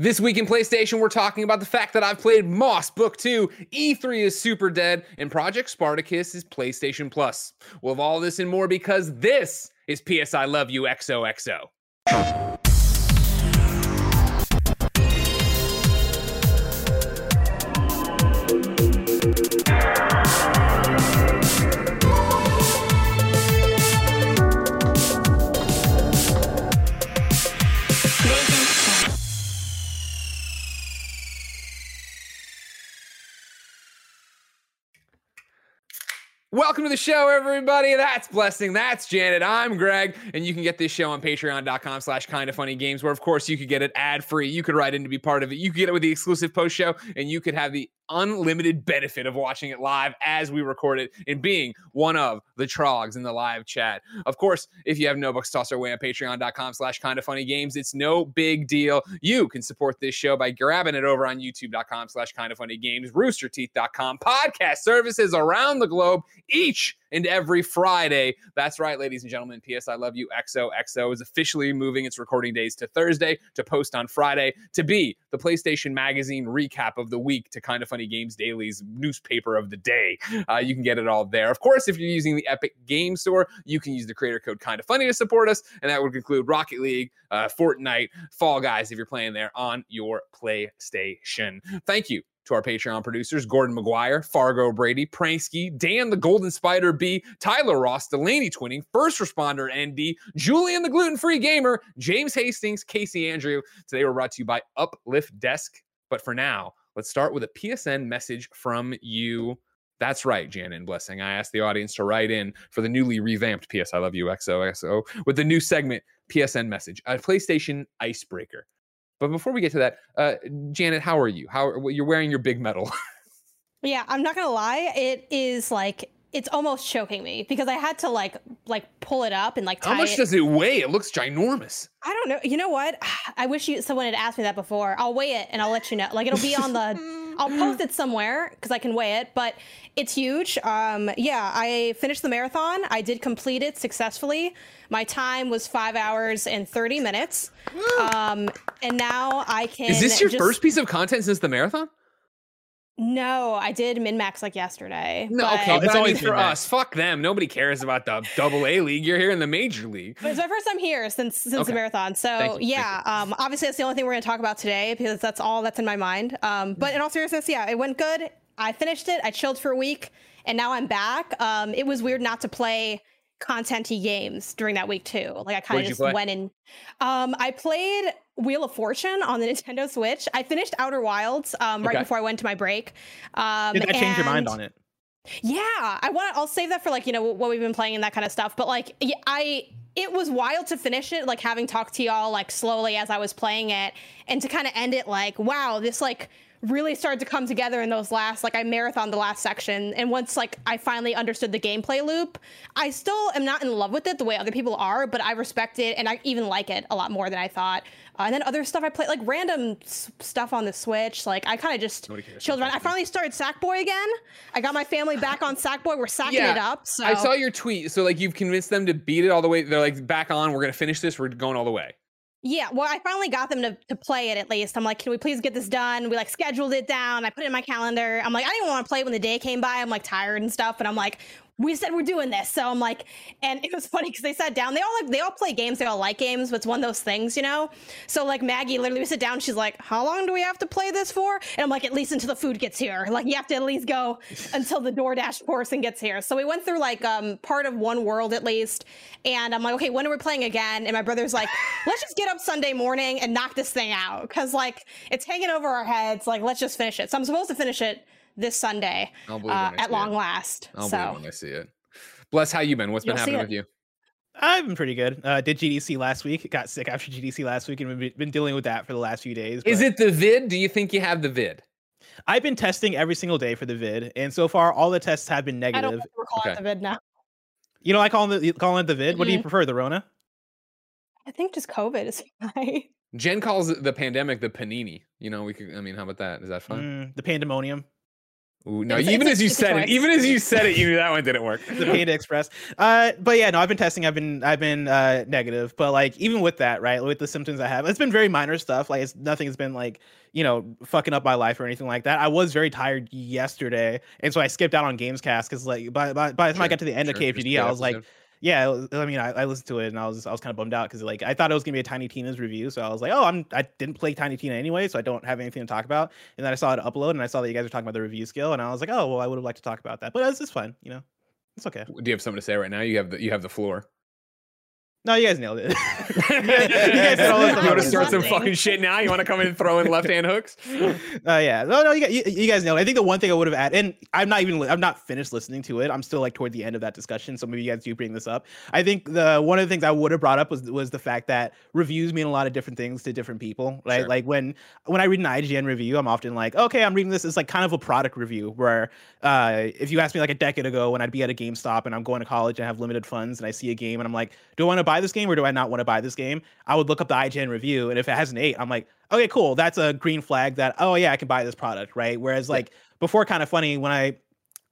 This week in PlayStation, we're talking about the fact that I've played Moss Book 2, E3 is super dead, and Project Spartacus is PlayStation Plus. We'll have all this and more because this is PS I Love You XOXO. Welcome to the show, everybody. That's Blessing. That's Janet. I'm Greg. And you can get this show on patreon.com slash kind of funny games, where of course you could get it ad free. You could write in to be part of it. You could get it with the exclusive post show, and you could have the unlimited benefit of watching it live as we record it and being one of the trogs in the live chat. Of course, if you have no books, toss our way on patreon.com slash kind of funny games. It's no big deal. You can support this show by grabbing it over on youtube.com slash kind of funny games, roosterteeth.com, podcast services around the globe each and every Friday. That's right, ladies and gentlemen. PS I Love You XOXO is officially moving its recording days to Thursday to post on Friday to be the PlayStation Magazine recap of the week to Kind of Funny Games Daily's newspaper of the day. Uh, you can get it all there. Of course, if you're using the Epic Game Store, you can use the creator code Kind of Funny to support us, and that would include Rocket League, uh, Fortnite, Fall Guys if you're playing there on your PlayStation. Thank you to our Patreon producers, Gordon McGuire, Fargo Brady, Pranksky, Dan the Golden Spider B, Tyler Ross, Delaney Twinning, First Responder ND, Julian the Gluten Free Gamer, James Hastings, Casey Andrew. Today we're brought to you by Uplift Desk. But for now, let's start with a PSN message from you. That's right, Jan and Blessing. I asked the audience to write in for the newly revamped PS I Love You XOXO with the new segment PSN message, a PlayStation icebreaker. But before we get to that, uh, Janet, how are you? How you're wearing your big medal? yeah, I'm not gonna lie. It is like it's almost choking me because I had to like like pull it up and like. How much it. does it weigh? It looks ginormous. I don't know. You know what? I wish you someone had asked me that before. I'll weigh it and I'll let you know. Like it'll be on the. I'll post it somewhere because I can weigh it, but it's huge. Um, yeah, I finished the marathon. I did complete it successfully. My time was five hours and thirty minutes. Um, and now I can. Is this your just... first piece of content since the marathon? No, I did min max like yesterday. No, but... okay, it's only for us. Fuck them. Nobody cares about the double A league. You're here in the major league. But it's my first time here since since okay. the marathon. So yeah, um, obviously that's the only thing we're going to talk about today because that's all that's in my mind. Um, but in all seriousness, yeah, it went good. I finished it. I chilled for a week, and now I'm back. Um, it was weird not to play contenty games during that week too. Like I kind of just went in. Um, I played Wheel of Fortune on the Nintendo Switch. I finished Outer Wilds um, right okay. before I went to my break. Um, Did that change your mind on it? Yeah, I want. To, I'll save that for like you know what we've been playing and that kind of stuff. But like, I it was wild to finish it, like having talked to y'all like slowly as I was playing it, and to kind of end it like, wow, this like really started to come together in those last like I marathon the last section. And once like I finally understood the gameplay loop I still am not in love with it the way other people are but I respect it and I even like it a lot more than I thought. Uh, and then other stuff I played like random s- stuff on the Switch. Like I kind of just chilled around. I finally started Sackboy again. I got my family back on Sackboy. We're sacking yeah, it up so I saw your tweet. So like you've convinced them to beat it all the way. They're like back on. We're gonna finish this. We're going all the way yeah, well, I finally got them to, to play it at least. I'm like, can we please get this done? We like scheduled it down. I put it in my calendar. I'm like, I didn't want to play when the day came by. I'm like tired and stuff. And I'm like, we said we're doing this. So I'm like, and it was funny because they sat down. They all like, they all play games. They all like games, but it's one of those things, you know. So like Maggie literally we sit down. She's like, "How long do we have to play this for?" And I'm like, "At least until the food gets here. Like you have to at least go until the DoorDash person gets here." So we went through like um part of one world at least, and I'm like, "Okay, when are we playing again?" And my brother's like, "Let's just get up Sunday morning and knock this thing out because like it's hanging over our heads. Like let's just finish it." So I'm supposed to finish it this Sunday uh, at long it. last. I'll so believe when I see it. Bless, how you been? What's You'll been happening with you? I've been pretty good. Uh, did GDC last week. Got sick after GDC last week, and we've been dealing with that for the last few days. Is it the vid? Do you think you have the vid? I've been testing every single day for the vid, and so far all the tests have been negative. I don't negative. we're calling Okay. it the vid now. You know, I call it the calling it the vid. What do you prefer, the Rona? I think just COVID is fine. Jen calls the pandemic the panini. You know, we could. I mean, how about that? Is that fun? Mm, the pandemonium, Ooh, no, It's- even it's as you it's a said it, even as you said it, you knew that one didn't work. the Panda Express. Uh, but yeah, no, I've been testing. I've been I've been uh negative, but like even with that, right, with the symptoms I have, it's been very minor stuff. Like it's nothing has been like you know fucking up my life or anything like that. I was very tired yesterday, and so I skipped out on Gamescast because like by by, by the time I Sure, got to the end sure, of just KFGD, I was like. episode. Yeah, I mean, I, I listened to it and I was I was kind of bummed out because like I thought it was gonna be a Tiny Tina's review, so I was like, oh, I'm I didn't play Tiny Tina anyway, so I don't have anything to talk about. And then I saw it upload and I saw that you guys were talking about the review skill, and I was like, oh, well, I would have liked to talk about that, but it's, it's fine, you know, it's okay. Do you have something to say right now? You have the you have the floor. No, you guys nailed it. you guys, you guys said all this want to start some fucking shit now? You want to come in and throw in left hand hooks? uh, yeah, no, no, you, you, you guys know. it. I think the one thing I would have added, and I'm not even, I'm not finished listening to it. I'm still like toward the end of that discussion, so maybe you guys do bring this up. I think the one of the things I would have brought up was was the fact that reviews mean a lot of different things to different people, right? Sure. Like when when I read an IGN review, I'm often like, okay, I'm reading this as like kind of a product review. Where uh, if you asked me like a decade ago when I'd be at a GameStop and I'm going to college and I have limited funds and I see a game and I'm like, do I want to buy this game or do I not want to buy this game? I would look up the IGN review and if it has an eight, I'm like, okay, cool. That's a green flag that oh yeah, I can buy this product, right? Whereas like before, kind of funny when I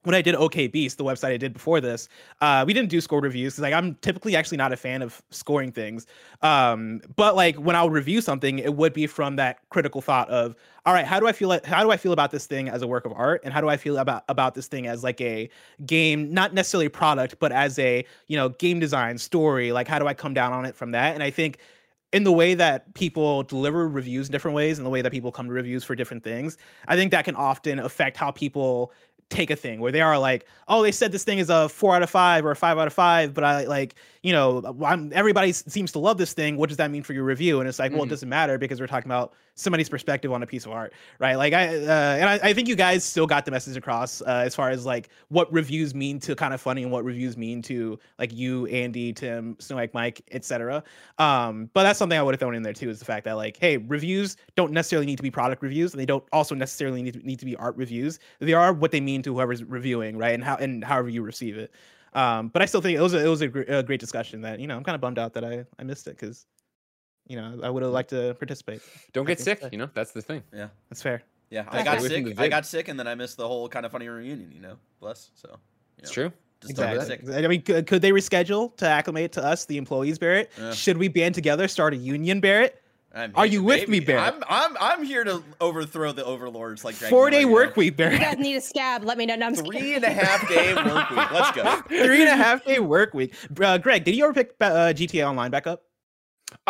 when I did OK Beast, the website I did before this, uh, we didn't do score reviews because like I'm typically actually not a fan of scoring things. Um, but like when I would review something, it would be from that critical thought of, all right, how do I feel? Like, how do I feel about this thing as a work of art, and how do I feel about about this thing as like a game, not necessarily product, but as a you know game design story? Like, how do I come down on it from that? And I think in the way that people deliver reviews in different ways and the way that people come to reviews for different things, I think that can often affect how people take a thing where they are like, oh, they said this thing is a four out of five or a five out of five, but I like, you know, I'm, everybody seems to love this thing. What does that mean for your review? And it's like, well, Mhm. it doesn't matter because we're talking about somebody's perspective on a piece of art, right? Like, I uh, and I, I think you guys still got the message across uh, as far as like what reviews mean to kind of funny and what reviews mean to like you, Andy, Tim, Snowbike Mike, etc. Um, but that's something I would have thrown in there too is the fact that like, hey, reviews don't necessarily need to be product reviews, and they don't also necessarily need to, need to be art reviews. They are what they mean to whoever's reviewing, right? And how and however you receive it. Um, but I still think it was a, it was a, gr- a great discussion that you know I'm kind of bummed out that I I missed it because you know I would have liked to participate. Don't get sick. You know, that's the thing. Yeah. That's fair. Yeah. I got sick. I got sick and then I missed the whole kind of funny reunion, you know. Bless. So It's true. Just Exactly. I mean, could, could they reschedule to acclimate to us, the employees, Barrett? Yeah. Should we band together, start a union, Barrett? I'm Are you with me, Barrett? I'm I'm I'm here to overthrow the overlords like Greg Four day Miller, you work know? week, You Barrett. guys need a scab. Let me know. No, I'm just Three kidding. and a half day work week. Let's go. Three and a half day work week. Uh, Greg, did you ever pick uh, GTA Online back up?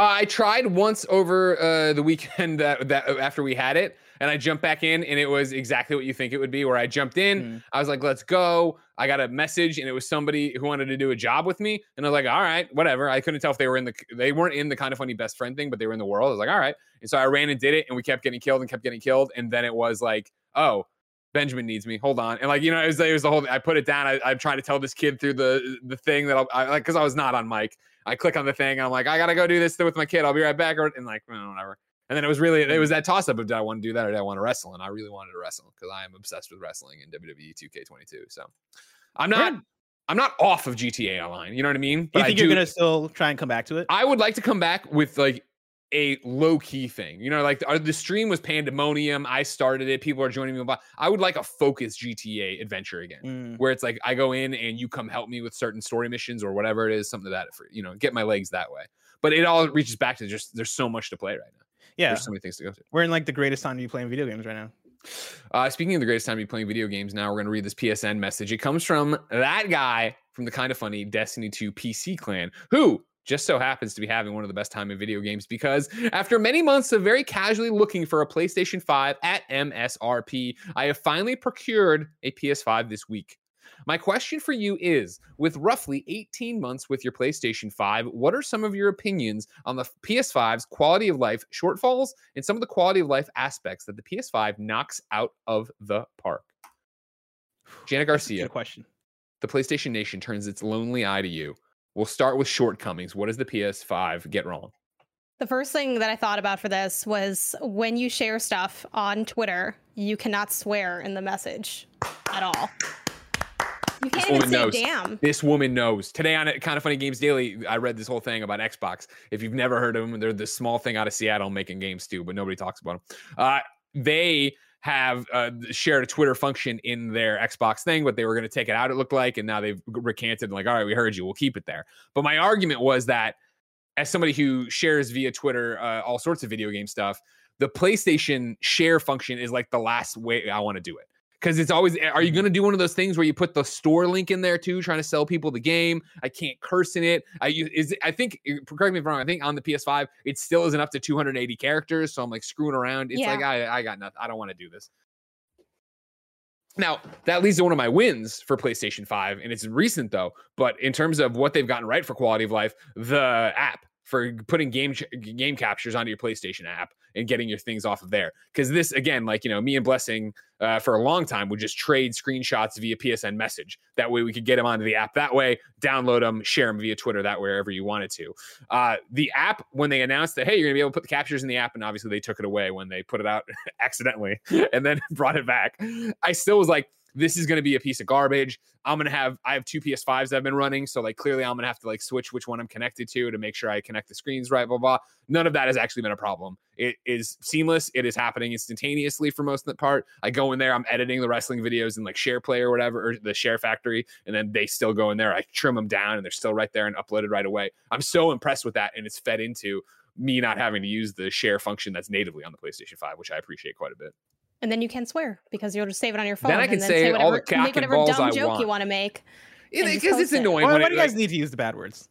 I tried once over uh, the weekend that, that after we had it, and I jumped back in, and it was exactly what you think it would be. Where I jumped in, Mm. I was like, "Let's go." I got a message, and it was somebody who wanted to do a job with me, and I was like, "All right, whatever." I couldn't tell if they were in the they weren't in the kind of funny best friend thing, but they were in the world. I was like, "All right," and so I ran and did it, and we kept getting killed and kept getting killed, and then it was like, "Oh." Benjamin needs me. Hold on, and like you know, it was, it was the whole. I put it down. I, I'm trying to tell this kid through the the thing that I'll, I like because I was not on mic. I click on the thing and I'm like, I gotta go do this with my kid. I'll be right back. Or and like, "Oh, whatever. And then it was really it was that toss up of did I want to do that or did I want to wrestle? And I really wanted to wrestle because I am obsessed with wrestling in WWE 2K22. So I'm not I'm not off of GTA Online. You know what I mean? Do you I think you're do- gonna still try and come back to it? I would like to come back with like a low key thing. You know, like our, the stream was pandemonium. I started it. People are joining me. I would like a focused GTA adventure again Mm. where it's like I go in and you come help me with certain story missions or whatever it is, something to that for you know, get my legs that way. But it all reaches back to just there's so much to play right now. Yeah, There's so many things to go to. we're in like the greatest time to be playing video games right now. Uh, speaking of the greatest time to be playing video games, now we're going to read this PSN message. It comes from that guy from the kind of funny Destiny 2 PC clan, who just so happens to be having one of the best time in video games because after many months of very casually looking for a PlayStation 5 at MSRP, I have finally procured a PS5 this week. My question for you is with roughly 18 months with your PlayStation 5, what are some of your opinions on the PS5's quality of life shortfalls and some of the quality of life aspects that the PS5 knocks out of the park? Janet That's a Garcia, Good question. the PlayStation Nation turns its lonely eye to you. We'll start with shortcomings. What does the PS5 get wrong? The first thing that I thought about for this was when you share stuff on Twitter, you cannot swear in the message at all. You can't even woman say knows. damn. This woman knows. Today on Kind of Funny Games Daily, I read this whole thing about Xbox. If you've never heard of them, they're this small thing out of Seattle making games too, but nobody talks about them. Uh, they have uh, shared a Twitter function in their Xbox thing, but they were going to take it out, it looked like, and now they've recanted and like, all right, we heard you, we'll keep it there. But my argument was that as somebody who shares via Twitter uh, all sorts of video game stuff, the PlayStation share function is like the last way I want to do it. Because it's always, eh, are you going to do one of those things where you put the store link in there too, trying to sell people the game? I can't curse in it. I use, is I think, eh, correct me if I'm wrong. I think on the PS5 it still isn't up to 280 characters, so I'm like screwing around. It's Yeah. like I, I got nothing. I don't want to do this. Now that leads to one of my wins for PlayStation 5, and it's recent though. But in terms of what they've gotten right for quality of life, the app for putting game game captures onto your PlayStation app and getting your things off of there. Because this again, like you know, me and Blessing uh, for a long time would just trade screenshots via PSN message. That way we could get them onto the app. That way, download them, share them via Twitter. That wherever you wanted to. Uh, the app when they announced that hey, you're gonna be able to put the captures in the app, and obviously they took it away when they put it out accidentally and then brought it back. I still was like, this is going to be a piece of garbage. I'm going to have, I have two PS5s that I've been running. So, like, clearly I'm going to have to like switch which one I'm connected to to make sure I connect the screens right, blah, blah. None of that has actually been a problem. It is seamless. It is happening instantaneously for most of the part. I go in there, I'm editing the wrestling videos in like Share Play or whatever, or the Share Factory, and then they still go in there. I trim them down and they're still right there and uploaded right away. I'm so impressed with that. And it's fed into me not having to use the share function that's natively on the PlayStation 5, which I appreciate quite a bit. And then you can swear because you'll just save it on your phone. Then I and can then say all the whatever, oh, cock make and balls dumb I joke want. you want to make. Because post it's it. annoying. Why, why it, do you guys like- need to use the bad words?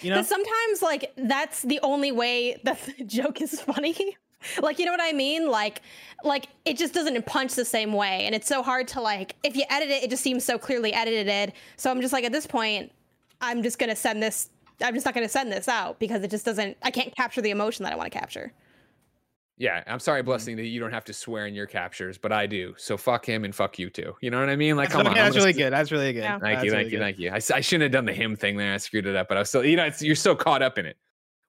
You know, sometimes, like, that's the only way that the joke is funny. like, you know what I mean? Like, like it just doesn't punch the same way, and it's so hard to like. If you edit it, it just seems so clearly edited. So I'm just like, at this point, I'm just gonna send this. I'm just not gonna send this out because it just doesn't. I can't capture the emotion that I want to capture. Yeah, I'm sorry, mm-hmm. blessing that you don't have to swear in your captures, but I do. So fuck him and fuck you too. You know what I mean? Like, that's, come on. okay, I'm that's really s- good. That's really good. Yeah. Thank That's you, really thank you, good. thank you. I, I, shouldn't have done the him thing there. I screwed it up, but I was still, you know, it's, you're so caught up in it.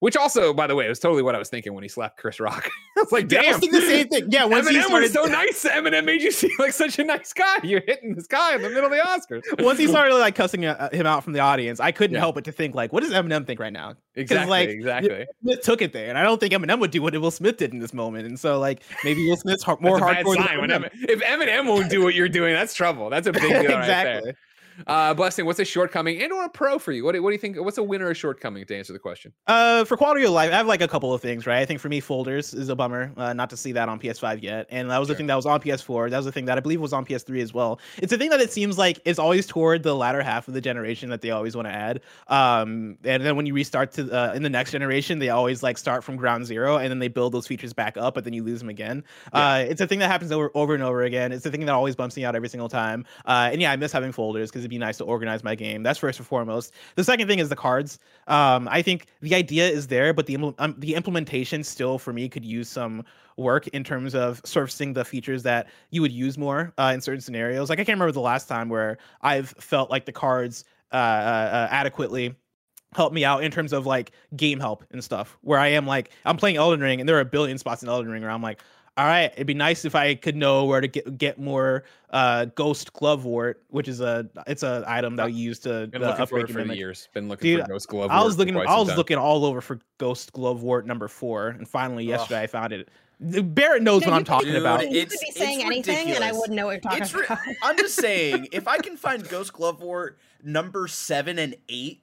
Which also, by the way, it was totally what I was thinking when he slapped Chris Rock. I was like, Yeah, I damn. was thinking the same thing. Yeah, once he started, was so nice. Eminem made you seem like such a nice guy. You're hitting this guy in the middle of the Oscars. once he started like cussing uh, him out from the audience, I couldn't Yeah. help but to think like, what does Eminem think right now? exactly, like, exactly. Smith took it there, and I don't think Eminem would do what Will Smith did in this moment. And so like maybe Will Smith's more hardcore. sign Eminem. If Eminem won't do what you're doing, that's trouble. That's a big deal right there. Uh, Blessing, what's a shortcoming and or a pro for you? What do, what do you think? What's a win or a shortcoming to answer the question? Uh, for quality of life, I have like a couple of things, right? I think for me, folders is a bummer, uh, not to see that on PS5 yet, and that was the thing that was on PS4. That was the thing that I believe was on PS3 as well. It's a thing that it seems like is always toward the latter half of the generation that they always want to add. Um, and then when you restart to uh, in the next generation, they always like start from ground zero, and then they build those features back up, but then you lose them again. Uh, it's a thing that happens over over and over again. It's a thing that always bumps me out every single time. Uh, and yeah, I miss having folders because it'd be nice to organize my game. That's first and foremost. The second thing is the cards. Um, I think the idea is there, but the um, the implementation still for me could use some work in terms of surfacing the features that you would use more uh, in certain scenarios. Like I can't remember the last time where I've felt like the cards uh, uh, uh, adequately help me out in terms of like game help and stuff. Where I am like I'm playing Elden Ring and there are a billion spots in Elden Ring where I'm like, all right, it'd be nice if I could know where to get get more uh, Ghost Glovewort, which is a it's a item that we use to Been uh, looking for upgrade it for mimic. years. Been looking Dude, for Ghost Glove. I was looking. I was looking all over for Ghost Glovewort number four, and finally yesterday Ugh. I found it. Barrett knows Yeah, what I'm could- talking Dude, about. you It's- could be saying anything, and I wouldn't know what you're talking It's ri- about. I'm just saying, if I can find Ghost Glove Glovewort number seven and eight,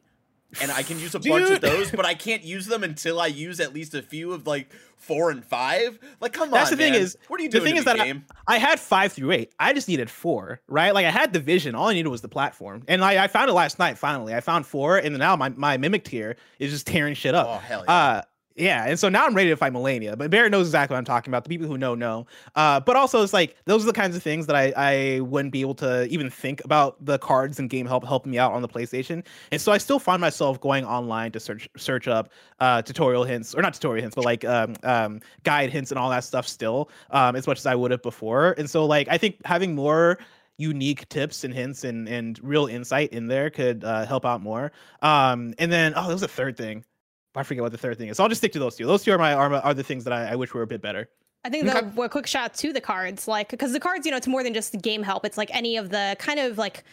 and I can use a bunch of those, but I can't use them until I use at least a few of like four and five. Like, come That's on, That's the thing man. is- what are you doing? the thing is that I- game? I had five through eight. I just needed four, right? Like I had the vision. All I needed was the platform, and I, I found it last night. Finally, I found four, and now my my mimic tear is just tearing shit up. Oh hell yeah! Uh, yeah, and so now I'm ready to fight Malenia. But Barrett knows exactly what I'm talking about. The people who know know. Uh, but also it's like those are the kinds of things that I I wouldn't be able to even think about the cards and game help helping me out on the PlayStation. And so I still find myself going online to search search up uh, tutorial hints or not tutorial hints, but like um, um, guide hints and all that stuff still um, as much as I would have before. And so like I think having more unique tips and hints and and real insight in there could uh, help out more. Um, and then oh, there was a third thing. I forget what the third thing is. So I'll just stick to those two. Those two are my are, are the things that I, I wish were a bit better. I think Okay. the a quick shot to the cards, like because the cards, you know, it's more than just game help. It's like any of the kind of like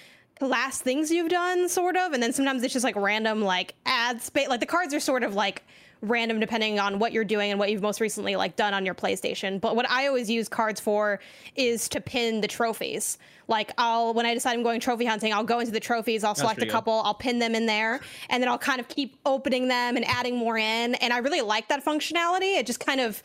last things you've done, sort of, and then sometimes it's just like random like ad space. Like the cards are sort of like random depending on what you're doing and what you've most recently like done on your PlayStation. But what I always use cards for is to pin the trophies. Like I'll when I decide I'm going trophy hunting, I'll go into the trophies, I'll select a good. couple, I'll pin them in there, and then I'll kind of keep opening them and adding more in. And I really like that functionality. It just kind of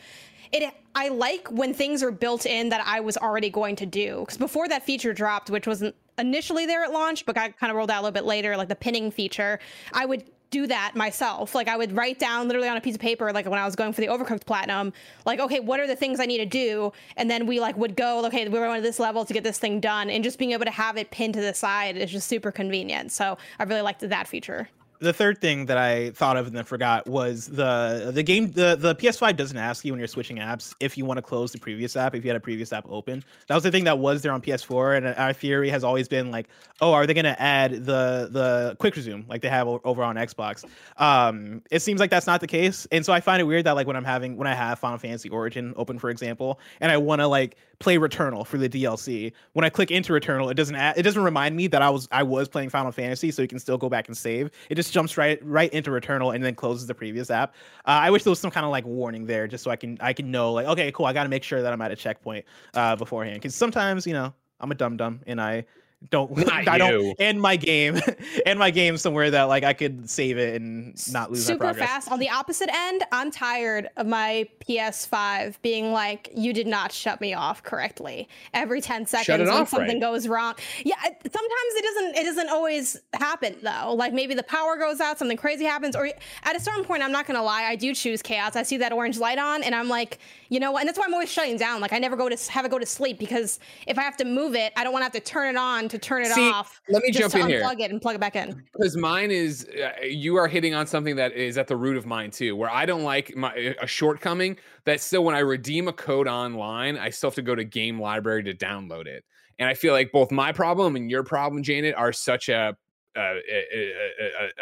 it I like when things are built in that I was already going to do. Because before that feature dropped, which wasn't initially there at launch, but got kind of rolled out a little bit later, like the pinning feature, I would do that myself. Like I would write down literally on a piece of paper, like when I was going for the overcooked platinum, like, okay, what are the things I need to do? And then we like would go, okay, we're going to this level to get this thing done. And just being able to have it pinned to the side is just super convenient. So I really liked that feature. The third thing that I thought of and then forgot was the the game the the PS5 doesn't ask you when you're switching apps if you want to close the previous app if you had a previous app open. That was the thing that was there on PS4 and our theory has always been like, oh, are they going to add the the quick resume like they have over on Xbox? Um it seems like that's not the case. And so I find it weird that like when I'm having when I have Final Fantasy Origin open for example and I want to like play Returnal for the DLC, when I click into Returnal, it doesn't add, it doesn't remind me that I was I was playing Final Fantasy, so you can still go back and save. It just jumps right right into Returnal and then closes the previous app. Uh, I wish there was some kind of like warning there, just so I can I can know like okay, cool, I got to make sure that I'm at a checkpoint uh, beforehand, because sometimes you know I'm a dum dum and I don't Not I you. don't end my game end my game somewhere that like I could save it and not lose my super progress. fast. On the opposite end, I'm tired of my PS5 being like, "You did not shut me off correctly." Every ten seconds when off something right. goes wrong. Yeah, it- sometimes it doesn't. It doesn't always happen though. Like maybe the power goes out, something crazy happens, or at a certain point, I'm not gonna lie, I do choose chaos. I see that orange light on, and I'm like, you know what? And that's why I'm always shutting down. Like I never go to have it go to sleep because if I have to move it, I don't want to have to turn it on to turn it See, off. let me just jump in to here. unplug it and plug it back in. because mine is uh, you are hitting on something that is at the root of mine too where i don't like my a shortcoming that still when i redeem a code online i still have to go to game library to download it and i feel like both my problem and your problem janet are such a a, a,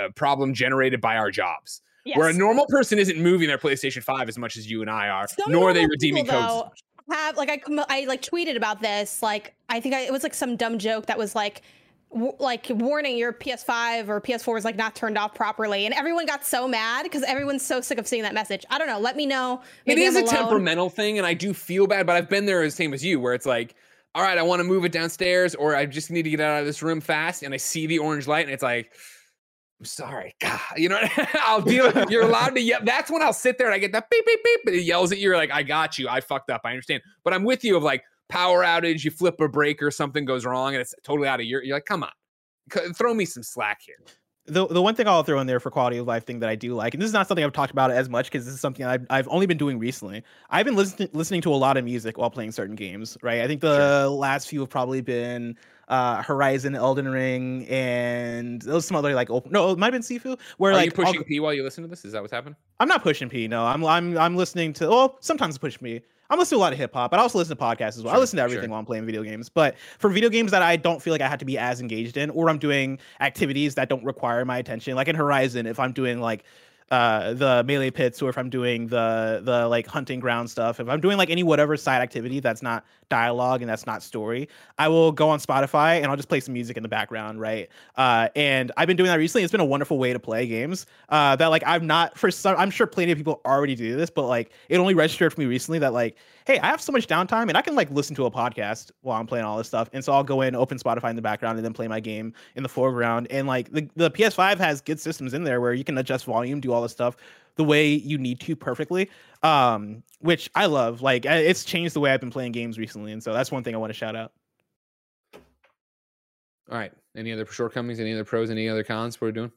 a- a problem generated by our jobs where a normal person isn't moving their playstation 5 as much as you and i are Some nor are they redeeming people, codes though, have like I I like tweeted about this like I think I, it was like some dumb joke that was like w- like warning your PS5 or PS4 is like not turned off properly and everyone got so mad because everyone's so sick of seeing that message. I don't know. Let me know. It Maybe is I'm a alone. temperamental thing, and I do feel bad, but I've been there the same as you, where it's like, all right, I want to move it downstairs, or I just need to get out of this room fast, and I see the orange light, and it's like, I'm sorry, God, you know, I'll deal. You're allowed to yell. That's when I'll sit there and I get that beep beep beep, and it yells at you. You're like, I got you. I fucked up. I understand, but I'm with you. Of like power outage, you flip a break or something goes wrong, and it's totally out of your. You're like, come on, throw me some slack here. the the one thing I'll throw in there for quality of life thing that I do like, and this is not something I've talked about as much because this is something I've, I've only been doing recently. I've been listening listening to a lot of music while playing certain games, right? I think the last few have probably been uh, Horizon, Elden Ring, and was some other like open. No, it might have been Sifu. Where Are like you pushing I'll- P while you listen to this? Is that what's happening? I'm not pushing P. No, I'm I'm I'm listening to. Well, sometimes push me. I'm listening to a lot of hip hop, but I also listen to podcasts as well. I listen to everything sure. while I'm playing video games. But for video games that I don't feel like I have to be as engaged in, or I'm doing activities that don't require my attention, like in Horizon, if I'm doing like uh the melee pits or if i'm doing the the like hunting ground stuff if i'm doing like any whatever side activity that's not dialogue and that's not story i will go on spotify and i'll just play some music in the background right? Uh and i've been doing that recently. It's been a wonderful way to play games uh that like i'm not for some i'm sure plenty of people already do this but like it only registered for me recently that like hey i have so much downtime and i can like listen to a podcast while i'm playing all this stuff and so i'll go in open spotify in the background and then play my game in the foreground and like the, the ps5 has good systems in there where you can adjust volume do all this stuff the way you need to perfectly um which i love like it's changed the way i've been playing games recently and so that's one thing i want to shout out All right. Any other shortcomings? Any other pros? Any other cons? What we're doing?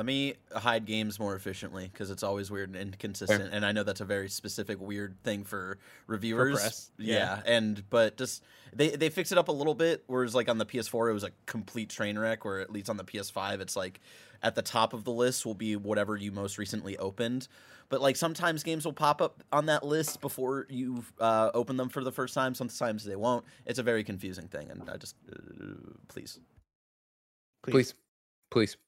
Let me hide games more efficiently because it's always weird and inconsistent, Fair. and I know that's a very specific weird thing for reviewers. press, yeah. yeah. and but just they they fix it up a little bit. Whereas like on the PS4, it was a complete train wreck. Where at least on the PS5, it's like at the top of the list will be whatever you most recently opened. But like sometimes games will pop up on that list before you've uh, opened them for the first time. Sometimes they won't. It's a very confusing thing, and I just uh, please. Please, please.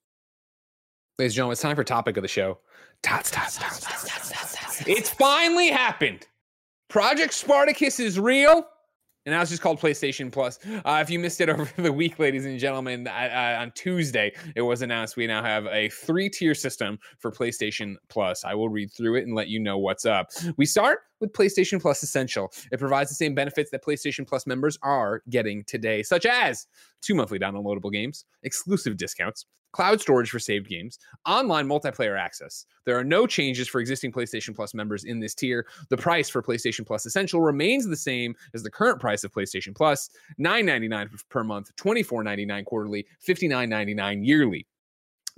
Ladies and gentlemen, it's time for topic of the show. Tots, tots, tots, tots, tots, tots, tots. It's finally happened. Project Spartacus is real. And now it's just called PlayStation Plus. Uh, if you missed it over the week, ladies and gentlemen, on Tuesday it was announced we now have a three-tier system for PlayStation Plus. I will read through it and let you know what's up. We start with PlayStation Plus Essential. It provides the same benefits that PlayStation Plus members are getting today, such as two monthly downloadable games, exclusive discounts, cloud storage for saved games, online multiplayer access. There are no changes for existing PlayStation Plus members in this tier. The price for PlayStation Plus Essential remains the same as the current price of PlayStation Plus, $9.99 per month, $24.99 quarterly, $59.99 yearly.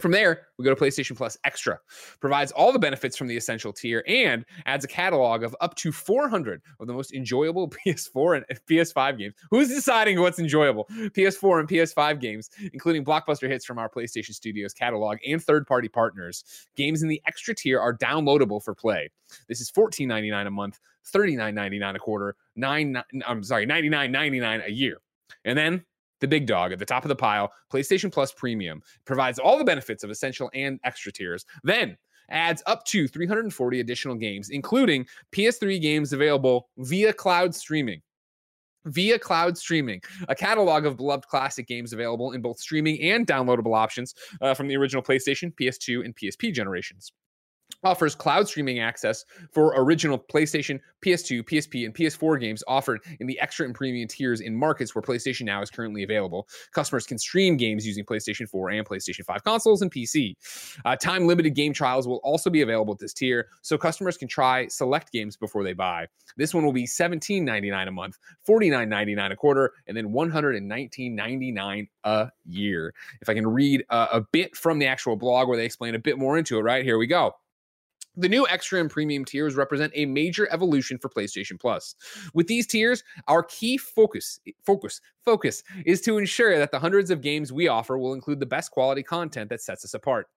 From there, we go to PlayStation Plus Extra. Provides all the benefits from the essential tier and adds a catalog of up to 400 of the most enjoyable PS4 and PS5 games. Who's deciding what's enjoyable? PS4 and PS5 games, including blockbuster hits from our PlayStation Studios catalog and third-party partners. Games in the extra tier are downloadable for play. This is $14.99 a month, $39.99 a quarter, nine I'm sorry, $99.99 a year. And then the big dog at the top of the pile, PlayStation Plus Premium provides all the benefits of essential and extra tiers. Then adds up to 340 additional games, including PS3 games available via cloud streaming. Via cloud streaming, a catalog of beloved classic games available in both streaming and downloadable options uh, from the original PlayStation, PS2, and PSP generations offers cloud streaming access for original PlayStation, PS2, PSP, and PS4 games offered in the extra and premium tiers in markets where PlayStation Now is currently available. Customers can stream games using PlayStation 4 and PlayStation 5 consoles and PC. Uh, Time limited game trials will also be available at this tier, so customers can try select games before they buy. This one will be $17.99 a month, $49.99 a quarter, and then $119.99 a year. If I can read uh, a bit from the actual blog where they explain a bit more into it, right? Here we go. The new extra and premium tiers represent a major evolution for PlayStation Plus. With these tiers, our key focus focus focus is to ensure that the hundreds of games we offer will include the best quality content that sets us apart.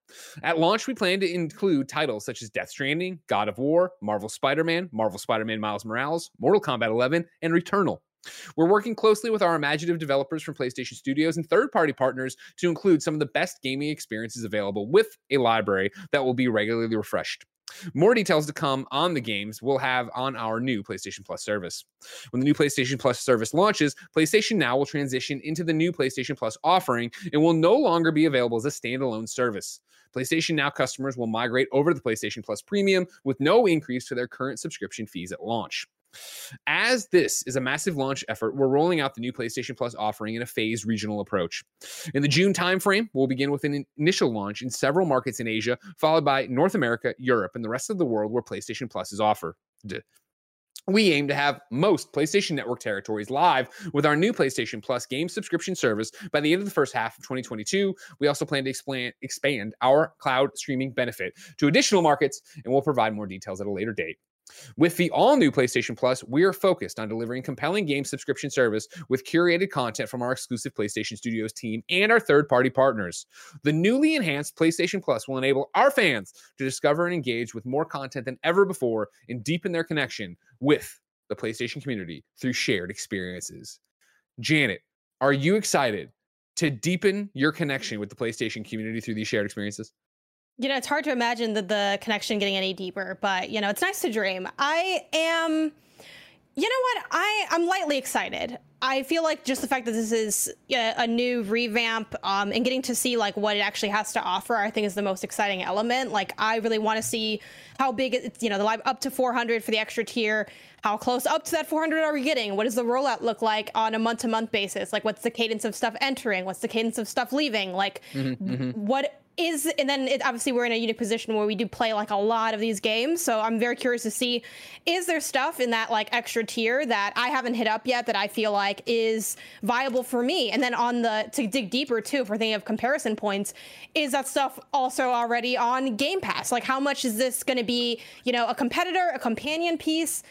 At launch, we plan to include titles such as Death Stranding, God of War, Marvel Spider-Man, Marvel Spider-Man Miles Morales, Mortal Kombat 11, and Returnal. We're working closely with our imaginative developers from PlayStation Studios and third party partners to include some of the best gaming experiences available with a library that will be regularly refreshed. More details to come on the games we'll have on our new PlayStation Plus service. When the new PlayStation Plus service launches, PlayStation Now will transition into the new PlayStation Plus offering and will no longer be available as a standalone service. PlayStation Now customers will migrate over to the PlayStation Plus Premium with no increase to their current subscription fees at launch. As this is a massive launch effort, we're rolling out the new PlayStation Plus offering in a phased regional approach. In the June timeframe, we'll begin with an initial launch in several markets in Asia, followed by North America, Europe, and the rest of the world where PlayStation Plus is offered. We aim to have most PlayStation Network territories live with our new PlayStation Plus game subscription service by the end of the first half of 2022. We also plan to expand, expand our cloud streaming benefit to additional markets, and we'll provide more details at a later date. With the all new PlayStation Plus, we are focused on delivering compelling game subscription service with curated content from our exclusive PlayStation Studios team and our third party partners. The newly enhanced PlayStation Plus will enable our fans to discover and engage with more content than ever before and deepen their connection with the PlayStation community through shared experiences. Janet, are you excited to deepen your connection with the PlayStation community through these shared experiences? You know, it's hard to imagine that the connection getting any deeper, but you know, it's nice to dream. I am you know what? I I'm lightly excited. I feel like just the fact that this is a, a new revamp um, and getting to see like what it actually has to offer, I think is the most exciting element. Like I really want to see how big it's you know the live up to 400 for the extra tier. How close up to that 400 are we getting? What does the rollout look like on a month to month basis? Like what's the cadence of stuff entering? What's the cadence of stuff leaving? Like Mhm, mhm. what is and then it, obviously we're in a unique position where we do play like a lot of these games so i'm very curious to see is there stuff in that like extra tier that i haven't hit up yet that i feel like is viable for me? And then on the to dig deeper too if we're thinking of comparison points is that stuff also already on game pass? Like how much is this going to be you know a competitor a companion piece?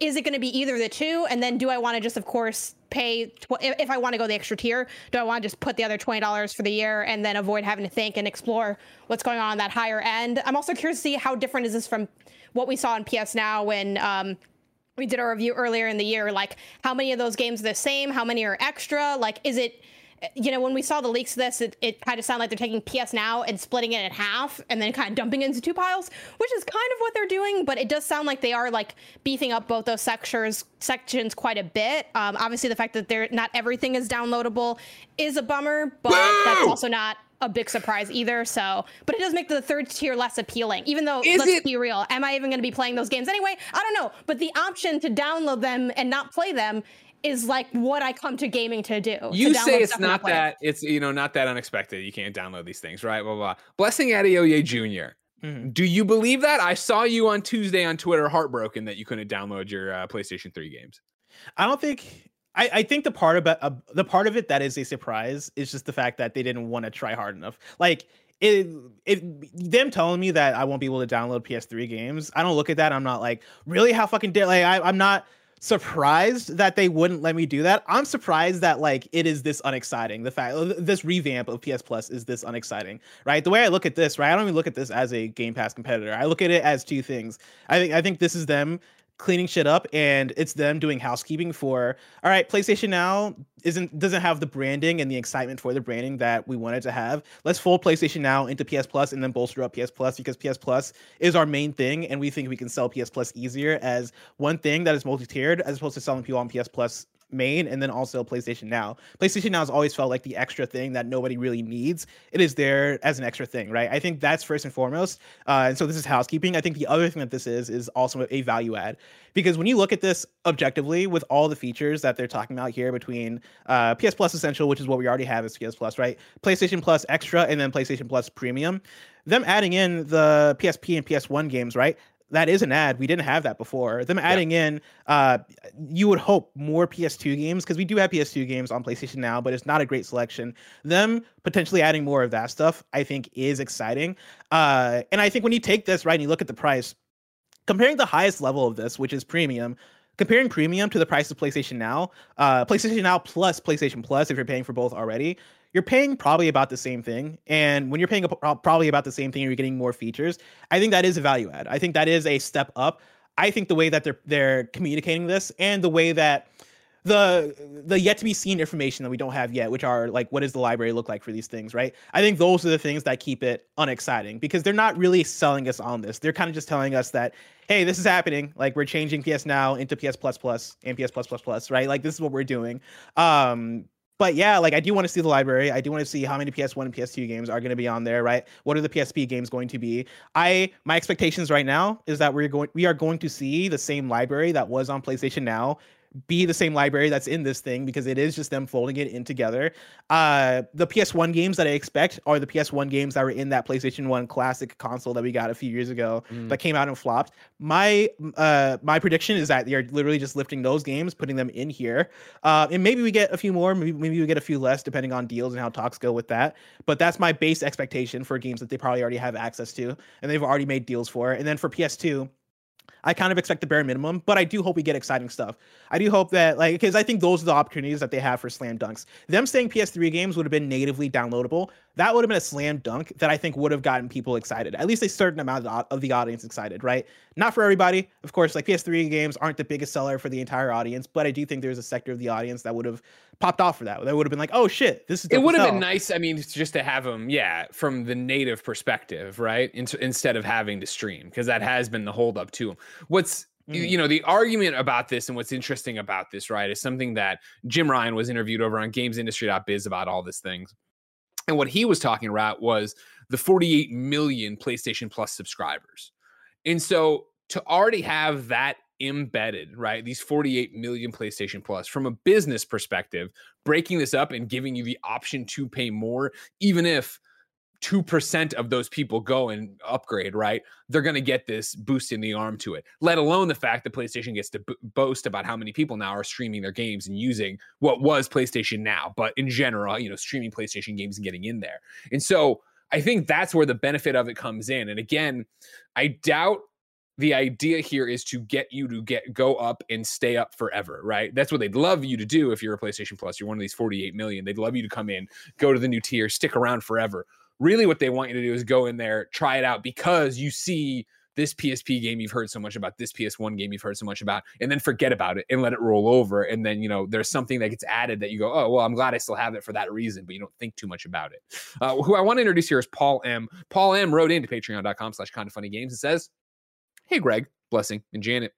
Is it going to be either the two? And then do i want to just of course pay tw- if I want to go the extra tier? Do I want to just put the other twenty dollars for the year and then avoid having to think and explore what's going on that higher end? I'm also curious to see how different is this from what we saw in PS Now when um, we did our review earlier in the year. Like, how many of those games are the same? How many are extra? Like, is it you know, when we saw the leaks of this, it, it kind of sounded like they're taking PS Now and splitting it in half and then kind of dumping it into two piles, which is kind of what they're doing. But it does sound like they are like beefing up both those sections sections quite a bit. Um, obviously, the fact that they're not everything is downloadable is a bummer, but that's also not a big surprise either. So, but it does make the third tier less appealing. Even though, Is let's it- be real, am I even going to be playing those games anyway? I don't know. But the option to download them and not play them is like what I come to gaming to do. to You say it's not that it's you know not that unexpected. You can't download these things, right? Blah blah. blah. Blessing Adeoye Jr. Mhm. Do you believe that? I saw you on Tuesday on Twitter, heartbroken that you couldn't download your uh, PlayStation Three games. I don't think. I, I think the part about uh, the part of it that is a surprise is just the fact that they didn't want to try hard enough. Like it, it, them telling me that I won't be able to download PS3 games. I don't look at that. I'm not like really how fucking dare like I, I'm not surprised that they wouldn't let me do that. I'm surprised that like it is this unexciting. The fact this revamp of PS Plus is this unexciting, right? The way I look at this, right? I don't even look at this as a Game Pass competitor. I look at it as two things. I think I think this is them cleaning shit up and it's them doing housekeeping for all right playstation now isn't doesn't have the branding and the excitement for the branding that we wanted to have. Let's fold playstation now into ps plus and then bolster up ps plus because ps plus is our main thing and we think we can sell ps plus easier as one thing that is multi-tiered as opposed to selling people on ps plus main and then also PlayStation Now. PlayStation Now has always felt like the extra thing that nobody really needs. It is there as an extra thing, right? I think that's first and foremost. Uh, and so this is housekeeping. I think the other thing that this is is also a value add because when you look at this objectively with all the features that they're talking about here between uh, PS Plus Essential, which is what we already have as PS Plus, right? PlayStation Plus Extra and then PlayStation Plus Premium. Them adding in the PSP and PS1 games, right? That is an ad. We didn't have that before. Them adding in, uh, you would hope more PS2 games because we do have PS2 games on PlayStation now, but it's not a great selection. Them potentially adding more of that stuff, I think, is exciting. Uh, and I think when you take this right and you look at the price, comparing the highest level of this, which is premium, comparing premium to the price of PlayStation Now, uh, PlayStation Now plus PlayStation Plus, if you're paying for both already, you're paying probably about the same thing. And when you're paying probably about the same thing, you're getting more features. I think that is a value add. I think that is a step up. I think the way that they're they're communicating this and the way that the the yet to be seen information that we don't have yet, which are like what does the library look like for these things, right? I think those are the things that keep it unexciting because they're not really selling us on this. They're kind of just telling us that hey, this is happening. Like we're changing PS Now into PS Plus Plus and PS Plus Plus Plus, right? Like this is what we're doing. Um, but yeah, like I do want to see the library. I do want to see how many PS1 and PS2 games are going to be on there, right? What are the PSP games going to be? I my expectations right now is that we're going we are going to see the same library that was on PlayStation Now be the same library that's in this thing because it is just them folding it in together. Uh, the PS1 games that I expect are the PS1 games that were in that PlayStation 1 classic console that we got a few years ago Mm. that came out and flopped. My uh my prediction is that they're literally just lifting those games, putting them in here. Uh, and maybe we get a few more, maybe maybe we get a few less depending on deals and how talks go with that. But that's my base expectation for games that they probably already have access to and they've already made deals for. And then for PS2, I kind of expect the bare minimum, but I do hope we get exciting stuff. I do hope that, like, because I think those are the opportunities that they have for slam dunks. Them saying PS3 games would have been natively downloadable, that would have been a slam dunk that I think would have gotten people excited, at least a certain amount of the, of the audience excited, right? Not for everybody, of course. Like PS3 games aren't the biggest seller for the entire audience, but I do think there's a sector of the audience that would have popped off for that. That would have been like, oh shit, this is. It would have been nice. I mean, just to have them, yeah, from the native perspective, right? In- instead of having to stream, because that has been the holdup to them. What's you- Mhm. you know the argument about this and what's interesting about this, right, is something that Jim Ryan was interviewed over on GamesIndustry.biz about all these things, and what he was talking about was the 48 million PlayStation Plus subscribers, and so to already have that embedded, right? These 48 million PlayStation Plus from a business perspective, breaking this up and giving you the option to pay more, even if 2% of those people go and upgrade, right? They're going to get this boost in the arm to it, let alone the fact that PlayStation gets to b- boast about how many people now are streaming their games and using what was PlayStation Now, but in general, you know, streaming PlayStation games and getting in there. And so I think that's where the benefit of it comes in. And again, I doubt the idea here is to get you to get go up and stay up forever, right? That's what they'd love you to do if you're a PlayStation Plus. You're one of these 48 million. They'd love you to come in, go to the new tier, stick around forever. Really, what they want you to do is go in there, try it out because you see this PSP game you've heard so much about, this PS1 game you've heard so much about, and then forget about it and let it roll over. And then, you know, there's something that gets added that you go, oh, well, I'm glad I still have it for that reason, but you don't think too much about it. Uh, who I want to introduce here is Paul M. Paul M wrote into patreon.com slash kind of funny games and says, Hey, Greg, Blessing, and Janet.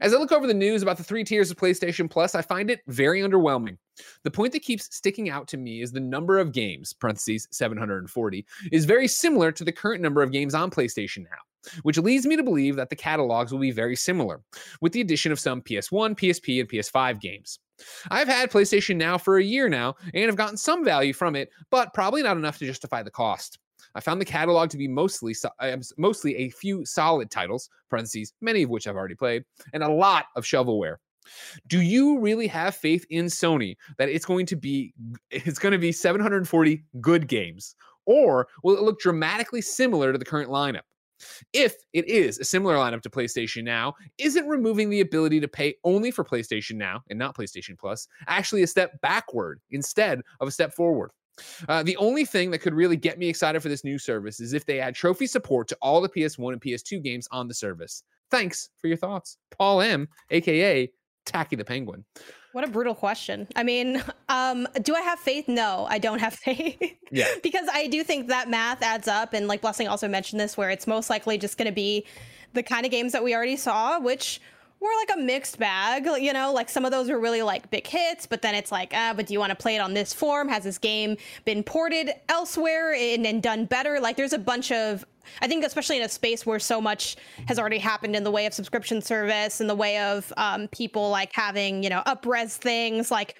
As I look over the news about the three tiers of PlayStation Plus, I find it very underwhelming. The point that keeps sticking out to me is the number of games, parentheses 740, is very similar to the current number of games on PlayStation now, which leads me to believe that the catalogs will be very similar, with the addition of some PS1, PSP, and PS5 games. I've had PlayStation Now for a year now and have gotten some value from it, but probably not enough to justify the cost. I found the catalog to be mostly uh, mostly a few solid titles, parentheses, many of which I've already played, and a lot of shovelware. Do you really have faith in Sony that it's going to be it's going to be 740 good games or will it look dramatically similar to the current lineup? If it is a similar lineup to PlayStation Now, isn't removing the ability to pay only for PlayStation Now and not PlayStation Plus actually a step backward instead of a step forward? Uh, the only thing that could really get me excited for this new service is if they add trophy support to all the PS1 and PS2 games on the service. Thanks for your thoughts. Paul M, aka Tacky the Penguin. What a brutal question. I mean, um, do I have faith? No, I don't have faith. Yeah. because I do think that math adds up. And like Blessing also mentioned this, where it's most likely just going to be the kind of games that we already saw, which were like a mixed bag, you know, like some of those were really like big hits, but then it's like, ah, but do you want to play it on this form? Has this game been ported elsewhere and, and done better? Like there's a bunch of I think especially in a space where so much has already happened in the way of subscription service, in the way of um, people like having, you know, upres things, like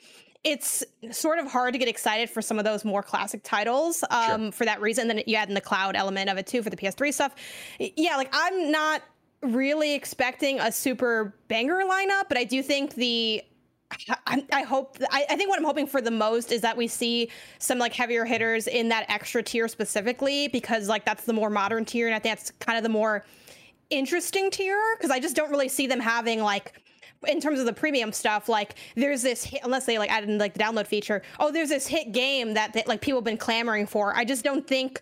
it's sort of hard to get excited for some of those more classic titles um, sure. for that reason. Then you add in the cloud element of it too for the PS3 stuff. Yeah, like I'm not really expecting a super banger lineup, but I do think the I, I hope I, I, think what I'm hoping for the most is that we see some like heavier hitters in that extra tier specifically because like that's the more modern tier and I think that's kind of the more interesting tier because I just don't really see them having like in terms of the premium stuff like there's this hit, unless they like added in like the download feature oh there's this hit game that, that like people have been clamoring for. I just don't think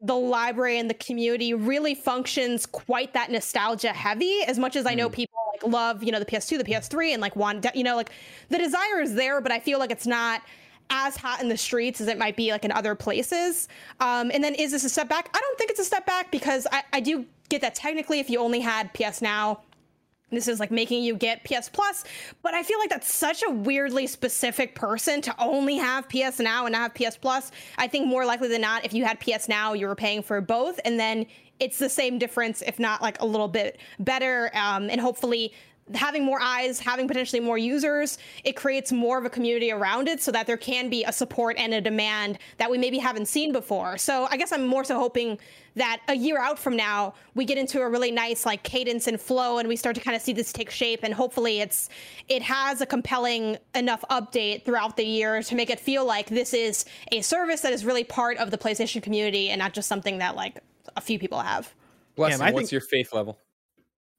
the library and the community really functions quite that nostalgia heavy as much as I know mm. people like love, you know, the PS2, the PS3 and like want, you know, like the desire is there, but I feel like it's not as hot in the streets as it might be like in other places. Um, and then is this a step back? I don't think it's a step back because I, I do get that technically if you only had PS Now, this is like making you get PS Plus, but I feel like that's such a weirdly specific person to only have PS Now and not have PS Plus. I think more likely than not, if you had PS Now, you were paying for both, and then it's the same difference, if not like a little bit better. Um, and hopefully, having more eyes, having potentially more users, it creates more of a community around it so that there can be a support and a demand that we maybe haven't seen before. So I guess I'm more so hoping that a year out from now, we get into a really nice like cadence and flow and we start to kind of see this take shape and hopefully it's it has a compelling enough update throughout the year to make it feel like this is a service that is really part of the PlayStation community and not just something that like a few people have. Blessing, yeah, what's think- your faith level?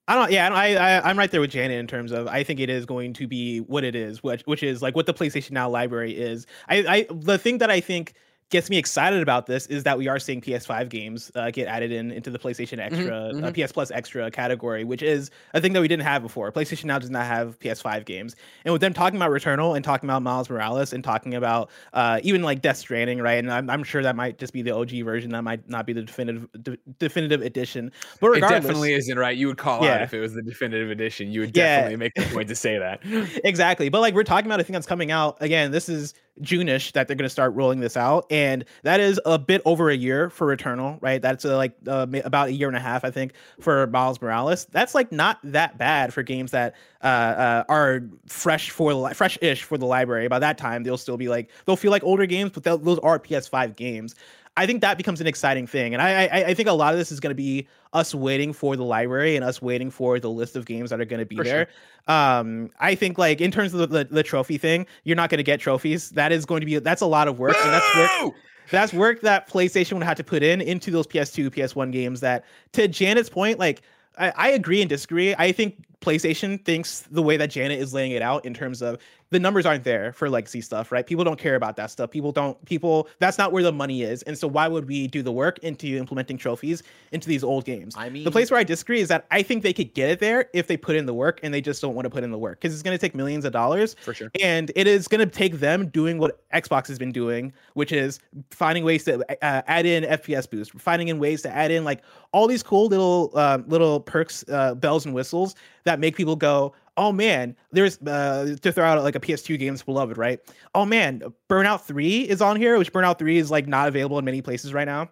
I don't. Yeah, I, I I'm right there with Janet in terms of I think it is going to be what it is, which which is like what the PlayStation Now library is. I I the thing that I think gets me excited about this is that we are seeing PS5 games uh, get added in into the PlayStation mm-hmm, Extra, uh, mm-hmm, mm-hmm. Uh, PS Plus Extra category, which is a thing that we didn't have before. PlayStation now does not have PS5 games, and with them talking about Returnal and talking about Miles Morales and talking about uh, even like Death Stranding, right? And I'm, I'm, sure that might just be the OG version. That might not be the definitive de- definitive edition. But regardless, it definitely isn't right. You would call yeah. out if it was the definitive edition. You would definitely yeah. make the point to say that. exactly. But like we're talking about a thing that's coming out again. This is June-ish that they're going to start rolling this out, and that is a bit over a year for Returnal, right? That's uh, like uh, about a year and a half, I think, for Miles Morales. That's like not that bad for games that uh, uh are fresh for li- fresh-ish for the library. By that time, they'll still be like they'll feel like older games, but those are PS5 games. I think that becomes an exciting thing. And I, I, I think a lot of this is going to be us waiting for the library and us waiting for the list of games that are going to be For there. Um, I think like in terms of the, the, the trophy thing, you're not going to get trophies. That is going to be that's a lot of work, and that's work. That's work that PlayStation would have to put in into those PS2, PS1 games. That to Janet's point, like I, I agree and disagree. I think PlayStation thinks the way that Janet is laying it out in terms of the numbers aren't there for legacy stuff, right? People don't care about that stuff. People don't people that's not where the money is. And so why would we do the work into implementing trophies into these old games? I mean- the place where I disagree is that I think they could get it there if they put in the work and they just don't want to put in the work because it's going to take millions of dollars For sure. and it is going to take them doing what Xbox has been doing, which is finding ways to uh, add in FPS boost, finding in ways to add in like all these cool little uh, little perks, uh, bells and whistles that make people go, "Oh man, there's uh, to throw out like a PS2 game's beloved, right? Oh man, Burnout Three is on here, which Burnout Three is like not available in many places right now."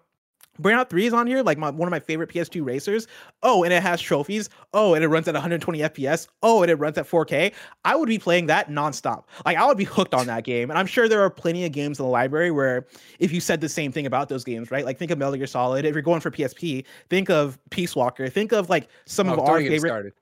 Burnout 3 is on here, like my, one of my favorite PS2 racers. Oh, and it has trophies. Oh, and it runs at 120 FPS. Oh, and it runs at 4K. I would be playing that nonstop. Like I would be hooked on that game. And I'm sure there are plenty of games in the library where if you said the same thing about those games, right? Like think of Metal Gear Solid. If you're going for PSP, think of Peace Walker. Think of like some Oh, of our favorite. started.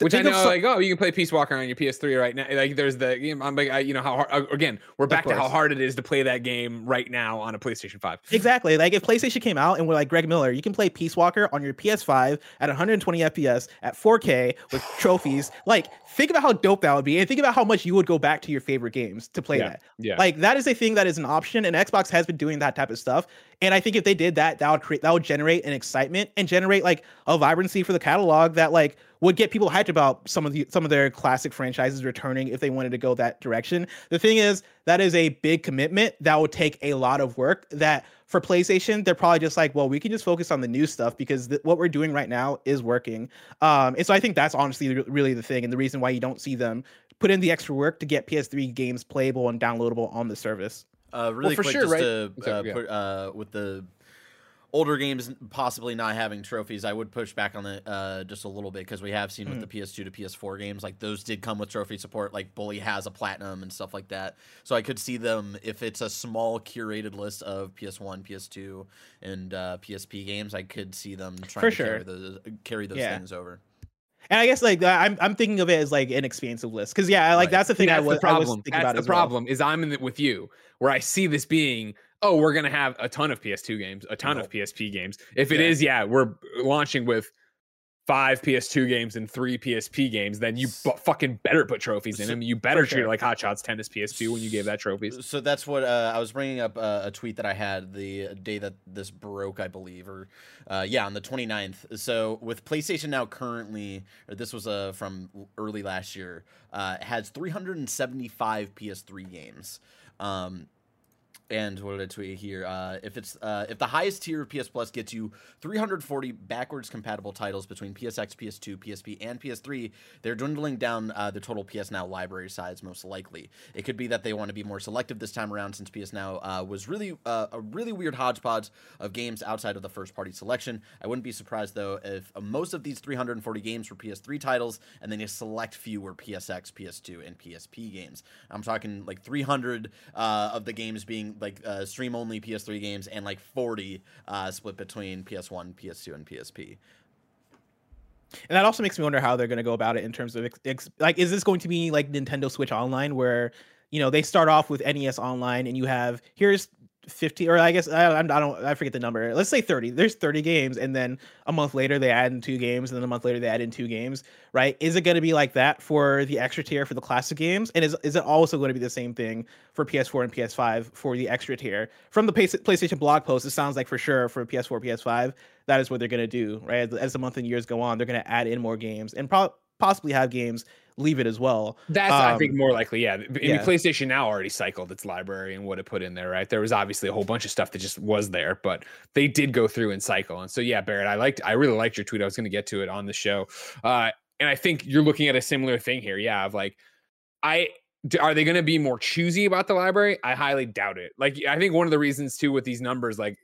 Which I think know, like, oh, you can play Peace Walker on your PS3 right now. Like, there's the, you know, I'm like, I, you know, how hard, uh, again, we're back to how hard it is to play that game right now on a PlayStation 5. Exactly. Like if PlayStation came out and we're like Greg Miller, you can play Peace Walker on your PS5 at 120 FPS at 4K with trophies. Like think about how dope that would be, and think about how much you would go back to your favorite games to play Yeah, that. yeah. Like that is a thing that is an option, and Xbox has been doing that type of stuff. And I think if they did that, that would create that would generate an excitement and generate like a vibrancy for the catalog that like would get people hyped about some of the some of their classic franchises returning if they wanted to go that direction. The thing is, that is a big commitment that would take a lot of work that for PlayStation, they're probably just like, well, we can just focus on the new stuff because th- what we're doing right now is working. Um, and so I think that's honestly re- really the thing and the reason why you don't see them put in the extra work to get PS3 games playable and downloadable on the service. Uh, really for quick, sure, just right? to Sorry, uh, yeah. put, uh, with the older games possibly not having trophies, I would push back on it uh, just a little bit because we have seen Hmm. with the PS2 to PS4 games, like those did come with trophy support. Like Bully has a platinum and stuff like that. So I could see them if it's a small curated list of PS1, PS2, and uh, PSP games. I could see them trying For to carry sure. those carry those Yeah. things over. And I guess like I'm I'm thinking of it as like an expansive list because yeah, like Right. that's the thing I was, the I was problem. thinking That's about the as well. problem is I'm in it with you where I see this being, oh, we're gonna have a ton of PS2 games, a ton of PSP games. If it Yeah. is, yeah, we're launching with five PS2 games and three PSP games, then you bu- fucking better put trophies in them. You better treat it like Hot Shots Tennis PS2 when you gave that trophies. So that's what uh, I was bringing up uh, a tweet that I had the day that this broke, I believe, or uh, yeah, on the 29th. So with PlayStation now currently, or this was uh, from early last year, uh, has 375 PS3 games. Um, and what did I tweet here? Uh, if it's uh, if the highest tier of PS Plus gets you 340 backwards compatible titles between PSX, PS2, PSP, and PS3, they're dwindling down uh, the total PS Now library size most likely. It could be that they want to be more selective this time around since PS Now uh, was really uh, a really weird hodgepodge of games outside of the first party selection. I wouldn't be surprised though if uh, most of these 340 games were PS3 titles and then a select few were PSX, PS2, and PSP games. I'm talking like 300 uh, of the games being like uh, stream only PS3 games and like 40 uh, split between PS1, PS2, and PSP. And that also makes me wonder how they're going to go about it in terms of ex- like, is this going to be like Nintendo Switch Online, where you know they start off with NES Online, and you have here's 50, or I guess I, I don't, I forget the number. Let's say 30. There's 30 games, and then a month later they add in two games, and then a month later they add in two games. Right? Is it going to be like that for the extra tier for the classic games, and is is it also going to be the same thing for PS4 and PS5 for the extra tier? From the PlayStation blog post, it sounds like for sure for PS4, PS5 that is what they're going to do, right? As, the month and years go on, they're going to add in more games and pro- possibly have games leave it as well. That's I think Um, more likely, yeah. I mean, yeah. PlayStation now already cycled its library and what it put in there, right? There was obviously a whole bunch of stuff that just was there, but they did go through and cycle. And so, yeah, Barrett, I liked, I really liked your tweet. I was going to get to it on the show, uh, and I think you're looking at a similar thing here, yeah. Of like, I are they going to be more choosy about the library? I highly doubt it. Like, I think one of the reasons too with these numbers, like,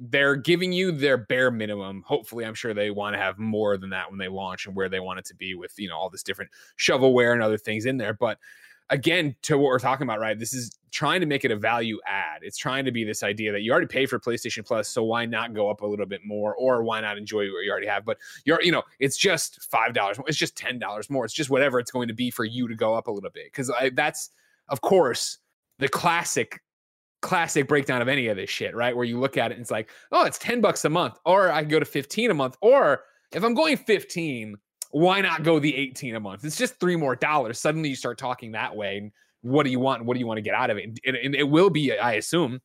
they're giving you their bare minimum. Hopefully, I'm sure they want to have more than that when they launch and where they want it to be with you know all this different shovelware and other things in there. But again, to what we're talking about, right? This is trying to make it a value add. It's trying to be this idea that you already pay for PlayStation Plus, so why not go up a little bit more, or why not enjoy what you already have? But you're, you know, it's just five dollars more. It's just ten dollars more. It's just whatever it's going to be for you to go up a little bit, because that's, of course, the classic classic breakdown of any of this shit, right? Where you look at it and it's like, oh, it's 10 bucks a month, or I can go to 15 a month, or if I'm going 15, why not go the 18 a month? It's just three more dollars. Suddenly you start talking that way. And what do you want? What do you want to get out of it? And, and it will be, I assume,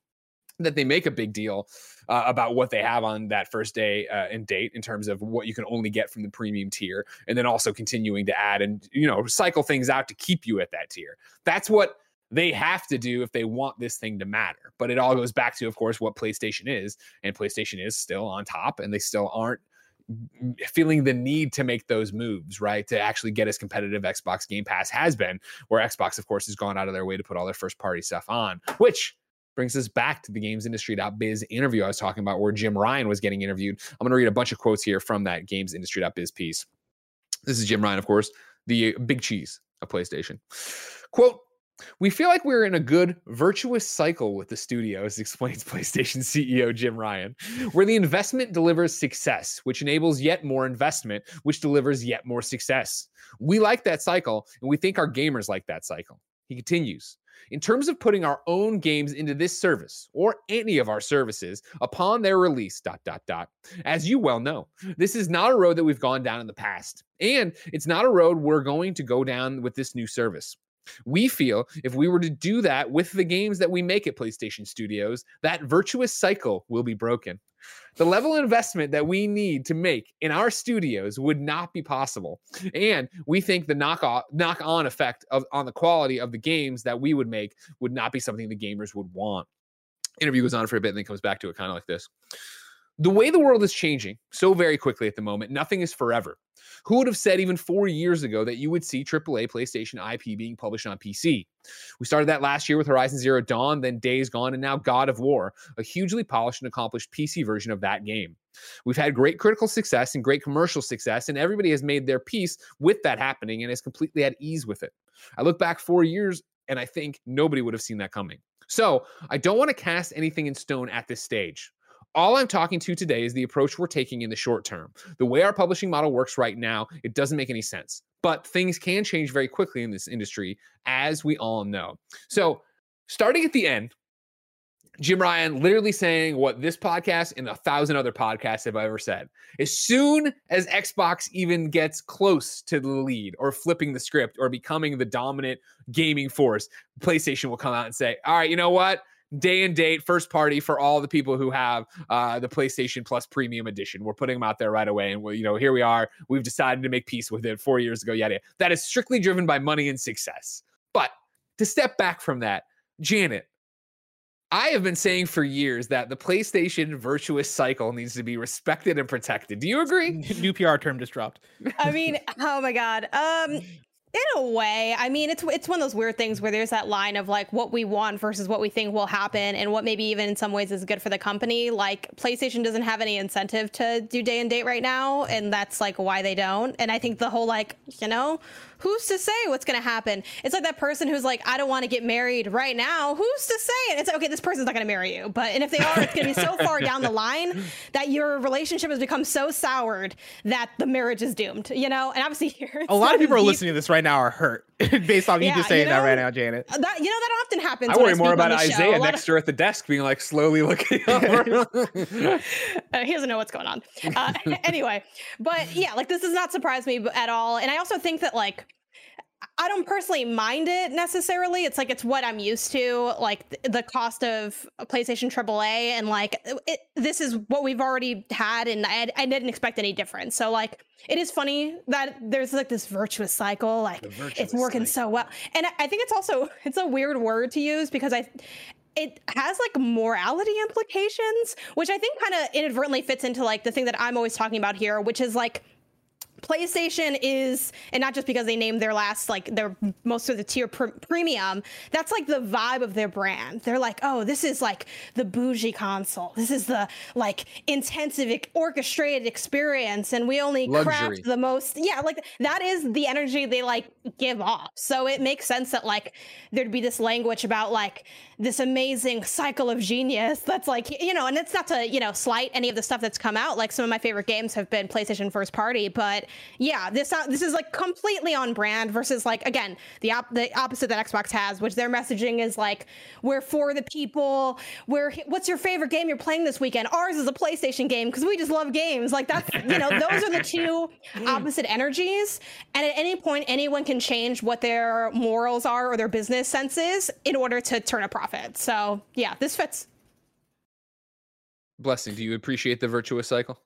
that they make a big deal uh, about what they have on that first day uh, and date in terms of what you can only get from the premium tier, and then also continuing to add and you know cycle things out to keep you at that tier. That's what they have to do if they want this thing to matter. But it all goes back to, of course, what PlayStation is, and PlayStation is still on top, and they still aren't feeling the need to make those moves, right? To actually get as competitive Xbox Game Pass has been, where Xbox, of course, has gone out of their way to put all their first party stuff on, which brings us back to the GamesIndustry.biz interview I was talking about where Jim Ryan was getting interviewed. I'm going to read a bunch of quotes here from that GamesIndustry.biz piece. This is Jim Ryan, of course, the big cheese of PlayStation. Quote, we feel like we're in a good virtuous cycle with the studios, explains PlayStation CEO Jim Ryan, where the investment delivers success, which enables yet more investment, which delivers yet more success. We like that cycle, and we think our gamers like that cycle. He continues. In terms of putting our own games into this service or any of our services upon their release, dot, dot, dot, as you well know, this is not a road that we've gone down in the past. And it's not a road we're going to go down with this new service. We feel if we were to do that with the games that we make at PlayStation Studios, that virtuous cycle will be broken. The level of investment that we need to make in our studios would not be possible. And we think the knock off, knock on effect of on the quality of the games that we would make would not be something the gamers would want. Interview goes on for a bit and then comes back to it kind of like this. The way the world is changing so very quickly at the moment, nothing is forever. Who would have said even four years ago that you would see AAA PlayStation IP being published on PC? We started that last year with Horizon Zero Dawn, then Days Gone, and now God of War, a hugely polished and accomplished PC version of that game. We've had great critical success and great commercial success, and everybody has made their peace with that happening and is completely at ease with it. I look back four years and I think nobody would have seen that coming. So I don't want to cast anything in stone at this stage. All I'm talking to today is the approach we're taking in the short term. The way our publishing model works right now, it doesn't make any sense. But things can change very quickly in this industry, as we all know. So, starting at the end, Jim Ryan literally saying what this podcast and a thousand other podcasts have ever said. As soon as Xbox even gets close to the lead or flipping the script or becoming the dominant gaming force, PlayStation will come out and say, All right, you know what? Day and date first party for all the people who have uh, the PlayStation Plus Premium Edition. We're putting them out there right away, and we, you know, here we are. We've decided to make peace with it four years ago. Yada. That is strictly driven by money and success. But to step back from that, Janet, I have been saying for years that the PlayStation virtuous cycle needs to be respected and protected. Do you agree? New PR term just dropped. I mean, oh my god. Um in a way, I mean, it's it's one of those weird things where there's that line of like what we want versus what we think will happen, and what maybe even in some ways is good for the company. Like PlayStation doesn't have any incentive to do day and date right now, and that's like why they don't. And I think the whole like you know who's to say what's going to happen? It's like that person who's like, I don't want to get married right now. Who's to say it? It's like, okay, this person's not going to marry you. But, and if they are, it's going to be so far down the line that your relationship has become so soured that the marriage is doomed, you know? And obviously, here a lot of people are listening to this right now are hurt based on yeah, you just saying you know, that right now, Janet. That, you know, that often happens. I worry I more about Isaiah next to her at the desk being like slowly looking over. uh, he doesn't know what's going on. Uh, anyway, but yeah, like this does not surprise me at all. And I also think that like, I don't personally mind it necessarily. It's like it's what I'm used to, like th- the cost of PlayStation AAA, and like it, this is what we've already had, and I, I, didn't expect any difference. So like it is funny that there's like this virtuous cycle, like virtuous it's working cycle. so well, and I think it's also it's a weird word to use because I it has like morality implications, which I think kind of inadvertently fits into like the thing that I'm always talking about here, which is like PlayStation is, and not just because they named their last like their most of the tier pr- premium. That's like the vibe of their brand. They're like, oh, this is like the bougie console. This is the like intensive orchestrated experience, and we only Luxury. craft the most. Yeah, like that is the energy they like give off. So it makes sense that like there'd be this language about like this amazing cycle of genius that's like you know and it's not to you know slight any of the stuff that's come out. Like some of my favorite games have been playstation first party but yeah this uh, this is like completely on brand versus like again the op- the opposite that xbox has which their messaging is like we're for the people we're what's your favorite game you're playing this weekend? Ours is a playstation game because we just love games. Like that's you know those are the two opposite energies. And at any point anyone can change what their morals are or their business sense is in order to turn a profit. So yeah this fits. Blessing, do you appreciate the virtuous cycle?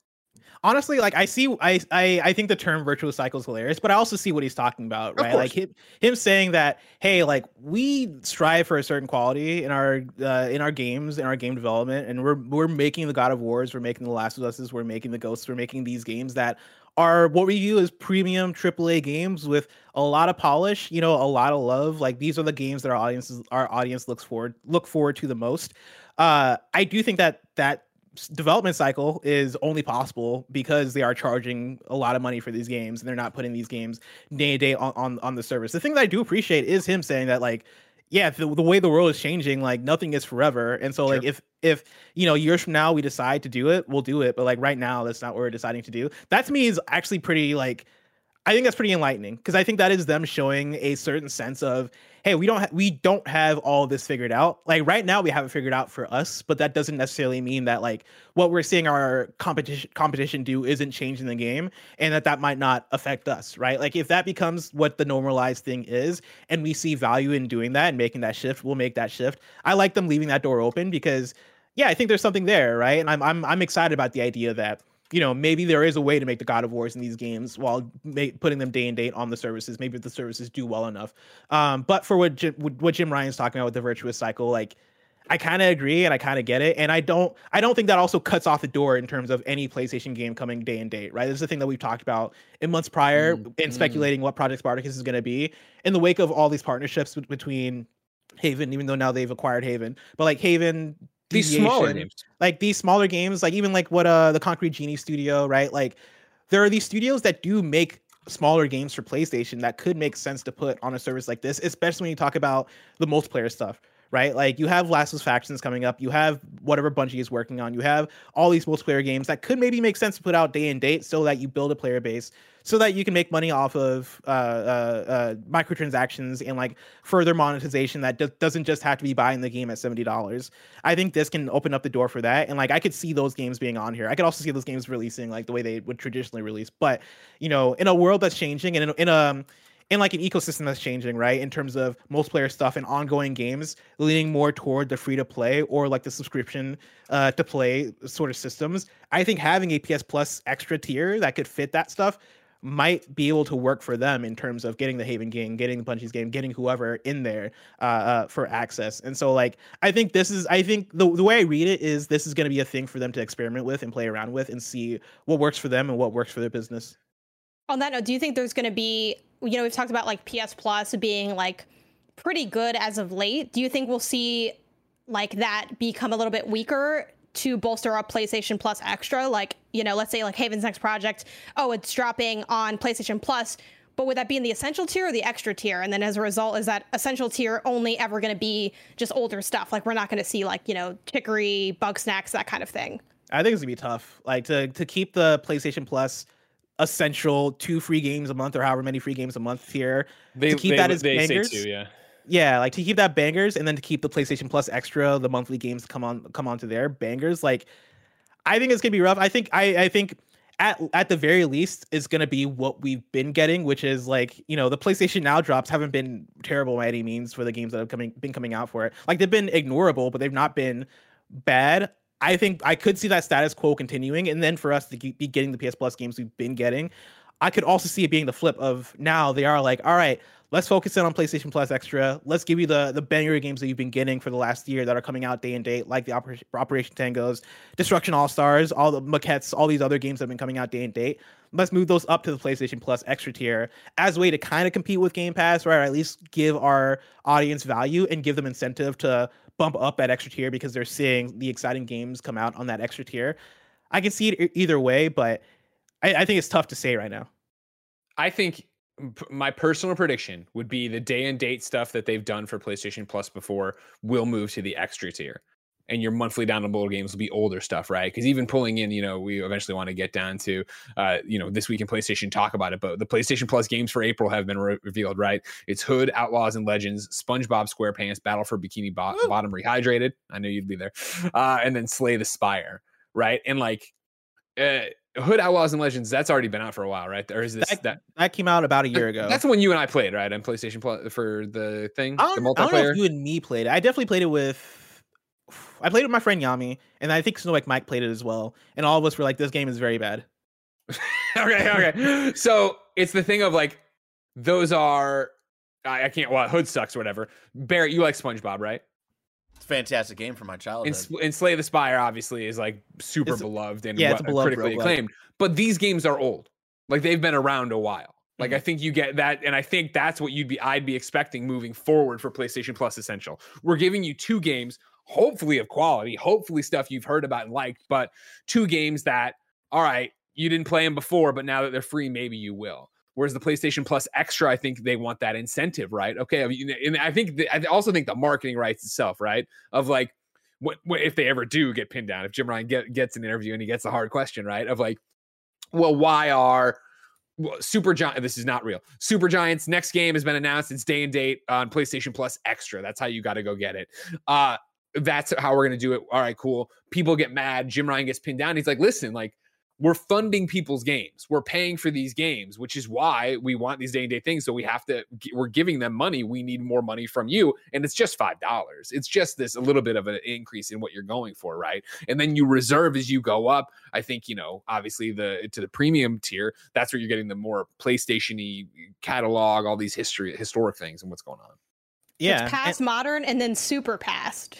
honestly like i see I, I i think the term virtuous cycle is hilarious but i also see what he's talking about right? Like him, him saying that hey like we strive for a certain quality in our uh, in our games in our game development and we're we're making the god of wars we're making the last of us's we're making the ghosts we're making these games that are what we view as premium AAA games with a lot of polish, you know, a lot of love. Like these are the games that our audiences our audience looks forward look forward to the most. Uh I do think that that development cycle is only possible because they are charging a lot of money for these games and they're not putting these games day to day on, on on the service. The thing that I do appreciate is him saying that like yeah, the, the way the world is changing, like nothing is forever. And so like if if you know years from now we decide to do it, we'll do it. But like right now, that's not what we're deciding to do. That to me is actually pretty like I think that's pretty enlightening because I think that is them showing a certain sense of, hey, we don't ha- we don't have all this figured out. Like right now, we have it figured out for us, but that doesn't necessarily mean that like what we're seeing our competition competition do isn't changing the game, and that that might not affect us, right? Like if that becomes what the normalized thing is, and we see value in doing that and making that shift, we'll make that shift. I like them leaving that door open because, yeah, I think there's something there, right? And I'm I'm I'm excited about the idea that you know, maybe there is a way to make the God of Wars in these games while putting them day and date on the services. Maybe the services do well enough. Um, but for what Jim, what Jim Ryan's talking about with the virtuous cycle, like I kind of agree and I kind of get it, and I don't I don't think that also cuts off the door in terms of any PlayStation game coming day and date. Right, this is the thing that we've talked about in months prior Mm, and mm. speculating what Project Spartacus is going to be in the wake of all these partnerships bet- between Haven, even though now they've acquired Haven, but like Haven. These smaller games. like these smaller games, like even like what uh the Concrete Genie studio, right? Like there are these studios that do make smaller games for PlayStation that could make sense to put on a service like this, especially when you talk about the multiplayer stuff, right? Like you have Last of Us Factions coming up, you have whatever Bungie is working on, you have all these multiplayer games that could maybe make sense to put out day and date so that you build a player base so that you can make money off of uh, uh, uh, microtransactions and like further monetization that do- doesn't just have to be buying the game at seventy dollars. I think this can open up the door for that, and like I could see those games being on here. I could also see those games releasing like the way they would traditionally release. But you know, in a world that's changing and in, in a in like an ecosystem that's changing, right? In terms of multiplayer stuff and ongoing games leaning more toward the free to play or like the subscription uh, to play sort of systems. I think having a PS Plus extra tier that could fit that stuff might be able to work for them in terms of getting the Haven game, getting the Bungie's game, getting whoever in there uh, uh, for access. And so, like, I think this is, I think the, the way I read it is this is going to be a thing for them to experiment with and play around with and see what works for them and what works for their business. On that note, do you think there's going to be, you know, we've talked about like PS Plus being like pretty good as of late. Do you think we'll see like that become a little bit weaker to bolster up PlayStation Plus Extra? Like, you know, let's say like Haven's next project, oh, it's dropping on PlayStation Plus. But would that be in the essential tier or the extra tier? And then as a result, is that essential tier only ever going to be just older stuff? Like we're not going to see like, you know, chicory, Bugsnax, that kind of thing. I think it's gonna be tough. Like to to keep the PlayStation Plus essential two free games a month or however many free games a month here. They to keep they, that as bangers. too, yeah. Yeah, like to keep that bangers and then to keep the PlayStation Plus extra, the monthly games come on come onto there bangers. Like, I think it's gonna be rough. I think I I think at at the very least is gonna be what we've been getting, which is like you know the PlayStation Now drops haven't been terrible by any means for the games that have coming been coming out for it. Like they've been ignorable, but they've not been bad. I think I could see that status quo continuing, and then for us to be getting the PS Plus games we've been getting, I could also see it being the flip of now they are like, all right, let's focus in on PlayStation Plus Extra. Let's give you the the banger games that you've been getting for the last year that are coming out day and date, like the Operation, Operation Tangos, Destruction All Stars, all the maquettes, all these other games that have been coming out day and date. Let's move those up to the PlayStation Plus Extra tier as a way to kind of compete with Game Pass, right? Or at least give our audience value and give them incentive to bump up that extra tier because they're seeing the exciting games come out on that extra tier. I can see it either way, but I, I think it's tough to say right now. I think my personal prediction would be the day and date stuff that they've done for PlayStation Plus before will move to the extra tier. And your monthly downloadable games will be older stuff, right? Because even pulling in, you know, we eventually want to get down to, uh, you know, this week in PlayStation talk about it, but the PlayStation Plus games for April have been re- revealed, right? It's Hood, Outlaws and Legends, SpongeBob SquarePants, Battle for Bikini Bo- Bottom Rehydrated. I knew you'd be there, uh, and then Slay the Spire, right? And like, uh, Hood Outlaws and Legends, that's already been out for a while, right? Or is this That, that? that came out about a year ago. That's the one you and I played, right? On PlayStation Plus for the thing, I the don't, I don't know multiplayer. if you and me played it. I definitely played it with. I played with my friend Yami, and I think Snowbike Mike played it as well. And all of us were like, "This game is very bad." okay, okay. So it's the thing of like, those are. I, I can't. Well, Hood sucks or whatever. Barrett, you like SpongeBob, right? It's a fantastic game from my childhood. And, Sl- and Slay the Spire obviously is like super It's- beloved and yeah, it's beloved critically roguelike. acclaimed. But these games are old. Like they've been around a while. Like Mm-hmm. I think you get that, and I think that's what you'd be I'd be expecting moving forward for PlayStation Plus Essential. We're giving you two games, hopefully of quality, hopefully stuff you've heard about and liked, but two games that, all right, you didn't play them before, but now that they're free, maybe you will. Whereas the PlayStation Plus Extra, I think they want that incentive, right? Okay, I and I think the, I also think the marketing rights itself, right? Of like, what, what if they ever do get pinned down? If Jim Ryan get, gets an interview and he gets a hard question, right? Of like, well, why are Supergiant? This is not real. Supergiants next game has been announced. It's day and date on PlayStation Plus Extra. That's how you got to go get it. Uh, that's how we're gonna do it. All right, cool. People get mad. Jim Ryan gets pinned down. He's like, listen, like we're funding people's games. We're paying for these games, which is why we want these day and day things. So we have to. We're giving them money. We need more money from you, and it's just five dollars. It's just this a little bit of an increase in what you're going for, right? And then you reserve as you go up. I think you know, obviously the to the premium tier. That's where you're getting the more PlayStation-y catalog, all these history, historic things, and what's going on. Yeah, It's past modern and then super past.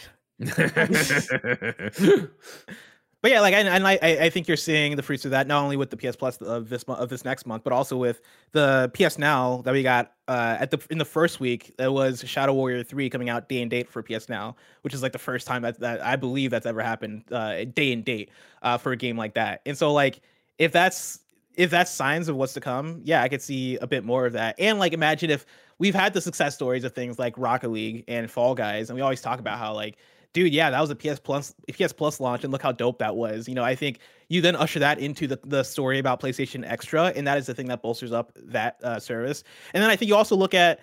But yeah, like and, and I I think you're seeing the fruits of that not only with the PS Plus of this month of this next month, but also with the PS Now that we got uh, at the in the first week. That was Shadow Warrior Three coming out day and date for PS Now, which is like the first time that, that I believe that's ever happened uh, day and date uh, for a game like that. And so like if that's if that's signs of what's to come, yeah, I could see a bit more of that. And like imagine if we've had the success stories of things like Rocket League and Fall Guys, and we always talk about how like dude, yeah, that was a PS Plus PS Plus launch, and look how dope that was. You know, I think you then usher that into the the story about PlayStation Extra, and that is the thing that bolsters up that uh, service. And then I think you also look at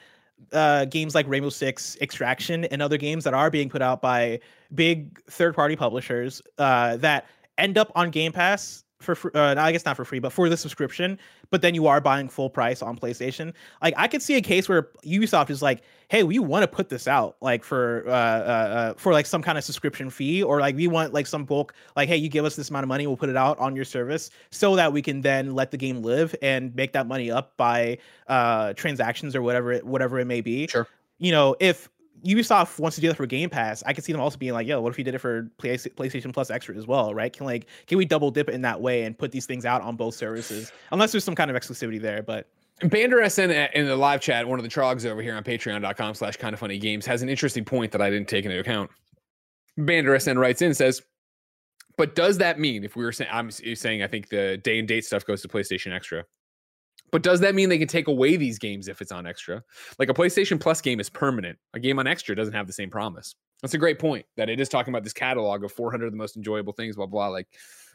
uh, games like Rainbow Six Extraction and other games that are being put out by big third party publishers uh, that end up on Game Pass for fr- uh, I guess not for free, but for the subscription. But then you are buying full price on PlayStation. Like I could see a case where Ubisoft is like, "Hey, we want to put this out like for uh, uh, uh, for like some kind of subscription fee, or like we want like some bulk. Like, hey, you give us this amount of money, we'll put it out on your service, so that we can then let the game live and make that money up by uh, transactions or whatever it, whatever it may be. Sure. You know, if Ubisoft wants to do that for Game Pass, I can see them also being like, "Yo, what if you did it for Play- PlayStation Plus Extra as well, right? Can like can we double dip it in that way and put these things out on both services? Unless there's some kind of exclusivity there, but Bander SN in the live chat, one of the trogs over here on patreon.com slash kind of funny games has an interesting point that I didn't take into account. Bander SN writes in says, but does that mean if we were saying, I'm saying, I think the day and date stuff goes to PlayStation Extra, but does that mean they can take away these games if it's on Extra? Like a PlayStation Plus game is permanent. A game on Extra doesn't have the same promise. That's a great point that it is talking about this catalog of 400 of the most enjoyable things, blah, blah. Like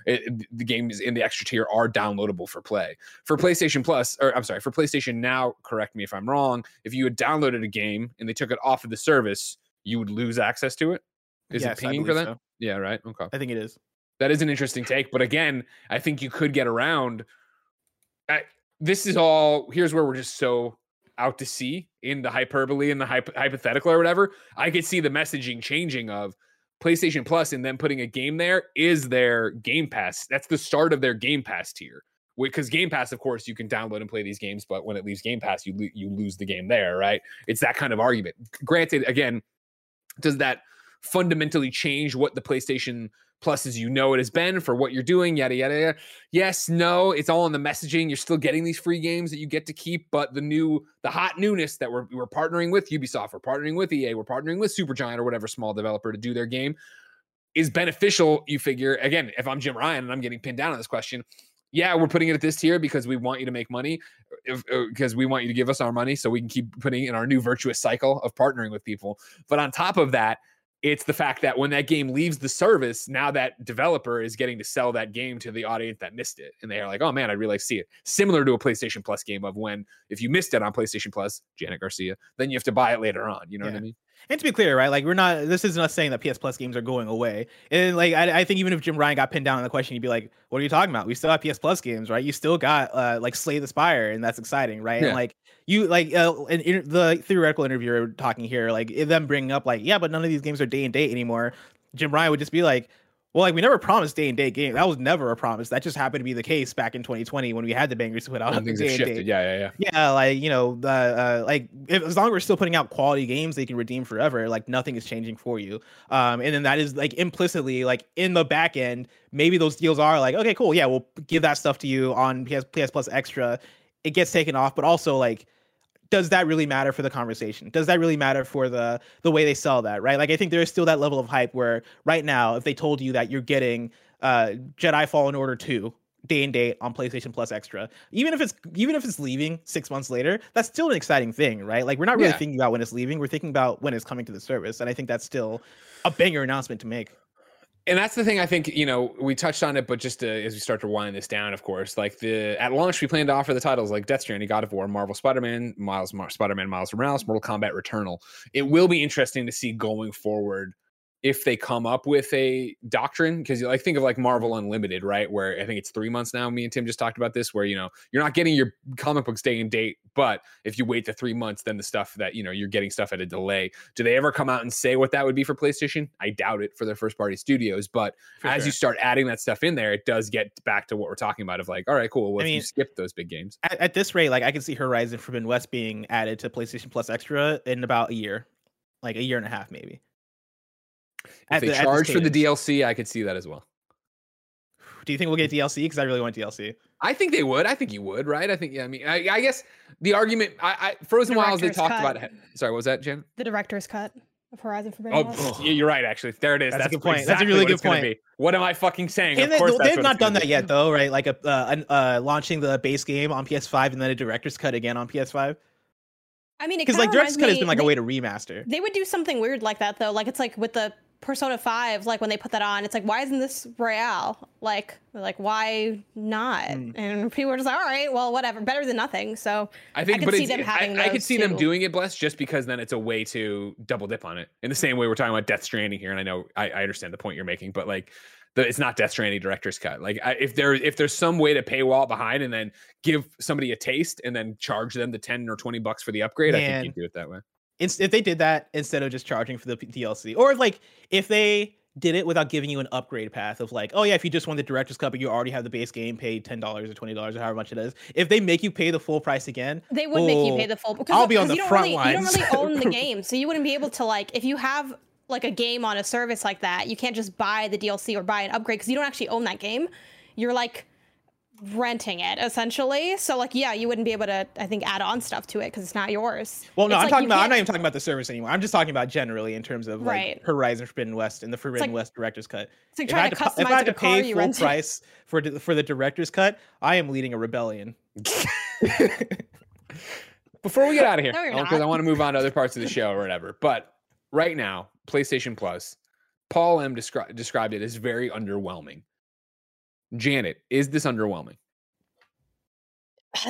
it, the games in the extra tier are downloadable for play. For PlayStation Plus, or I'm sorry, for PlayStation Now, correct me if I'm wrong, if you had downloaded a game and they took it off of the service, you would lose access to it. Is yes, it pinging for that? so. Yeah, right. Okay. I think it is. That is an interesting take. But again, I think you could get around. I, this is all, here's where we're just so out to sea in the hyperbole and the hypo- hypothetical or whatever. I could see the messaging changing of PlayStation Plus and then putting a game there is their Game Pass. That's the start of their Game Pass tier. because Game Pass, of course, you can download and play these games, but when it leaves Game Pass, you lo- you lose the game there, right? It's that kind of argument. Granted, again, does that fundamentally change what the PlayStation Plus as you know it has been for what you're doing? Yada yada yada. Yes, no, it's all in the messaging. You're still getting these free games that you get to keep, but the new, the hot newness that we're we're partnering with Ubisoft, we're partnering with EA, we're partnering with Supergiant or whatever small developer to do their game is beneficial. You figure again, if I'm Jim Ryan and I'm getting pinned down on this question, yeah, we're putting it at this tier because we want you to make money, because uh, we want you to give us our money so we can keep putting in our new virtuous cycle of partnering with people. But on top of that, it's the fact that when that game leaves the service, now that developer is getting to sell that game to the audience that missed it. And they are like, oh man, I'd really like to see it. Similar to a PlayStation Plus game of when if you missed it on PlayStation Plus, Janet Garcia, then you have to buy it later on. You know Yeah. what I mean? And to be clear, right? Like we're not. This isn't us saying that PS Plus games are going away. And like I, I think even if Jim Ryan got pinned down on the question, he'd be like, "What are you talking about? We still have PS Plus games, right? You still got uh, like Slay the Spire, and that's exciting, right? Yeah. And like you like uh, and in, the theoretical interviewer talking here, like them bringing up like, yeah, but none of these games are day and date anymore. Jim Ryan would just be like. Well, like we never promised day and day game. That was never a promise. That just happened to be the case back in 2020 when we had the bangers to put out things day have and shifted. Yeah, yeah, yeah. Yeah, like you know, the uh, like if, as long as we're still putting out quality games, they can redeem forever. Like nothing is changing for you. Um, and then that is like implicitly, like in the back end, maybe those deals are like, okay, cool, yeah, we'll give that stuff to you on PS PS Plus Extra. It gets taken off, but also like, does that really matter for the conversation? Does that really matter for the the way they sell that? Right? Like I think there is still that level of hype where right now, if they told you that you're getting uh Jedi Fallen Order two day and date on PlayStation Plus Extra. Even if it's even if it's leaving six months later, that's still an exciting thing, right? Like we're not really Yeah. thinking about when it's leaving, we're thinking about when it's coming to the service, and I think that's still a banger announcement to make. And that's the thing I think you know we touched on it, but just uh, as we start to wind this down, of course, like the at launch we plan to offer the titles like Death Stranding, God of War, Marvel Spider-Man, Miles Mar- Spider-Man, Miles Morales, Mortal Kombat Returnal. It will be interesting to see going forward if they come up with a doctrine because you like think of like Marvel Unlimited, right? Where I think it's three months now. Me and Tim just talked about this, where you know you're not getting your comic books day and date, but if you wait the three months, then the stuff that you know you're getting stuff at a delay. Do they ever come out and say what that would be for PlayStation? I doubt it for their first party studios, but For as sure. you start adding that stuff in there, it does get back to what we're talking about of like, all right, cool. Well, I if you mean- skip those big games, At, at this rate, like I can see Horizon Forbidden West being added to PlayStation Plus Extra in about a year, like a year and a half, maybe. If At they the- at charge for the. DLC, I could see that as well. Do you think we'll get DLC? Because I really want DLC. I think they would. I think you would, right? I think, yeah. I mean, I, I guess the argument, I, I Frozen Wilds, they talked cut. about. it. Sorry, what was that, Jen? The director's cut of Horizon Forbidden Oh, West. pff, yeah, you're right. Actually, there it is. That's a good point. That's a really what good point. What am I fucking saying? And of they, course, that's they've not done that be. yet, though, right? Like a uh, uh, launching the base game on PS5 and then a director's cut again on PS5. I mean, Because like director's reminds cut has been like they, a way to remaster. They would do something weird like that though. Like it's like with the Persona 5, like when they put that on, it's like, why isn't this Royal? Like, like, why not? Hmm. And people are just like, all right, well, whatever, better than nothing. So I think, could but see it's, them I- having I, could those see them doing it, bless, just because then it's a way to double dip on it. In the same way we're talking about Death Stranding here, and I know I, I understand the point you're making, but like, the, it's not Death Stranding director's cut. Like, I, if there if there's some way to paywall behind and then give somebody a taste and then charge them the ten or twenty bucks for the upgrade, I think you do it that way. If they did that instead of just charging for the DLC, or if, like if they did it without giving you an upgrade path of like, oh yeah, if you just want the director's cut, but you already have the base game, pay ten dollars or twenty dollars or however much it is. If they make you pay the full price again, they would make you oh, pay the full because I'll be on the you don't front really. You don't really own the game. So you wouldn't be able to like if you have like a game on a service like that, you can't just buy the DLC or buy an upgrade because you don't actually own that game. You're like renting it essentially. So like yeah, you wouldn't be able to I think add on stuff to it because it's not yours. Well, no, It's I'm like talking you about. I'm can't- even talking about the service anymore. I'm just talking about generally in terms of like Right. Horizon Forbidden West and the Forbidden like- West director's cut. It's like if I trying had to to, if I had to a car pay full rented. price for the, for the director's cut, I am leading a rebellion. Before we get out of here, No, because I want to move on to other parts of the show or whatever. But right now, PlayStation Plus, Paul M descri- described it as very underwhelming. Janet, is this underwhelming?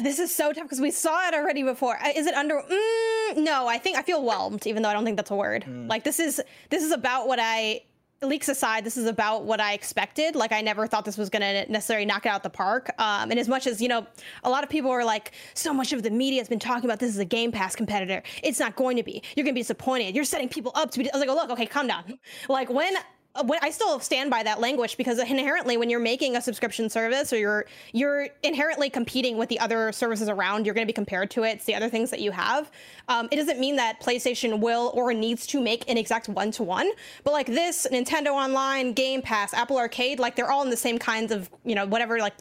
This is so tough because we saw it already before. Is it under? Mm, no, I think I feel whelmed, even though I don't think that's a word. Mm. Like this is this is about what I leaks aside. This is about what I expected. Like I never thought this was going to necessarily knock it out the park. Um, and as much as you know, a lot of people are like, so much of the media has been talking about this as a Game Pass competitor. It's not going to be. You're going to be disappointed. You're setting people up to be. I was like, oh, look, okay, calm down. Like when what I still stand by that language because inherently, when you're making a subscription service or you're you're inherently competing with the other services around, you're going to be compared to it. It's the other things that you have. Um, it doesn't mean that PlayStation will or needs to make an exact one to one, but like this, Nintendo Online, Game Pass, Apple Arcade, like they're all in the same kinds of you know whatever like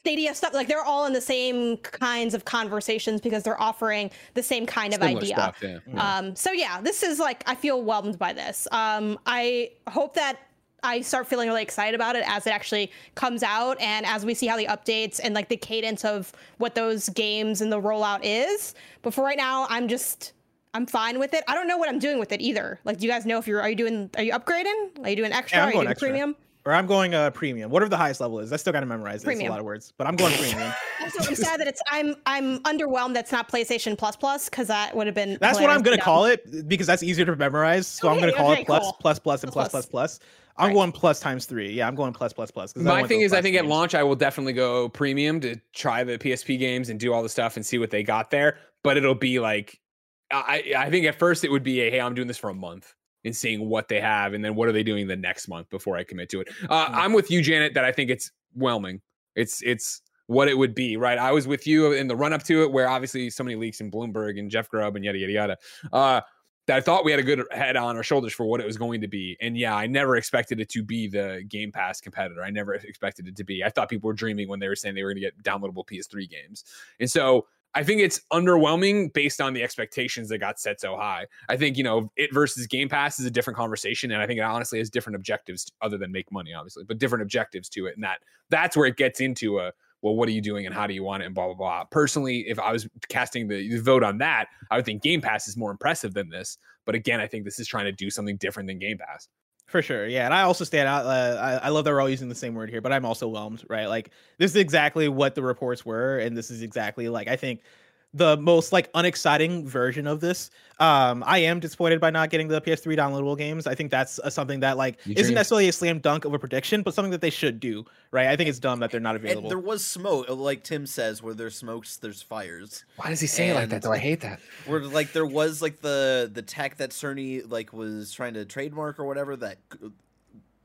Stadia stuff. Like they're all in the same kinds of conversations because they're offering the same kind of Similar idea. stuff, yeah. Um, so yeah, this is like I feel whelmed by this. Um, I hope that I start feeling really excited about it as it actually comes out and as we see how the updates and like the cadence of what those games and the rollout is. But for right now, I'm just I'm fine with it. I don't know what I'm doing with it either. Like, do you guys know if you're are you doing are you upgrading? Are you doing extra? Yeah, I'm are you doing extra. premium? Or I'm going uh premium. Whatever the highest level is. I still got to memorize it. It's a lot of words, but I'm going premium. Also, I'm sad that it's I'm I'm underwhelmed that's not PlayStation Plus Plus because that would have been. That's what I'm gonna call it because that's easier to memorize. So I'm gonna call okay, it plus, cool. plus, plus, and Plus, plus, plus. plus, plus. I'm Right. going plus times three. Yeah, I'm going plus, plus, plus. 'cause I My thing is, I last think at launch, I will definitely go premium to try the PSP games and do all the stuff and see what they got there. But it'll be like, I, I think at first it would be a, hey, I'm doing this for a month and seeing what they have, and then what are they doing the next month before I commit to it. Uh, I'm with you, Janet, that I think it's whelming. It's it's what it would be, right? I was with you in the run up to it, where obviously so many leaks in Bloomberg and Jeff Grubb and yada yada yada. Uh, that I thought we had a good head on our shoulders for what it was going to be. And yeah, I never expected it to be the Game Pass competitor. I never expected it to be. I thought people were dreaming when they were saying they were going to get downloadable PS3 games. And so I think it's underwhelming based on the expectations that got set so high. I think, you know, it versus Game Pass is a different conversation. And I think it honestly has different objectives other than make money, obviously, but different objectives to it. And that that's where it gets into a well, what are you doing and how do you want it and blah blah blah. Personally, if I was casting the, vote on that, I would think Game Pass is more impressive than this. But again, I think this is trying to do something different than Game Pass. For sure, yeah, and I also stand out. Uh, I, I love that we're all using the same word here, but I'm also whelmed, right? Like this is exactly what the reports were, and this is exactly like I think the most like unexciting version of this. Um, I am disappointed by not getting the PS3 downloadable games. I think that's uh, something that like You isn't dream. necessarily a slam dunk of a prediction, but something that they should do, right? I think it's dumb that they're not And available. there was smoke, like Tim says, where there's smokes, there's fires. Why does he say it like that? And- Though I hate that. Where like there was like the the tech that Cerny like was trying to trademark or whatever that c-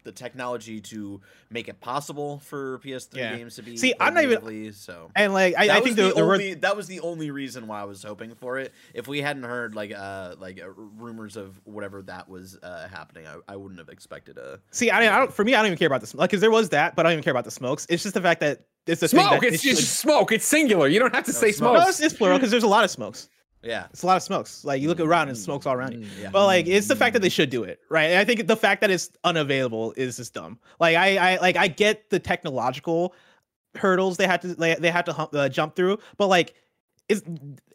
the technology to make it possible for PS3 Yeah. games to be See, I'm not even- natively, so and like I, I think the, the, the word- only that was the only reason why I was hoping for it. If we hadn't heard like uh like uh, rumors of whatever that was uh happening, I, I wouldn't have expected a See, I, I don't. For me, I don't even care about this. Like, because there was that, but I don't even care about the smokes. It's just the fact that it's the thing Smoke. that It's just should- smoke. It's singular. You don't have to No, say smoke. smoke. No, it's, it's plural because there's a lot of smokes. Yeah. It's a lot of smokes. Like you look around and smokes all around you. Yeah. But like it's the fact that they should do it, right? And I think the fact that it's unavailable is just dumb. Like I, I like I get the technological hurdles they had to they, they had to hump, uh, jump through, but like it's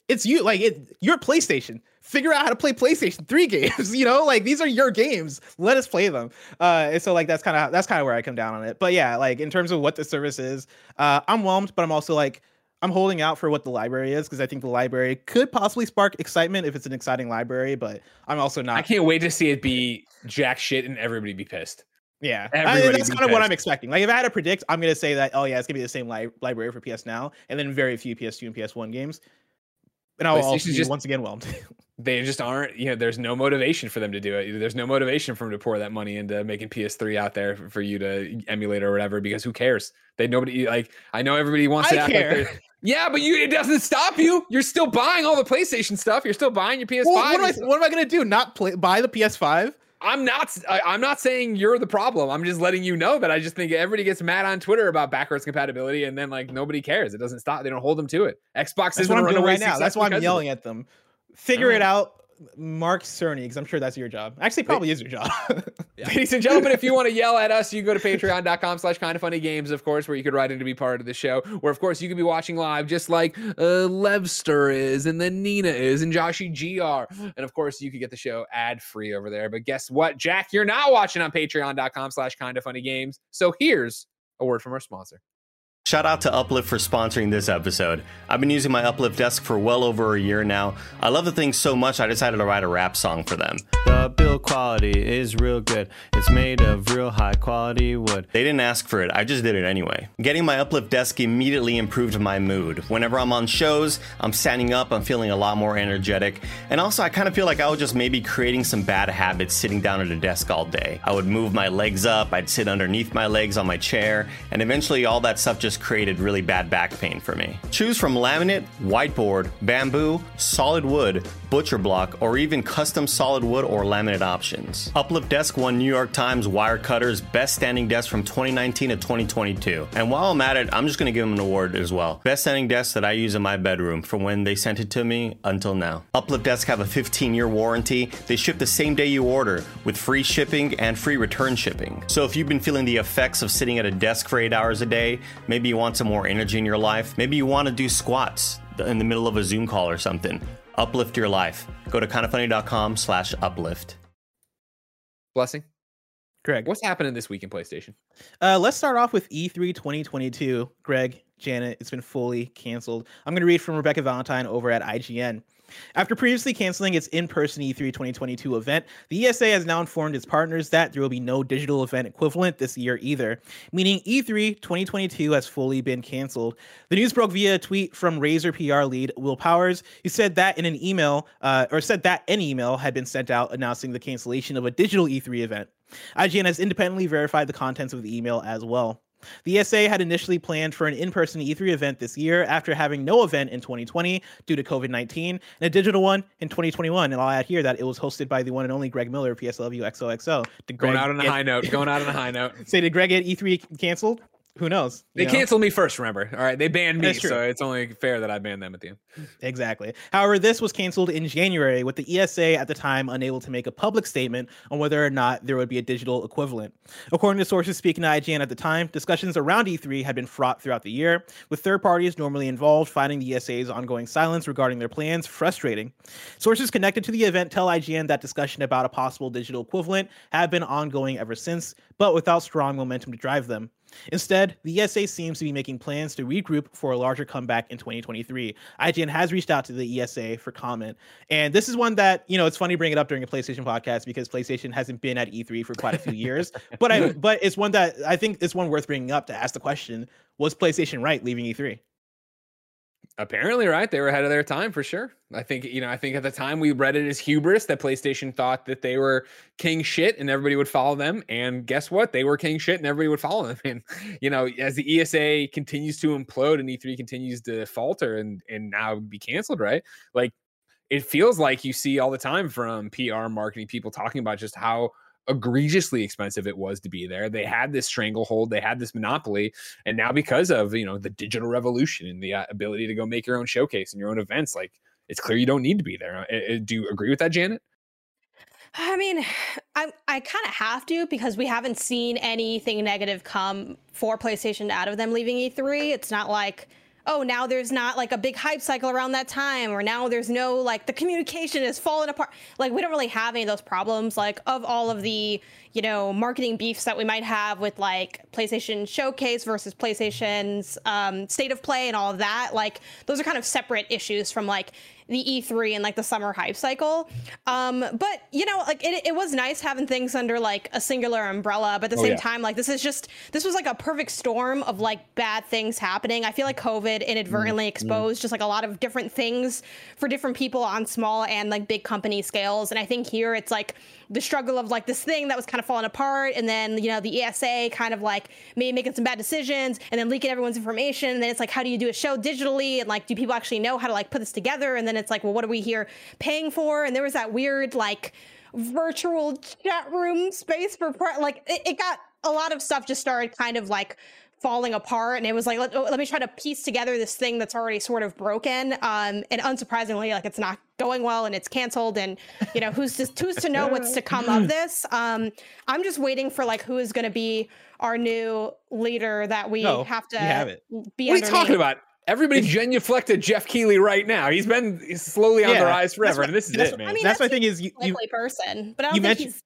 it's you like it you're PlayStation. Figure out how to play PlayStation 3 games, you know? Like these are your games. Let us play them. Uh and so like that's kind of that's kind of where I come down on it. But yeah, like in terms of what the service is, uh I'm whelmed, but I'm also like I'm holding out for what the library is because I think the library could possibly spark excitement if it's an exciting library, but I'm also not. I can't wait to see it be jack shit and everybody be pissed. Yeah, I- Everybody that's kind of what. I'm expecting. Like, if I had to predict, I'm gonna say that oh yeah, it's gonna be the same li- library for PS Now, and then very few PS2 and PS1 games. And I'll also be just- once again whelmed. They just aren't, you know, there's no motivation for them to do it. There's no motivation for them to pour that money into making PS3 out there for, you to emulate or whatever because who cares? They nobody like I know everybody wants I to act care. like Yeah, but you it doesn't stop you. You're still buying all the PlayStation stuff. You're still buying your PS5. well, what, am I, what am I gonna do? Not play buy the PS5? I'm not. I, I'm not saying you're the problem. I'm just letting you know that I just think everybody gets mad on Twitter about backwards compatibility, and then like nobody cares. It doesn't stop. They don't hold them to it. Xbox That's is what I'm doing right now. That's why I'm yelling. at them. Figure Alright. it uh-huh. out, Mark Cerny, because I'm sure that's your job. Actually, probably is your job. Ladies and gentlemen, if you want to yell at us, you can go to patreon.com slash kind of funny games, of course, where you could write in to be part of the show. Where, of course, you could be watching live just like uh, Levster is, and then Nina is, and Joshy GR. And of course, you could get the show ad free over there. But guess what, Jack? You're not watching on patreon.com slash kind of funny games. So here's a word from our sponsor. Shout out to Uplift for sponsoring this episode. I've been using my Uplift desk for well over a year now. I love the thing so much I decided to write a rap song for them. The build quality is real good. It's made of real high quality wood. They didn't ask for it, I just did it anyway. Getting my Uplift desk immediately improved my mood. Whenever I'm on shows, I'm standing up, I'm feeling a lot more energetic. And also, I kind of feel like I was just maybe creating some bad habits sitting down at a desk all day. I would move my legs up, I'd sit underneath my legs on my chair, and eventually all that stuff just created really bad back pain for me. Choose from laminate, whiteboard, bamboo, solid wood, butcher block, or even custom solid wood or laminate options. Uplift Desk won New York Times Wirecutter's Best Standing Desk from 2019 to 2022. And while I'm at it, I'm just gonna give them an award as well. Best standing desk that I use in my bedroom from when they sent it to me until now. Uplift Desk have a 15 year warranty. They ship the same day you order with free shipping and free return shipping. So if you've been feeling the effects of sitting at a desk for eight hours a day, maybe you want some more energy in your life, maybe you want to do squats in the middle of a Zoom call or something. Uplift your life. Go to kindoffunny.com slash uplift. Blessing. Greg. What's happening this week in PlayStation? Uh, let's start off with E E3 2022. Greg, Janet, it's been fully canceled. I'm going to read from Rebecca Valentine over at IGN. After previously canceling its in person E3 2022 event, the ESA has now informed its partners that there will be no digital event equivalent this year either, meaning E E3 2022 has fully been canceled. The news broke via a tweet from Razer PR lead Will Powers, who said that in an email, uh, or said that an email had been sent out announcing the cancellation of a digital E3 event. IGN has independently verified the contents of the email as well. The ESA had initially planned for an in person E3 event this year after having no event in 2020 due to COVID 19 and a digital one in 2021. And I'll add here that it was hosted by the one and only Greg Miller of PSLW XOXO. Did Going out on a high note. Going out on a high note. Say, did Greg get E3 canceled? Who knows? They know? canceled me first, remember? All right. They banned me, so it's only fair that I ban them at the end. Exactly. However, this was canceled in January, with the ESA at the time unable to make a public statement on whether or not there would be a digital equivalent. According to sources speaking to IGN at the time, discussions around E3 had been fraught throughout the year, with third parties normally involved finding the ESA's ongoing silence regarding their plans frustrating. Sources connected to the event tell IGN that discussion about a possible digital equivalent have been ongoing ever since, but without strong momentum to drive them. Instead, the ESA seems to be making plans to regroup for a larger comeback in 2023. IGN has reached out to the ESA for comment. And this is one that, you know, it's funny bringing it up during a PlayStation podcast because PlayStation hasn't been at E3 for quite a few years. But I but it's one that I think it's one worth bringing up to ask the question, was PlayStation right leaving E E3? Apparently, right? They were ahead of their time for sure. I think, you know, I think at the time we read it as hubris that PlayStation thought that they were king shit and everybody would follow them. And guess what? They were king shit and everybody would follow them. And, you know, as the ESA continues to implode and E3 continues to falter and, and now be canceled, right? Like, it feels like you see all the time from PR marketing people talking about just how egregiously expensive it was to be there. They had this stranglehold, they had this monopoly, and now because of you know the digital revolution and the uh, ability to go make your own showcase and your own events, like it's clear you don't need to be there. Uh, uh, do you agree with that, Janet? I mean, I I kind of have to because we haven't seen anything negative come for PlayStation out of them leaving E3. It's not like oh now there's not like a big hype cycle around that time or now there's no like the communication is falling apart. Like we don't really have any of those problems like of all of the, you know, marketing beefs that we might have with like PlayStation Showcase versus PlayStation's um, state of play and all of that. Like those are kind of separate issues from like the E3 and like the summer hype cycle. Um, but you know, like it, it was nice having things under like a singular umbrella, but at the Oh, same yeah. time, like this is just this was like a perfect storm of like bad things happening. I feel like COVID inadvertently exposed just like a lot of different things for different people on small and like big company scales. And I think here it's like the struggle of like this thing that was kind of falling apart, and then you know the ESA kind of like maybe making some bad decisions, and then leaking everyone's information. And then it's like, how do you do a show digitally, and like, do people actually know how to like put this together? And then it's like, well, what are we here paying for? And there was that weird like virtual chat room space for like it, it got a lot of stuff just started kind of like falling apart and it was like let, let me try to piece together this thing that's already sort of broken um and unsurprisingly like it's not going well and it's canceled and you know who's just who's to know what's to come of this um i'm just waiting for like who is going to be our new leader that we No, have to have it. be What are you talking about? Everybody genuflected Jeff Keighley right now. He's been slowly on the Yeah, rise that's forever, what- and this is that's it, what- man. I mean, That's my thing is you, you person but i don't you think he's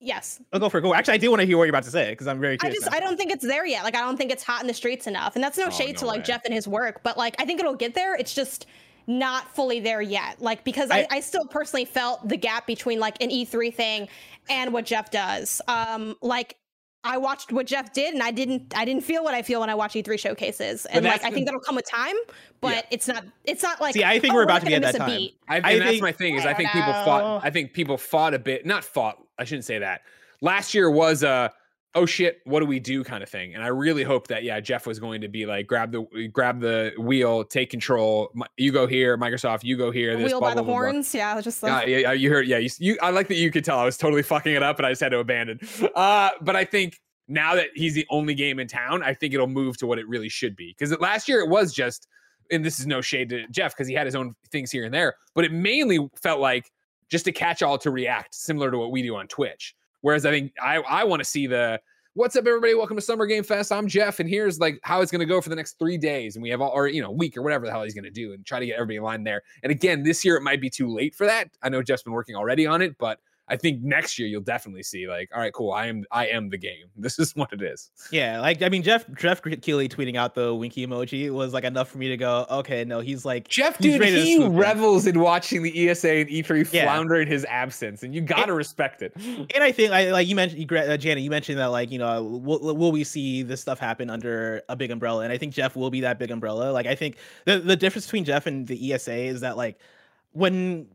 yes oh, go for it. Go. Actually, I do want to hear what you're about to say because I'm very I just now. I don't think it's there yet. Like I don't think it's hot in the streets enough. And that's no Oh, shade no to like way. Jeff and his work, but like I think it'll get there. It's just not fully there yet. Like because I, I- I still personally felt the gap between like an E3 thing and what Jeff does. Um, like I watched what Jeff did, and I didn't. I didn't feel what I feel when I watch E3 showcases, and like that's I think that'll come with time. But Yeah. it's not. It's not like. See, I think oh, we're about not to be at that time. beat. I, I that's think- my thing is I I think don't people fought. I think people fought a bit. Not fought. I shouldn't say that. Last year was a oh shit, what do we do kind of thing. And I really hope that yeah, Jeff was going to be like grab the grab the wheel, take control. You go here, Microsoft. You go here. This Wheel blah, by the blah, blah, blah. horns. Yeah, just like, yeah, yeah, you heard. Yeah, you, you. I like that you could tell I was totally fucking it up, and I just had to abandon. Uh, but I think now that he's the only game in town, I think it'll move to what it really should be. Because last year it was just, and this is no shade to Jeff because he had his own things here and there, but it mainly felt like just a catch all to react, similar to what we do on Twitch. Whereas I think I I want to see the what's up everybody? Welcome to summer game fest. I'm jeff and here's like how it's going to go for the next three days. And we have all or you know week or whatever the hell he's going to do and try to get everybody in line there. And again this year it might be too late for that. I know jeff's been working already on it but i think next year you'll definitely see like all right cool i am i am the game this is what it is Yeah, like I mean, Jeff Jeff Keighley tweeting out the winky emoji was like enough for me to go, okay, no, he's like jeff he's dude he revels in watching the esa and e3 Yeah. flounder in his absence and you gotta respect it And I think, I, like you mentioned, uh, Janet, you mentioned that, like, you know, will, will we see this stuff happen under a big umbrella? And I think Jeff will be that big umbrella. Like, I think the, the difference between Jeff and the ESA is that, like, when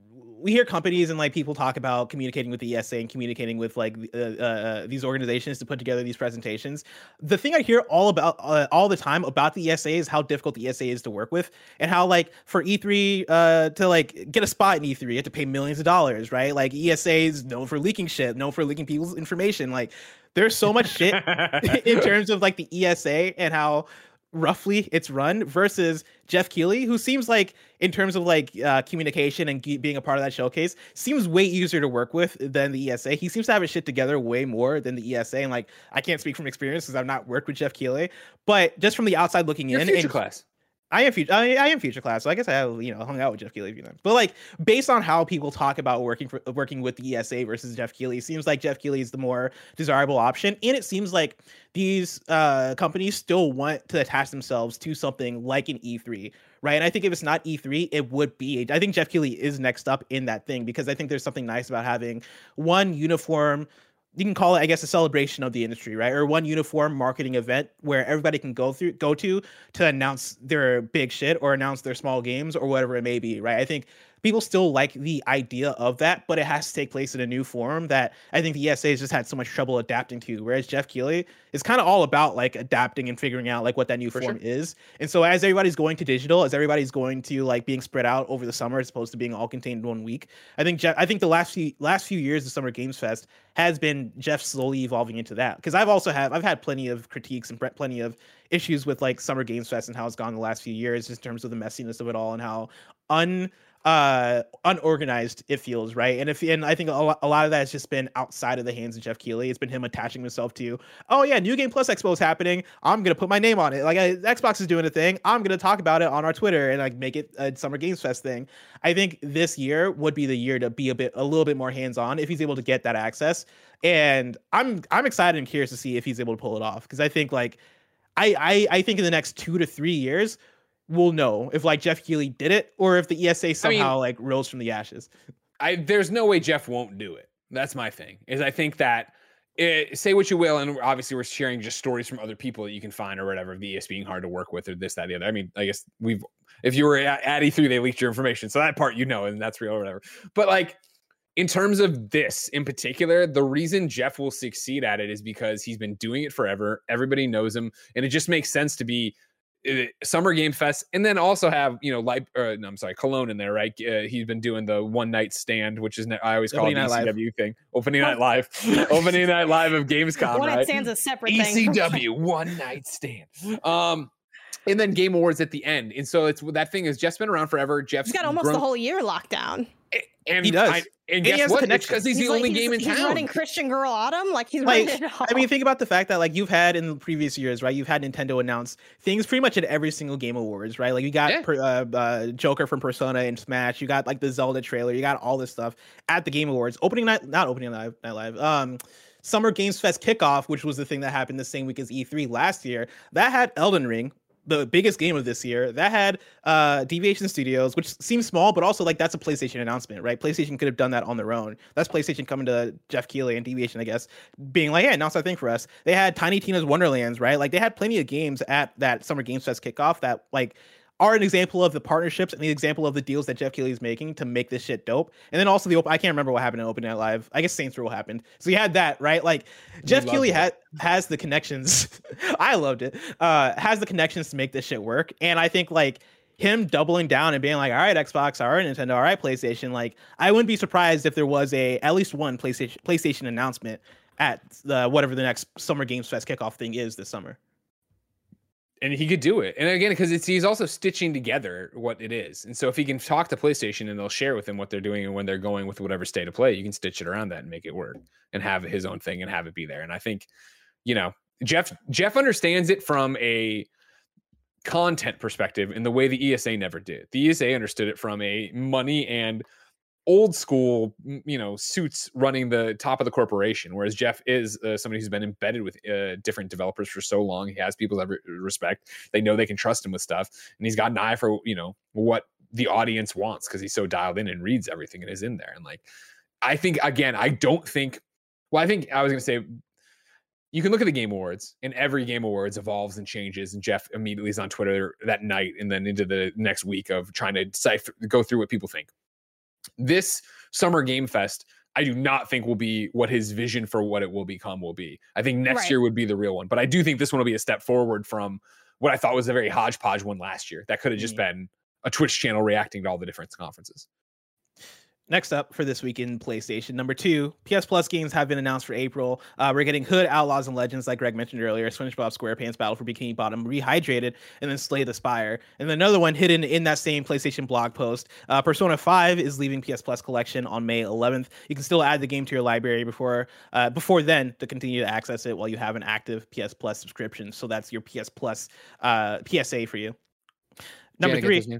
we hear companies and like people talk about communicating with the ESA and communicating with like uh, uh, these organizations to put together these presentations. The thing I hear all about uh, all the time about the ESA is how difficult the ESA is to work with, and how like for E3 uh, to like get a spot in E3, you have to pay millions of dollars, right? Like ESA is known for leaking shit, known for leaking people's information. Like there's so much shit in terms of like the ESA and how roughly it's run versus Jeff Keighley, who seems like in terms of like uh, communication and ge- being a part of that showcase, seems way easier to work with than the ESA. He seems to have his shit together way more than the ESA. And like I can't speak from experience because I've not worked with Jeff Keighley, but just from the outside looking Your in, future and- class I am future. I, I am future class, so I guess I have you know hung out with Jeff Keighley a few times. But like based on how people talk about working for working with the ESA versus Jeff Keighley, it seems like Jeff Keighley is the more desirable option, and it seems like these uh, companies still want to attach themselves to something like an E3, right? And I think if it's not E3, it would be. I think Jeff Keighley is next up in that thing because I think there's something nice about having one uniform you can call it, I guess, a celebration of the industry, right? Or one uniform marketing event where everybody can go through, go to to announce their big shit or announce their small games or whatever it may be, right? I think people still like the idea of that, but it has to take place in a new form that I think the ESA has just had so much trouble adapting to. Whereas Jeff Keighley is kind of all about like adapting and figuring out like what that new For form sure. is. And so as everybody's going to digital, as everybody's going to like being spread out over the summer as opposed to being all contained in one week, I think Jeff, I think the last few last few years of Summer Games Fest has been Jeff slowly evolving into that. Because I've also have I've had plenty of critiques and plenty of issues with like Summer Games Fest and how it's gone the last few years just in terms of the messiness of it all and how un uh unorganized it feels right? And if and i think a lot, a lot of that has just been outside of the hands of jeff keighley. It's been him attaching himself to oh yeah new game plus expo is happening. I'm gonna put my name on it. Like xbox is doing a thing. I'm gonna talk about it on our twitter and like make it a summer games fest thing. I think this year would be the year to be a bit a little bit more hands-on if he's able to get that access. And i'm i'm excited and curious to see if he's able to pull it off because i think like I, I I think in the next two to three years, we'll know if like Jeff Keighley did it or if the ESA somehow like rose from the ashes. I there's no way Jeff won't do it. That's my thing. Is I think that it, say what you will, and obviously we're sharing just stories from other people that you can find or whatever. The ES being hard to work with or this that the other. I mean, I guess we've if you were at, at E3 they leaked your information, so that part you know, and that's real or whatever. But like in terms of this in particular, the reason Jeff will succeed at it is because he's been doing it forever. Everybody knows him, and it just makes sense to be uh, Summer Game Fest, and then also have you know, like, uh, no, I'm sorry, Cologne in there, right? Uh, he's been doing the one night stand, which is I always call it Opening the ECW thing, opening night live, opening night live of Gamescom, One night right? stands a separate thing. ECW one night stand. Um, and then Game Awards at the end, and so it's that thing has Jeff's been around forever. Jeff's He's got almost grown- the whole year locked down. And He does. I, and And he has a what? It's connection. because he's, the like- only he's- game in town. he's town. running Christian Girl Autumn. Like he's Like, running it. I mean, think about the fact that like you've had in the previous years, right? You've had Nintendo announce things pretty much at every single Game Awards, right? Like you got Yeah. per, uh, uh, Joker from Persona and Smash, you got like the Zelda trailer, you got all this stuff at the Game Awards. Opening night, not opening night, night live. Um, Summer Games Fest kickoff, which was the thing that happened the same week as E3 last year, that had Elden Ring the biggest game of this year that had uh deviation studios which seems small but also like that's a playstation announcement right? Playstation could have done that on their own. That's playstation coming to jeff keighley and deviation i guess being like yeah announce that thing for us. They had tiny tina's wonderlands right? Like they had plenty of games at that summer games fest kickoff that like are an example of the partnerships and the example of the deals that Jeff Keighley is making to make this shit dope. And then also the open, I can't remember what happened in Open Night Live. I guess Saints Row happened. So you had that, right? Like Jeff Keighley had has the connections. I loved it. Uh, has the connections to make this shit work. And I think like him doubling down and being like, all right, Xbox, all right, Nintendo, all right, PlayStation. Like, I wouldn't be surprised if there was a at least one PlayStation PlayStation announcement at the whatever the next Summer Games Fest kickoff thing is this summer and he could do it. And again, because it's he's also stitching together what it is. And so if he can talk to PlayStation and they'll share with him what they're doing and when they're going with whatever state of play, you can stitch it around that and make it work and have his own thing and have it be there. And I think, you know, Jeff Jeff understands it from a content perspective in the way the ESA never did. The ESA understood it from a money and old school, you know, suits running the top of the corporation, whereas Jeff is uh, somebody who's been embedded with uh, different developers for so long. He has people's respect. They know they can trust him with stuff, and he's got an eye for you know what the audience wants because he's so dialed in and reads everything and is in there. And like, I think again, I don't think. Well, I think I was going to say you can look at the game awards and every game awards evolves and changes and jeff immediately is on twitter that night and then into the next week of trying to go through what people think this summer game fest I do not think will be what his vision for what it will become will be. I think next right. year would be the real one, but I do think this one will be a step forward from what I thought was a very hodgepodge one last year. That could have just been a Twitch channel reacting to all the different conferences. Next up for this week in PlayStation, number two, PS Plus games have been announced for April. Uh, we're getting Hood, Outlaws, and Legends, like Greg mentioned earlier, SpongeBob SquarePants Battle for Bikini Bottom, Rehydrated, and then Slay the Spire. And then another one hidden in that same PlayStation blog post. Uh, Persona 5 is leaving PS Plus collection on May 11th. You can still add the game to your library before uh, before then to continue to access it while you have an active PS Plus subscription. So that's your PS Plus uh, PSA for you. Number Janet, three,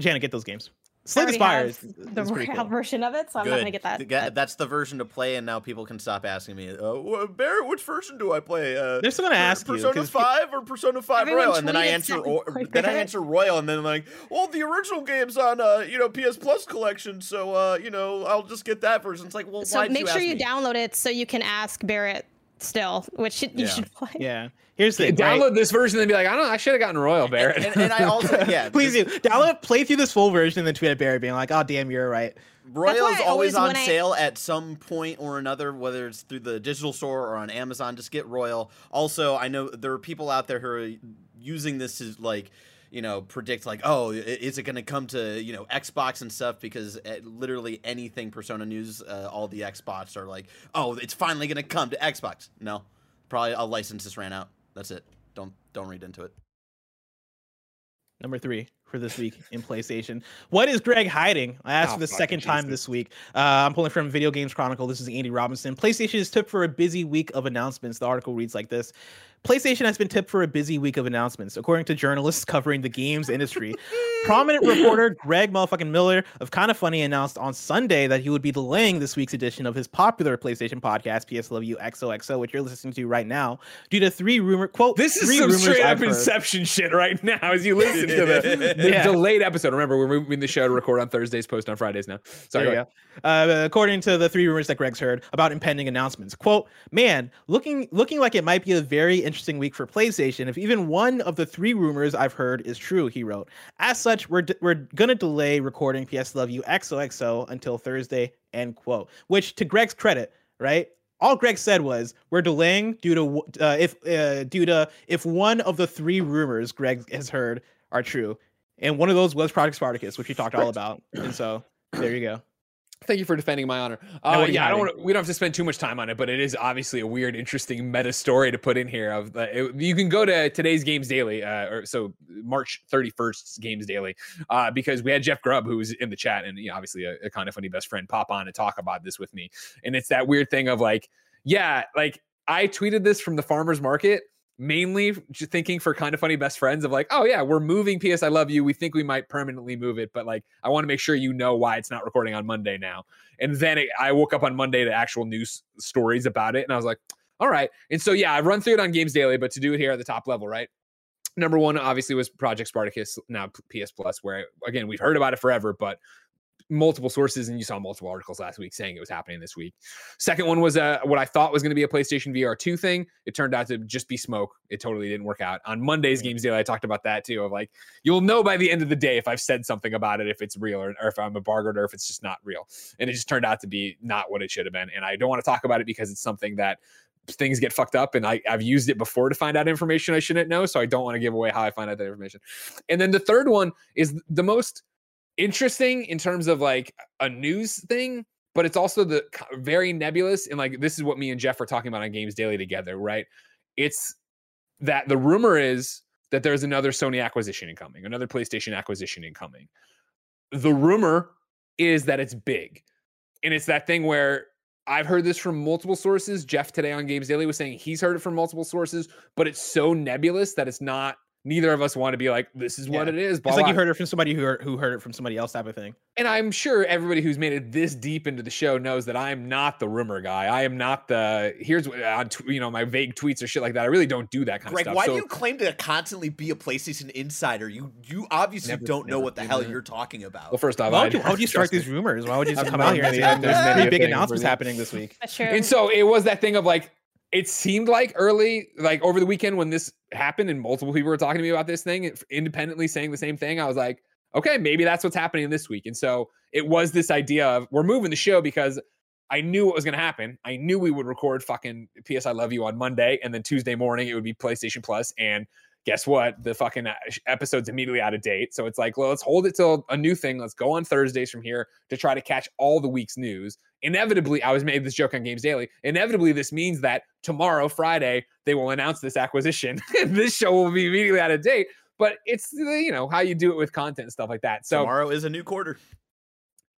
Janet, get those games. Slay the Spire is, the Royal cool. version of it, so I'm Good. not gonna get that. That's the version to play, and now people can stop asking me, uh, Barrett, which version do I play? Uh, They're still gonna ask Persona you, Five or Persona Five Royal, and then I answer, or, then I answer Royal, and then like, well, the original game's on, uh, you know, PS Plus collection, so uh, you know, I'll just get that version. It's like, well, so make you sure you me? download it so you can ask Barrett still, which you yeah. should play. Yeah. Here's the download right? this version and be like, I don't know, I should have gotten Royal Barrett. And, and, and I also, yeah, please do download, play through this full version, and then tweet at Barrett being like, "Oh, damn, you're right." Royal is always on sale I... at some point or another, whether it's through the digital store or on Amazon. Just get Royal. Also, I know there are people out there who are using this to like you know predict like oh is it going to come to you know xbox and stuff because eh, literally anything persona news uh, all the xbox are like oh it's finally going to come to xbox no probably a license just ran out that's it. Don't don't read into it. Number three for this week in PlayStation. What is Greg hiding? I asked oh, for the second Jesus. time this week. Uh, I'm pulling from Video Games Chronicle. This is Andy Robinson. PlayStation is tipped for a busy week of announcements. The article reads like this PlayStation has been tipped for a busy week of announcements, according to journalists covering the games industry. Prominent reporter Greg motherfucking Miller of Kind of Funny announced on Sunday that he would be delaying this week's edition of his popular PlayStation podcast, PSLW XOXO, which you're listening to right now, due to three rumor quote. This is some straight up Inception shit right now as you listen to the, the yeah. delayed episode. Remember, we're moving the show to record on Thursdays, post on Fridays now. Sorry. Yeah. Uh, according to the three rumors that Greg's heard about impending announcements, quote, man, looking looking like it might be a very interesting week for PlayStation if even one of the three rumors I've heard is true, he wrote. As such, we're, d- we're going to delay recording PS Love You XOXO until Thursday, end quote. Which, to Greg's credit, right? All Greg said was we're delaying due to uh, if uh, due to if one of the three rumors Greg has heard are true, and one of those was Project Spartacus, which we talked all about. And so there you go. Thank you for defending my honor. Uh, yeah, I don't. Wanna, we don't have to spend too much time on it, but it is obviously a weird, interesting meta story to put in here. Of uh, it, you can go to today's Games Daily, uh, or so March 31st Games Daily, uh, because we had Jeff Grubb who was in the chat and you know, obviously a, a kind of funny best friend pop on and talk about this with me, and it's that weird thing of like, yeah, like I tweeted this from the farmers market mainly just thinking for kind of funny best friends of like, oh yeah, we're moving PS I Love You. We think we might permanently move it, but like I want to make sure you know why it's not recording on Monday now. And then it, I woke up on Monday to actual news stories about it, and I was like, all right. And so yeah, I run through it on Games Daily, but to do it here at the top level, right? Number one, obviously, was Project Spartacus, now PS Plus, where again we've heard about it forever, but multiple sources, and you saw multiple articles last week saying it was happening this week. Second one was uh, what I thought was going to be a PlayStation VR 2 thing. It turned out to just be smoke. It totally didn't work out. On Monday's Games Daily, I talked about that too. Of like, you'll know by the end of the day if I've said something about it, if it's real or, or if I'm a bargain or if it's just not real. And it just turned out to be not what it should have been. And I don't want to talk about it because it's something that things get fucked up and I, I've used it before to find out information I shouldn't know. So I don't want to give away how I find out that information. And then the third one is the most interesting in terms of like a news thing, but it's also the very nebulous. And like, this is what me and Jeff are talking about on Games Daily together, right? It's that the rumor is that there's another Sony acquisition incoming, another PlayStation acquisition incoming. The rumor is that it's big. And it's that thing where I've heard this from multiple sources. Jeff today on Games Daily was saying he's heard it from multiple sources, but it's so nebulous that it's not neither of us want to be like, this is what Yeah. it is. It's blah, like blah. you heard it from somebody who heard, who heard it from somebody else type of thing. And I'm sure everybody who's made it this deep into the show knows that I'm not the rumor guy. I am not the here's what uh, on tw- you know my vague tweets or shit like that. I really don't do that kind Greg, of stuff. why so do you claim to constantly be a PlayStation insider? You you obviously Never- don't know what the do hell that. you're talking about. well, first off, Why I- would you, why would you start these rumors? Why would you just come out here and say there's there's many pretty big announcements happening this week? That's true. And so it was that thing of like, it seemed like early, like over the weekend when this happened and multiple people were talking to me about this thing, independently saying the same thing. I was like, okay, maybe that's what's happening this week. And so it was this idea of we're moving the show because I knew what was going to happen. I knew we would record fucking PS I Love You on Monday, and then Tuesday morning it would be PlayStation And guess what? The fucking uh, episode's immediately out of date. So it's like, well, let's hold it till a new thing. Let's go on Thursdays from here to try to catch all the week's news. Inevitably, I was made this joke on Games Daily. Inevitably, this means that tomorrow, Friday, they will announce this acquisition. this show will be immediately out of date. But it's you know how you do it with content and stuff like that. So Tomorrow is a new quarter.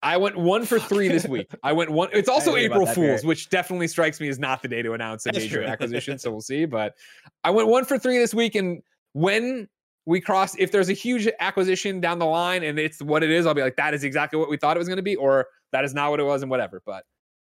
I went one for three this week. I went one. It's also April Fools, which definitely strikes me as not the day to announce a major acquisition. So we'll see. But I went one for three this week, and when we cross, if there's a huge acquisition down the line and it's what it is, I'll be like, that is exactly what we thought it was going to be, or that is not what it was, and whatever. But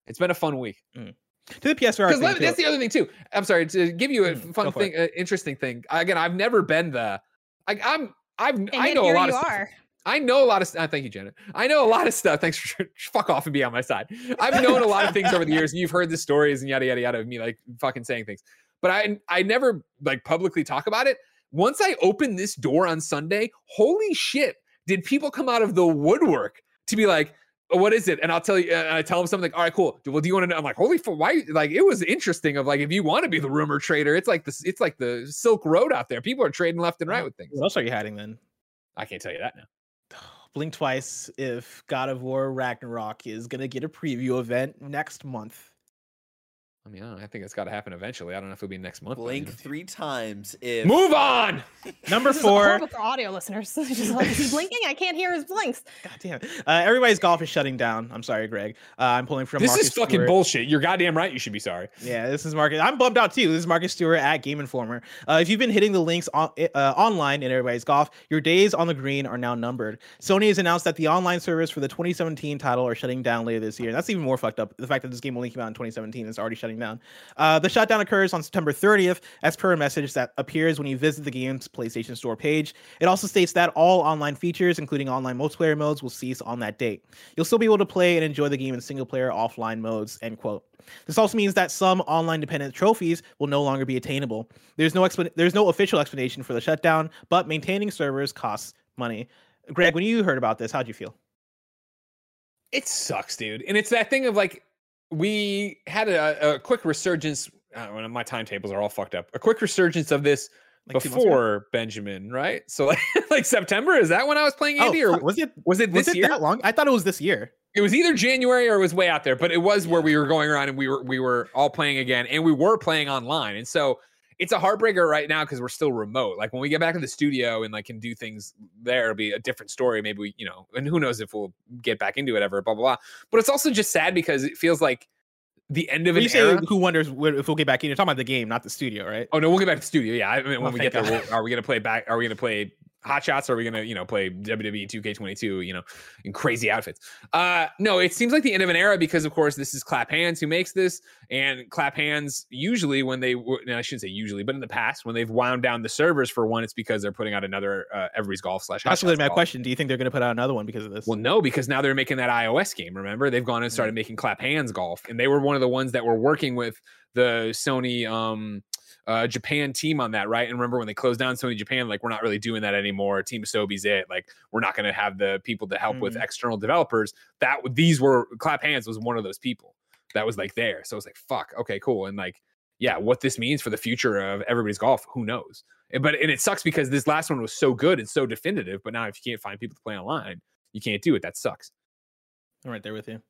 it's been a fun week. To the PSVR Because too. that's the other thing too. I'm sorry to give you a Mm, fun thing, uh, interesting thing. Again, I've never been the. Like I'm. I've. and I know a lot of stuff. are. I know a lot of stuff. Thank you, Janet. I know a lot of stuff. Thanks for fuck off and be on my side. I've known a lot of things over the years, and you've heard the stories and yada yada yada of me like fucking saying things. But I I never like publicly talk about it. Once I opened this door on Sunday, holy shit, did people come out of the woodwork to be like, "Oh, what is it? And I'll tell you, and I tell them something like, all right, cool. Well, do you want to know? I'm like, holy fuck, why? Like, it was interesting of like, if you want to be the rumor trader, it's like this, it's like the Silk Road out there. People are trading left and right with things. What else are you hiding then? I can't tell you that now. Blink twice if God of War Ragnarok is gonna get a preview event next month. I mean, I, don't know, I think it's got to happen eventually. I don't know if it'll be next month. Blink know. three times if Move on. Number This is four. horrible for audio listeners. Just like, is he blinking? I can't hear his blinks. God damn. Uh, everybody's golf is shutting down. I'm sorry, Greg. Uh, I'm pulling from. This Marcus is fucking Stewart. bullshit. You're goddamn right. You should be sorry. Yeah, this is Marcus. I'm bummed out too. This is Marcus Stewart at Game Informer. Uh, if you've been hitting the links on, uh, online in everybody's golf, your days on the green are now numbered. Sony has announced that the online service for the 2017 title are shutting down later this year. That's even more fucked up. The fact that this game only came out in 2017 is already shutting down. Uh, the shutdown occurs on September 30th, as per a message that appears when you visit the game's PlayStation Store page. It also states that all online features, including online multiplayer modes, will cease on that date. You'll still be able to play and enjoy the game in single player offline modes. End quote. This also means that some online dependent trophies will no longer be attainable. There's no explan- there's no official explanation for the shutdown, but maintaining servers costs money. Greg, when you heard about this, how'd you feel? It sucks, dude. And it's that thing of like, we had a, a quick resurgence. Uh, know, my timetables are all fucked up. A quick resurgence of this Like two months ago? before Benjamin, right? So like, like September is that when I was playing Andy, oh, or was it was it was this it year? that long? I thought it was this year. it was either January or it was way out there, but it was where we were going around and we were we were all playing again and we were playing online. And so it's a heartbreaker right now because we're still remote. Like when we get back to the studio and like can do things there, it'll be a different story. Maybe we, you know, and who knows if we'll get back into it ever, blah blah blah. But it's also just sad because it feels like the end of When an you say era. who wonders if we'll get back in, you're talking about the game, not the studio, right? Oh no, we'll get back to the studio. Yeah, I mean, when Oh, we get there, we'll, are we gonna play back? Are we gonna play hot shots are we gonna you know play wwe 2k22 you know in crazy outfits uh no it seems like the end of an era because of course this is Clap Hanz who makes this and Clap Hanz usually when they no, i shouldn't say usually but in the past when they've wound down the servers for one it's because they're putting out another uh, everybody's golf slash That's really my golf. question. Do you think they're going to put out another one because of this? Well, no, because now they're making that iOS game. Remember, they've gone and started making Clap Hanz golf, and they were one of the ones that were working with the Sony um, uh, Japan team on that, right? And remember when they closed down Sony Japan, like we're not really doing that anymore. Team Asobi's it. Like we're not going to have the people to help with Mhm. external developers. That these were Clap Hanz was one of those people that was like there. So I was like, fuck, okay, cool, and like. Yeah, what this means for the future of everybody's golf, who knows? And- But and it sucks because this last one was so good and so definitive. But now, if you can't find people to play online, you can't do it. That sucks. I'm right there with you.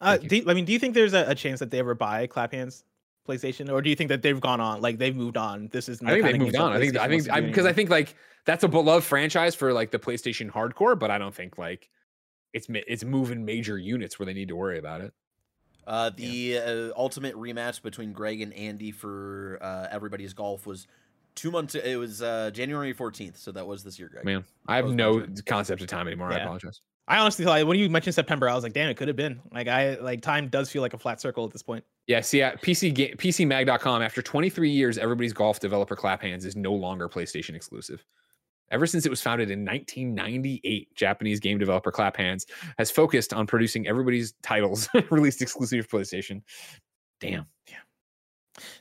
Uh, you. do I mean, do you think there's a, a chance that they ever buy Clap Hanz PlayStation, or do you think that they've gone on, like they've moved on? This is I think they've moved on. I think I think because I, think like that's a beloved franchise for like the PlayStation hardcore, but I don't think like it's it's moving major units where they need to worry about it. Uh, the uh, ultimate rematch between Greg and Andy for uh, everybody's golf was two months. It was uh, January fourteenth, so that was this year, Greg. Man, I have no concept of time anymore. I apologize. I honestly thought when you mentioned September, I was like, damn, it could have been. Like I like time does feel like a flat circle at this point. Yeah, see, at PC PCMag.com, after 23 years, everybody's golf developer Clap Hanz is no longer PlayStation exclusive. Ever since it was founded in 1998, Japanese game developer Clap Hanz has focused on producing everybody's titles released exclusive for PlayStation. Damn. Yeah.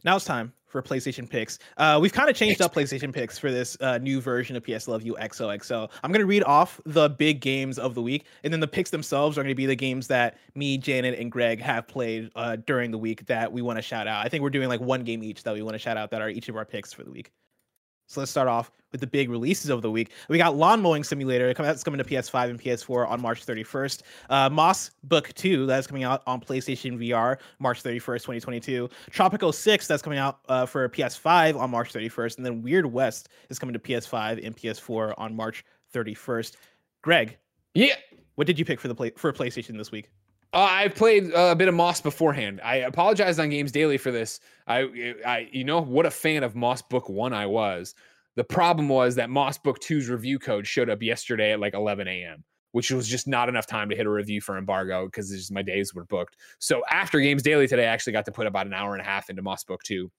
Now it's time for PlayStation picks. Uh, we've kind of changed up PlayStation picks for this uh, new version of PS Love You XOXO. I'm going to read off the big games of the week, and then the picks themselves are going to be the games that me, Janet, and Greg have played uh, during the week that we want to shout out. I think we're doing like one game each that we want to shout out that are each of our picks for the week. So let's start off with the big releases of the week. We got Lawn Mowing Simulator that's coming to PS5 and PS4 on March 31st. Uh, Moss Book 2 that's coming out on PlayStation VR March 31st, 2022. Tropico 6 that's coming out uh, for PS5 on March 31st, and then Weird West is coming to PS5 and PS4 on March 31st. Greg, Yeah. what did you pick for the play- for PlayStation this week? Uh, I played uh, a bit of Moss beforehand. I apologized on Games Daily for this. I, I, you know, what a fan of Moss Book One I was. The problem was that Moss Book 2's review code showed up yesterday at like 11 a.m., which was just not enough time to hit a review for embargo because my days were booked. So after Games Daily today, I actually got to put about an hour and a half into Moss Book 2.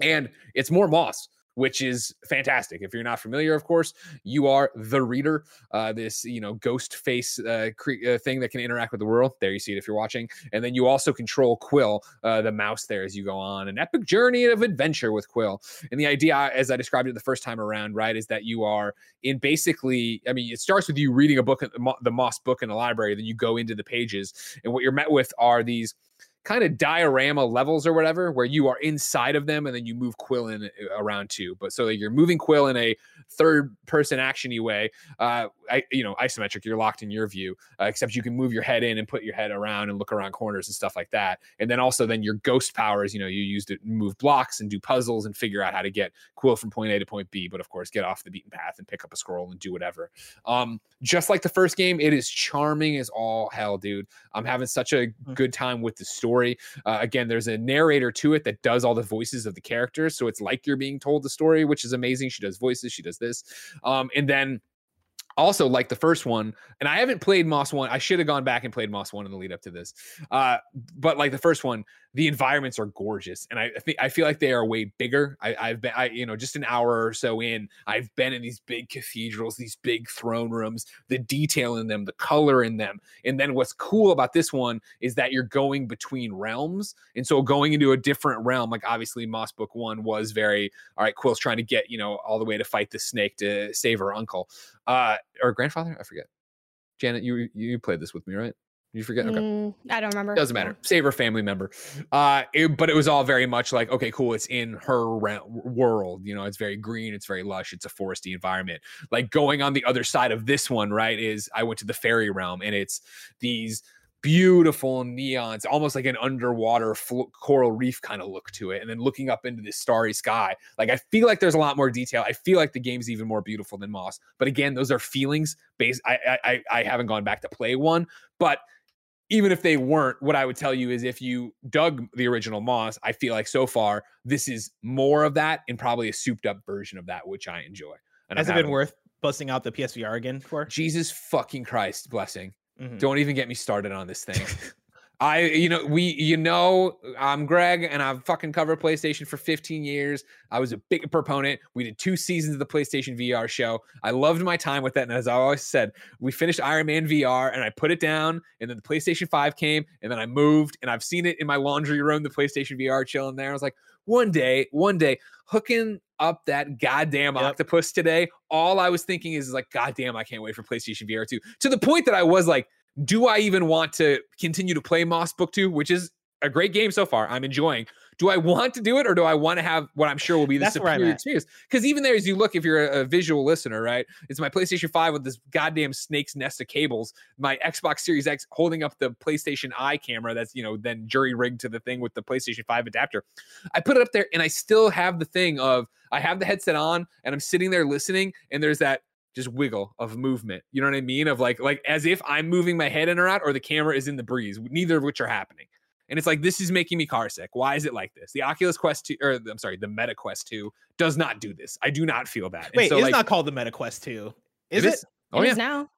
And it's more Moss, which is fantastic. If you're not familiar, of course, you are the reader, uh, this you know ghost face uh, cre- uh, thing that can interact with the world. There you see it if you're watching, and then you also control Quill, uh, the mouse there as you go on an epic journey of adventure with Quill. And the idea, as I described it the first time around, right, is that you are in basically, I mean, it starts with you reading a book, the the Moss book in the library, then you go into the pages, and what you're met with are these kind of diorama levels or whatever where you are inside of them and then you move quill in uh, around too. But so you're moving quill in a third person actiony way uh I, you know isometric you're locked in your view uh, except you can move your head in and put your head around and look around corners and stuff like that. And then also then your ghost powers you know you use to move blocks and do puzzles and figure out how to get quill from point a to point b but of course get off the beaten path and pick up a scroll and do whatever. Um just like the first game it is charming as all hell dude. I'm having such a good time with the story. Uh, again, there's a narrator to it that does all the voices of the characters, so it's like you're being told the story, which is amazing. She does voices, she does this, um, and then also like the first one and i haven't played moss one i should have gone back and played moss one in the lead up to this uh but like the first one the environments are gorgeous and i I think i feel like they are way bigger. I, i've been i you know just an hour or so in i've been in these big cathedrals these big throne rooms the detail in them the color in them and then what's cool about this one is that you're going between realms and so going into a different realm like obviously moss book one was very all right quill's trying to get you know all the way to fight the snake to save her uncle. Uh or grandfather? I forget. Janet you you played this with me right you forget okay. Mm, I don't remember. doesn't matter. Save her family member. Uh it- but it was all very much like okay cool it's in her ra- world you know it's very green it's very lush it's a foresty environment. Like going on the other side of this one right is i went to the fairy realm and it's these beautiful neons almost like an underwater flo- coral reef kind of look to it and then looking up into this starry sky. Like i feel like there's a lot more detail. I feel like the game's even more beautiful than moss. But again those are feelings based i i i I haven't gone back to play one but even if they weren't, what I would tell you is if you dug the original Moss, I feel like so far this is more of that and probably a souped up version of that, which I enjoy. And I'm Has it been worth busting out the PSVR again for? Jesus fucking Christ, blessing. Mhm. Don't even get me started on this thing. I, you know, we, you know, I'm Greg and I've fucking covered PlayStation for 15 years. I was a big proponent. We did two seasons of the PlayStation VR show. I loved my time with that. And as I always said, we finished Iron Man VR and I put it down. And then the PlayStation 5 came and then I moved and I've seen it in my laundry room, the PlayStation VR chilling there. I was like, one day, one day, hooking up that goddamn Yep. octopus today. All I was thinking is, is like, goddamn, I can't wait for PlayStation VR 2. To the point that I was like, do I even want to continue to play Moss Book 2, which is a great game so far? I'm enjoying. Do I want to do it or do I want to have what I'm sure will be the That's superior experience? Because even there, as you look, if you're a, a visual listener, right? It's my PlayStation 5 with this goddamn snake's nest of cables, my Xbox Series X holding up the PlayStation Eye camera that's, you know, then jury rigged to the thing with the PlayStation 5 adapter. I put it up there and I still have the thing of I have the headset on and I'm sitting there listening and there's that just wiggle of movement. You know what I mean? Of like like as if I'm moving my head in or out or the camera is in the breeze, neither of which are happening. And it's like this is making me car sick. Why is it like this? The Oculus Quest 2 or I'm sorry, the Meta Quest 2 does not do this. I do not feel that. Wait, so, it's like, not called the Meta Quest 2. Is it oh, it? is? Oh It yeah. is now.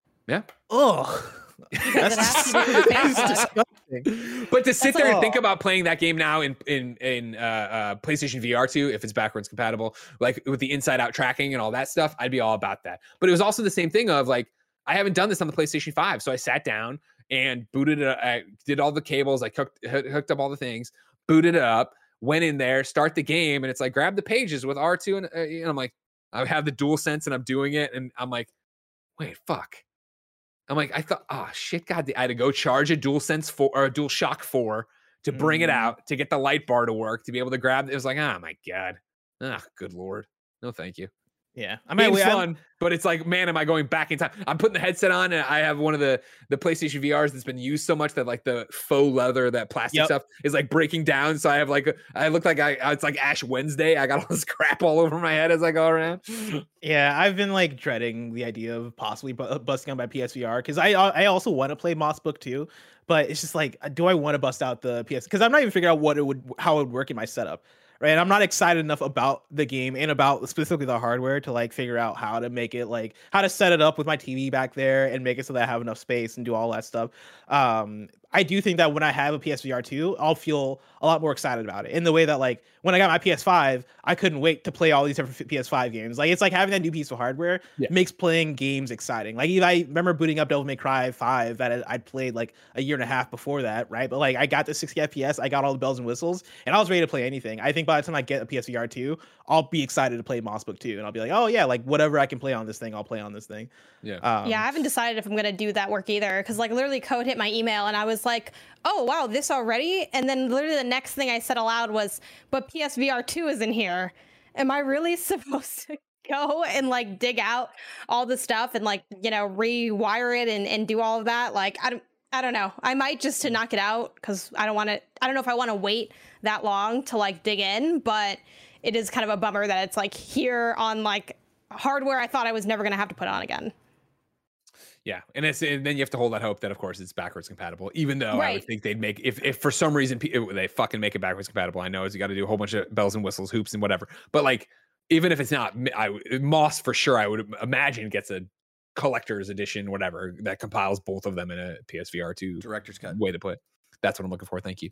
Ugh. Because it has to do with That's Facebook. disgusting. But to sit That's there and think about playing that game now in in in uh, uh, PlayStation VR 2, if it's backwards compatible, like with the inside out tracking and all that stuff, I'd be all about that. But it was also the same thing of like I haven't done this on the PlayStation 5, so I sat down and booted it. I did all the cables, I hooked hooked hooked up all the things, booted it up, went in there, start the game, and it's like grab the pages with R2, and, uh, and I'm like, I have the dual sense, and I'm doing it, and I'm like, wait, fuck. I'm like, I thought, oh shit, god, I had to go charge a dual sense four or a dual shock four to bring it Mhm. out to get the light bar to work to be able to grab it. It was like, oh my god, ah, good lord, no, thank you. Yeah. I mean, we, I'm- fun, but it's like, man, am I going back in time? I'm putting the headset on, and I have one of the the PlayStation VRs that's been used so much that like the faux leather, that plastic Yep. stuff is like breaking down. So I have like, I look like I, it's like Ash Wednesday. I got all this crap all over my head as I go around. Yeah, I've been like dreading the idea of possibly bu- uh, busting out my PSVR because I I also want to play Moss Book 2, but it's just like, uh, do I want to bust out the PS? Because I'm not even figuring out what it would how it would work in my setup, right? And I'm not excited enough about the game and about specifically the hardware to like figure out how to make it like how to set it up with my TV back there and make it so that I have enough space and do all that stuff. Um, I do think that when I have a PSVR 2, I'll feel a lot more excited about it in the way that like when I got my PS5, I couldn't wait to play all these different PS5 games. Like it's like having that new piece of hardware Yeah. makes playing games exciting. Like even I remember booting up Devil May Cry 5 that I- I'd played like a year and a half before that, right? But like I got the 60 FPS, I got all the bells and whistles, and I was ready to play anything. I think by the time I get a PSVR 2, I'll be excited to play Moss Book 2 and I'll be like, "Oh yeah, like whatever I can play on this thing, I'll play on this thing." Yeah. Um, yeah, I haven't decided if I'm gonna do that work either. Cause like literally code hit my email and I was like, oh wow, this already? And then literally the next thing I said aloud was, but PSVR 2 is in here. Am I really supposed to go and like dig out all the stuff and like, you know, rewire it and, and do all of that? Like I don't I don't know. I might just to mm. knock it out because I don't want to I don't know if I want to wait that long to like dig in, but it is kind of a bummer that it's like here on like hardware I thought I was never gonna have to put on again. Yeah, and it's and then you have to hold that hope that of course it's backwards compatible. Even though I would think they'd make if if for some reason it- they fucking make it backwards compatible. I know is you got to do a whole bunch of bells and whistles, hoops and whatever. But like even if it's not, m- I would- Moss for sure I would imagine gets a collector's edition, whatever that compiles both of them in a PSVR two Director's cut. way to play. That's what I'm looking for. Thank you.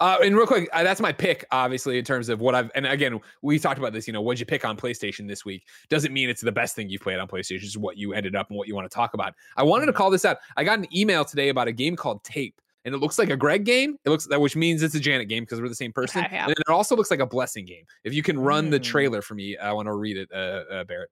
Uh, and real quick, uh, that's my pick, obviously, in terms of what I've. And again, we talked about this. You know, what'd you pick on PlayStation this week? Doesn't mean it's the best thing you've played on PlayStation. It's what you ended up and what you want to talk about. I wanted to call this out. I got an email today about a game called Tape, and it looks like a Greg game. It looks that, which means it's a Janet game because we're the same person. Okay, yeah. And it also looks like a Blessing game. If you can run the Mm. trailer for me, I want to read it, uh, uh, Barrett.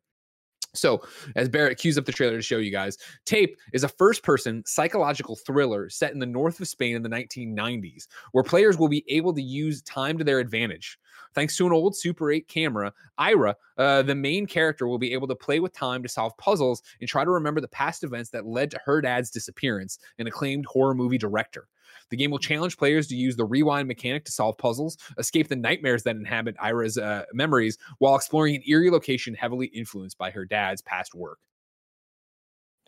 So, as Barrett cues up the trailer to show you guys, Tape is a first person psychological thriller set in the north of Spain in the 1990s, where players will be able to use time to their advantage. Thanks to an old Super 8 camera, Ira, uh, the main character, will be able to play with time to solve puzzles and try to remember the past events that led to her dad's disappearance, an acclaimed horror movie director. The game will challenge players to use the rewind mechanic to solve puzzles, escape the nightmares that inhabit Ira's uh, memories, while exploring an eerie location heavily influenced by her dad's past work.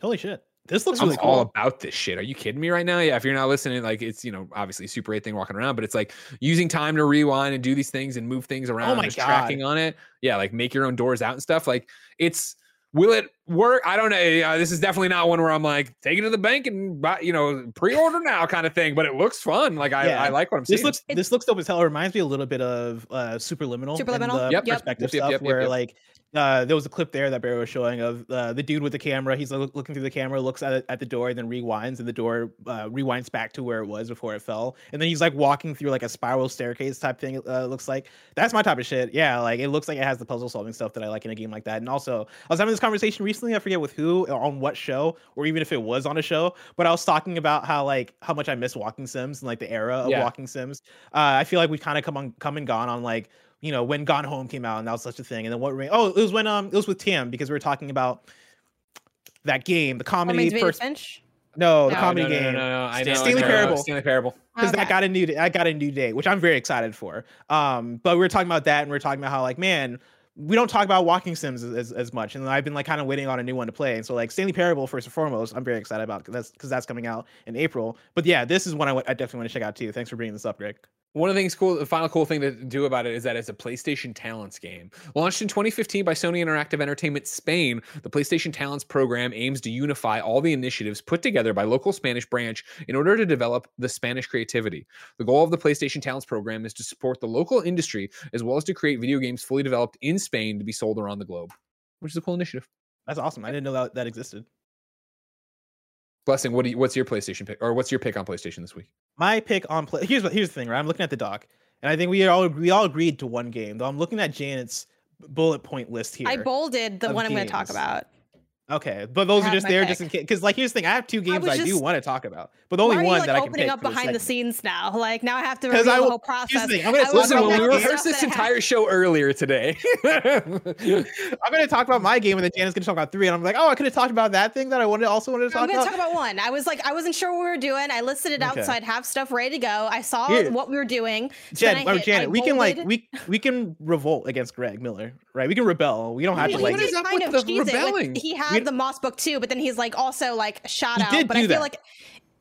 Holy shit. This looks I'm really all cool. about this shit. Are you kidding me right now? Yeah, if you're not listening, like it's you know obviously Super 8 thing walking around, but it's like using time to rewind and do these things and move things around. Oh my God. tracking on it. Yeah, like make your own doors out and stuff. Like it's will it work. I don't know. Uh, this is definitely not one where I'm like take it to the bank and buy, you know, pre-order now kind of thing. But it looks fun. Like I, Yeah. I like what I'm seeing. This seeing. looks this looks dope as hell. It reminds me a little bit of uh Superliminal, in Superliminal? the Yep. Yep. perspective Yep, yep, stuff, yep, yep, where yep. like uh, there was a clip there that Barry was showing of uh, the dude with the camera. He's loo- looking through the camera, looks at at the door, and then rewinds, and the door uh, rewinds back to where it was before it fell. And then he's like walking through like a spiral staircase type thing. It uh, looks like that's my type of shit. Yeah, like it looks like it has the puzzle solving stuff that I like in a game like that. And also, I was having this conversation recently. I forget with who on what show, or even if it was on a show. But I was talking about how like how much I miss walking sims and like the era of Yeah. walking sims. Uh, I feel like we kind of come on come and gone on like you know when Gone Home came out and that was such a thing. And then what? re- Oh, it was when um it was with Tim because we were talking about that game, the comedy first. Finch? No, the No, comedy no, no, game. No, no, no. I know. Stanley Parable. Stanley Parable. because Okay. that got a new I got a new date, which I'm very excited for. Um, but we were talking about that, and we are talking about how like, man, we don't talk about walking sims as, as, as much, and I've been like kind of waiting on a new one to play. And so like Stanley Parable first and foremost, I'm very excited about 'cause that's because that's coming out in April. But yeah, this is one I, w- I definitely want to check out too. Thanks for bringing this up, Greg. One of the things cool, the final cool thing to do about it is that it's a PlayStation Talents game. Launched in 2015 by Sony Interactive Entertainment Spain, the PlayStation Talents program aims to unify all the initiatives put together by local Spanish branch in order to develop the Spanish creativity. The goal of the PlayStation Talents program is to support the local industry as well as to create video games fully developed in Spain to be sold around the globe, which is a cool initiative. That's awesome. I didn't know that that existed. Blessing, what do you, what's your PlayStation pick or what's your pick on PlayStation this week? My pick on play. Here's what here's the thing, right? I'm looking at the doc, and I think we all we all agreed to one game. Though I'm looking at Janet's bullet point list here. I bolded the of one I'm going to talk about. Okay, but those are just there pick. just in case. Because like here's the thing, I have two games was I, do want to talk about, but the only are you, one like, that I can opening pick up for this behind the scenes now. Like now I have to 'Cause reveal I the will- whole process. the I'm gonna I Listen, when we my back to rehearsed this that I have. entire show earlier today, I'm going to talk about my game, and then Janet's going to talk about three, and I'm like, oh, I could have talked about that thing that I wanted also wanted to talk. I'm gonna about. talk about one. I was like, I wasn't sure what we were doing. I listed it out Okay. so I'd have stuff ready to go. I saw Here. what we were doing. So then Jen, I or Janet, we can like we we can revolt against Greg Miller, right? We can rebel. We don't have to Well, like. what he up kind with of the cheese it with- rebelling? He had We- the Moss book too, but then he's like also like shout He out. did but do I feel that. like,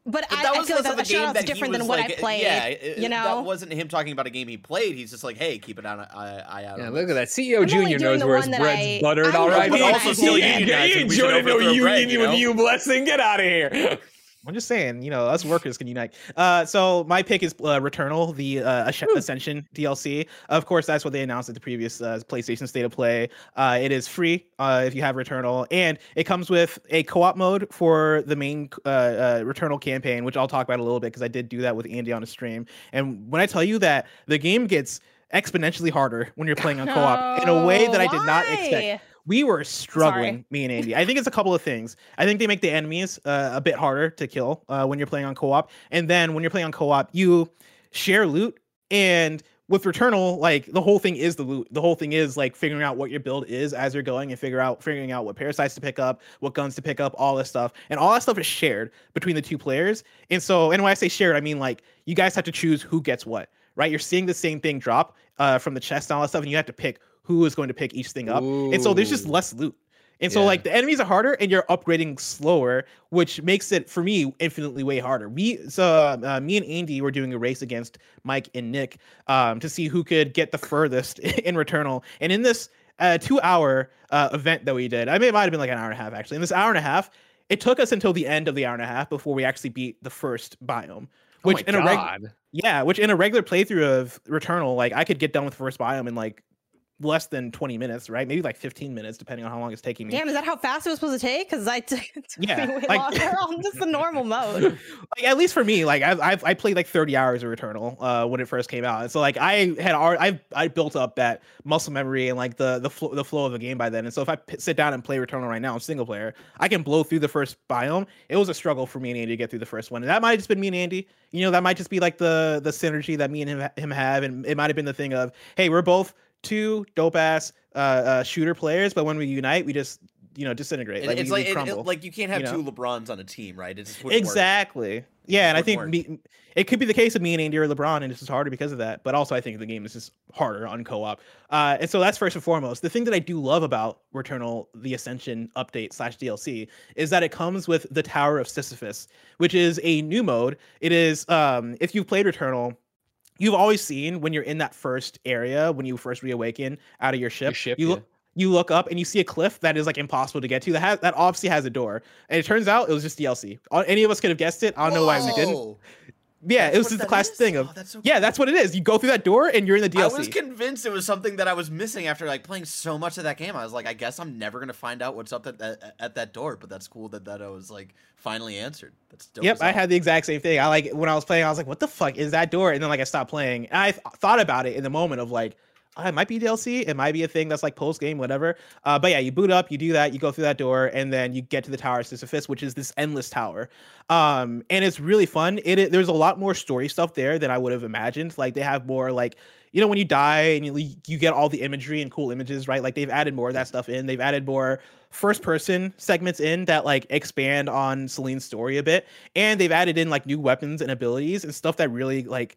but, But I, that I was feel like less of that shout game out's that different than was what like, I played. Yeah, it- you know, that wasn't him talking about a game he played. He's just like, hey, keep it on eye, eye out. yeah, on look at that. CEO I'm Junior doing knows where his bread's I- buttered I'm already. But also that still I- unionizing. He We ain't joining no union you know? with you, blessing. Get out of here. I'm just saying, you know, us workers can unite. Uh, so my pick is uh, Returnal, the uh, Asc- Ascension DLC. Of course, that's what they announced at the previous uh, PlayStation State of Play. Uh, it is free uh, if you have Returnal, and it comes with a co-op mode for the main uh, uh, Returnal campaign, which I'll talk about a little bit because I did do that with Andy on a stream. And when I tell you that the game gets exponentially harder when you're playing on co-op in a way that I did not expect Why? We were struggling, me and Andy. I think it's a couple of things. I think they make the enemies uh, a bit harder to kill uh, when you're playing on co-op, and then when you're playing on co-op, you share loot. And with Returnal, like the whole thing is the loot. The whole thing is like figuring out what your build is as you're going, and figure out figuring out what parasites to pick up, what guns to pick up, all this stuff, and all that stuff is shared between the two players. And so, and when I say shared, I mean like you guys have to choose who gets what. Right? You're seeing the same thing drop uh, from the chest and all that stuff, and you have to pick who is going to pick each thing up. And so there's just less loot. And so Yeah. like the enemies are harder and you're upgrading slower, which makes it for me infinitely way harder. We so uh, uh, me and Andy were doing a race against Mike and Nick um, to see who could get the furthest in Returnal. And in this uh, two hour uh, event that we did, I mean it might have been like an hour and a half actually. In this hour and a half, it took us until the end of the hour and a half before we actually beat the first biome. Which oh in my a reg- God. yeah, which in a regular playthrough of Returnal, like I could get done with the first biome in like less than 20 minutes, right? Maybe like 15 minutes, depending on how long it's taking me. Damn, is that how fast it was supposed to take? Because I took Yeah, way like- longer on just the normal mode. like at least for me, like I've, I've I played like 30 hours of Returnal uh, when it first came out, and so like I had already I I built up that muscle memory and like the the flow the flow of the game by then. And so if I p- sit down and play Returnal right now, on single player, I can blow through the first biome. It was a struggle for me and Andy to get through the first one, and that might have just been me and Andy. You know, that might just be like the the synergy that me and him him have, and it might have been the thing of hey, we're both two dope ass uh, uh shooter players, but when we unite, we just you know disintegrate. Like, it's we, like we it- it- like you can't have you know? two LeBrons on a team, right? It just wouldn't work. Exactly. Yeah, and I think me, it could be the case of me and Andy or LeBron, and it's just harder because of that. But also, I think the game is just harder on co-op. Uh, and so that's first and foremost. The thing that I do love about Returnal, the Ascension update slash DLC, is that it comes with the Tower of Sisyphus, which is a new mode. It is, um, if you've played Returnal, you've always seen when you're in that first area when you first reawaken out of your ship, ship, you yeah. look you look up and you see a cliff that is like impossible to get to. That has that obviously has a door, and it turns out it was just DLC. Any of us could have guessed it. I don't know why we didn't. Yeah, That's it was just the classic is? thing of Oh, that's so yeah, cool. that's what it is. You go through that door and you're in the DLC. I was convinced it was something that I was missing after like playing so much of that game. I was like, I guess I'm never gonna find out what's up at that at that door. But that's cool that that I was like finally answered. That's dope. Yep, I had the exact same thing. I like when I was playing, I was like, "What the fuck is that door?" And then like I stopped playing, and I th- thought about it in the moment of like, "It might be DLC, it might be a thing that's like post game, whatever." Uh, but yeah, you boot up, you do that, you go through that door, and then you get to the Tower of Sisyphus, which is this endless tower. Um, and it's really fun. It, it there's a lot more story stuff there than I would have imagined. Like they have more like you know when you die and you you get all the imagery and cool images, right? Like they've added more of that stuff in. They've added more first person segments in that like expand on Selene's story a bit, and they've added in like new weapons and abilities and stuff that really like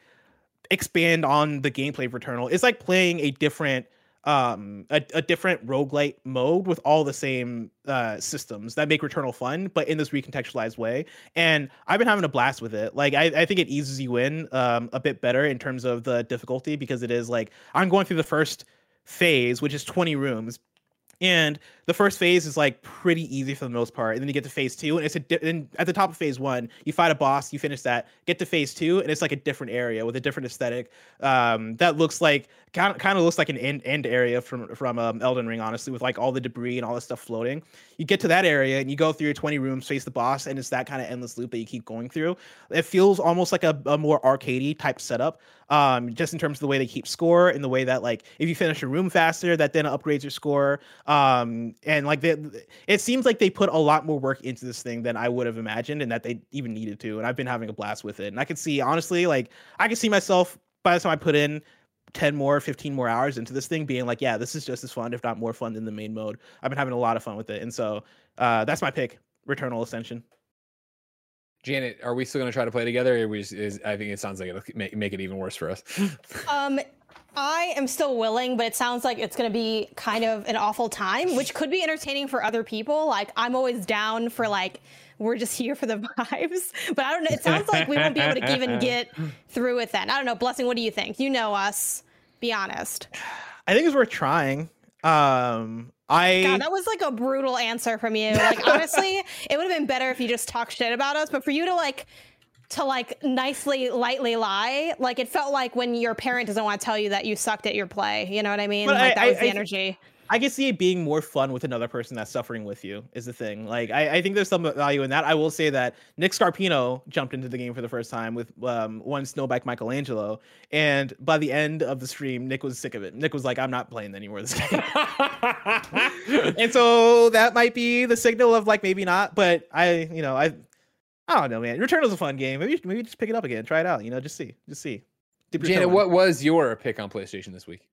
expand on the gameplay of Returnal. It's like playing a different um a, a different roguelite mode with all the same uh systems that make Returnal fun, but in this recontextualized way. And I've been having a blast with it. Like I, I think it eases you in um a bit better in terms of the difficulty because it is like I'm going through the first phase, which is 20 rooms. And the first phase is like pretty easy for the most part, and then you get to phase two, and it's a di- and at the top of phase one, you fight a boss, you finish that, get to phase two, and it's like a different area with a different aesthetic. Um, that looks like kind of kind of looks like an end end area from from um, Elden Ring, honestly, with like all the debris and all the stuff floating. You get to that area, and you go through your twenty rooms, face the boss, and it's that kind of endless loop that you keep going through. It feels almost like a, a more arcadey type setup, um, just in terms of the way they keep score and the way that like if you finish a room faster, that then upgrades your score. Um, and like they, it seems like they put a lot more work into this thing than I would have imagined, and that they even needed to. And I've been having a blast with it. And I could see honestly, like I could see myself by the time I put in 10 more 15 more hours into this thing being like yeah this is just as fun if not more fun than the main mode i've been having a lot of fun with it and so uh that's my pick returnal ascension Janet, are we still going to try to play together? Or we just, is, I think it sounds like it'll make, make it even worse for us. Um, I am still willing, but it sounds like it's going to be kind of an awful time, which could be entertaining for other people. Like I'm always down for like we're just here for the vibes, but I don't know. It sounds like we won't be able to even get through it. Then I don't know. Blessing, what do you think? You know us. Be honest. i think it's worth trying um i God, that was like a brutal answer from you. Like honestly, it would have been better if you just talked shit about us, but for you to like to like nicely lightly lie, like it felt like when your parent doesn't want to tell you that you sucked at your play. You know what I mean? But like I- that I- was the I- energy. I can see it being more fun with another person that's suffering with you is the thing. Like I, I think there's some value in that. I will say that Nick Scarpino jumped into the game for the first time with um, one Snowbike Michelangelo, and by the end of the stream, Nick was sick of it. Nick was like, "I'm not playing anymore this game," and so that might be the signal of like maybe not. But I, you know, I, I don't know, man. Returnal's a fun game. Maybe maybe just pick it up again, try it out. You know, just see, just see. Janet, what was your pick on PlayStation this week?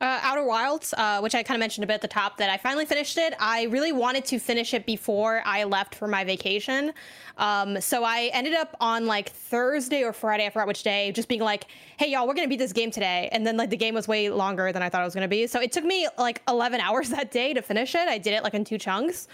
Uh, Outer Wilds, uh, which I kind of mentioned a bit at the top, that I finally finished it. I really wanted to finish it before I left for my vacation. Um, so I ended up on like Thursday or Friday, I forgot which day, just being like, hey, y'all, we're going to beat this game today. And then like the game was way longer than I thought it was going to be. So it took me like 11 hours that day to finish it. I did it like in two chunks.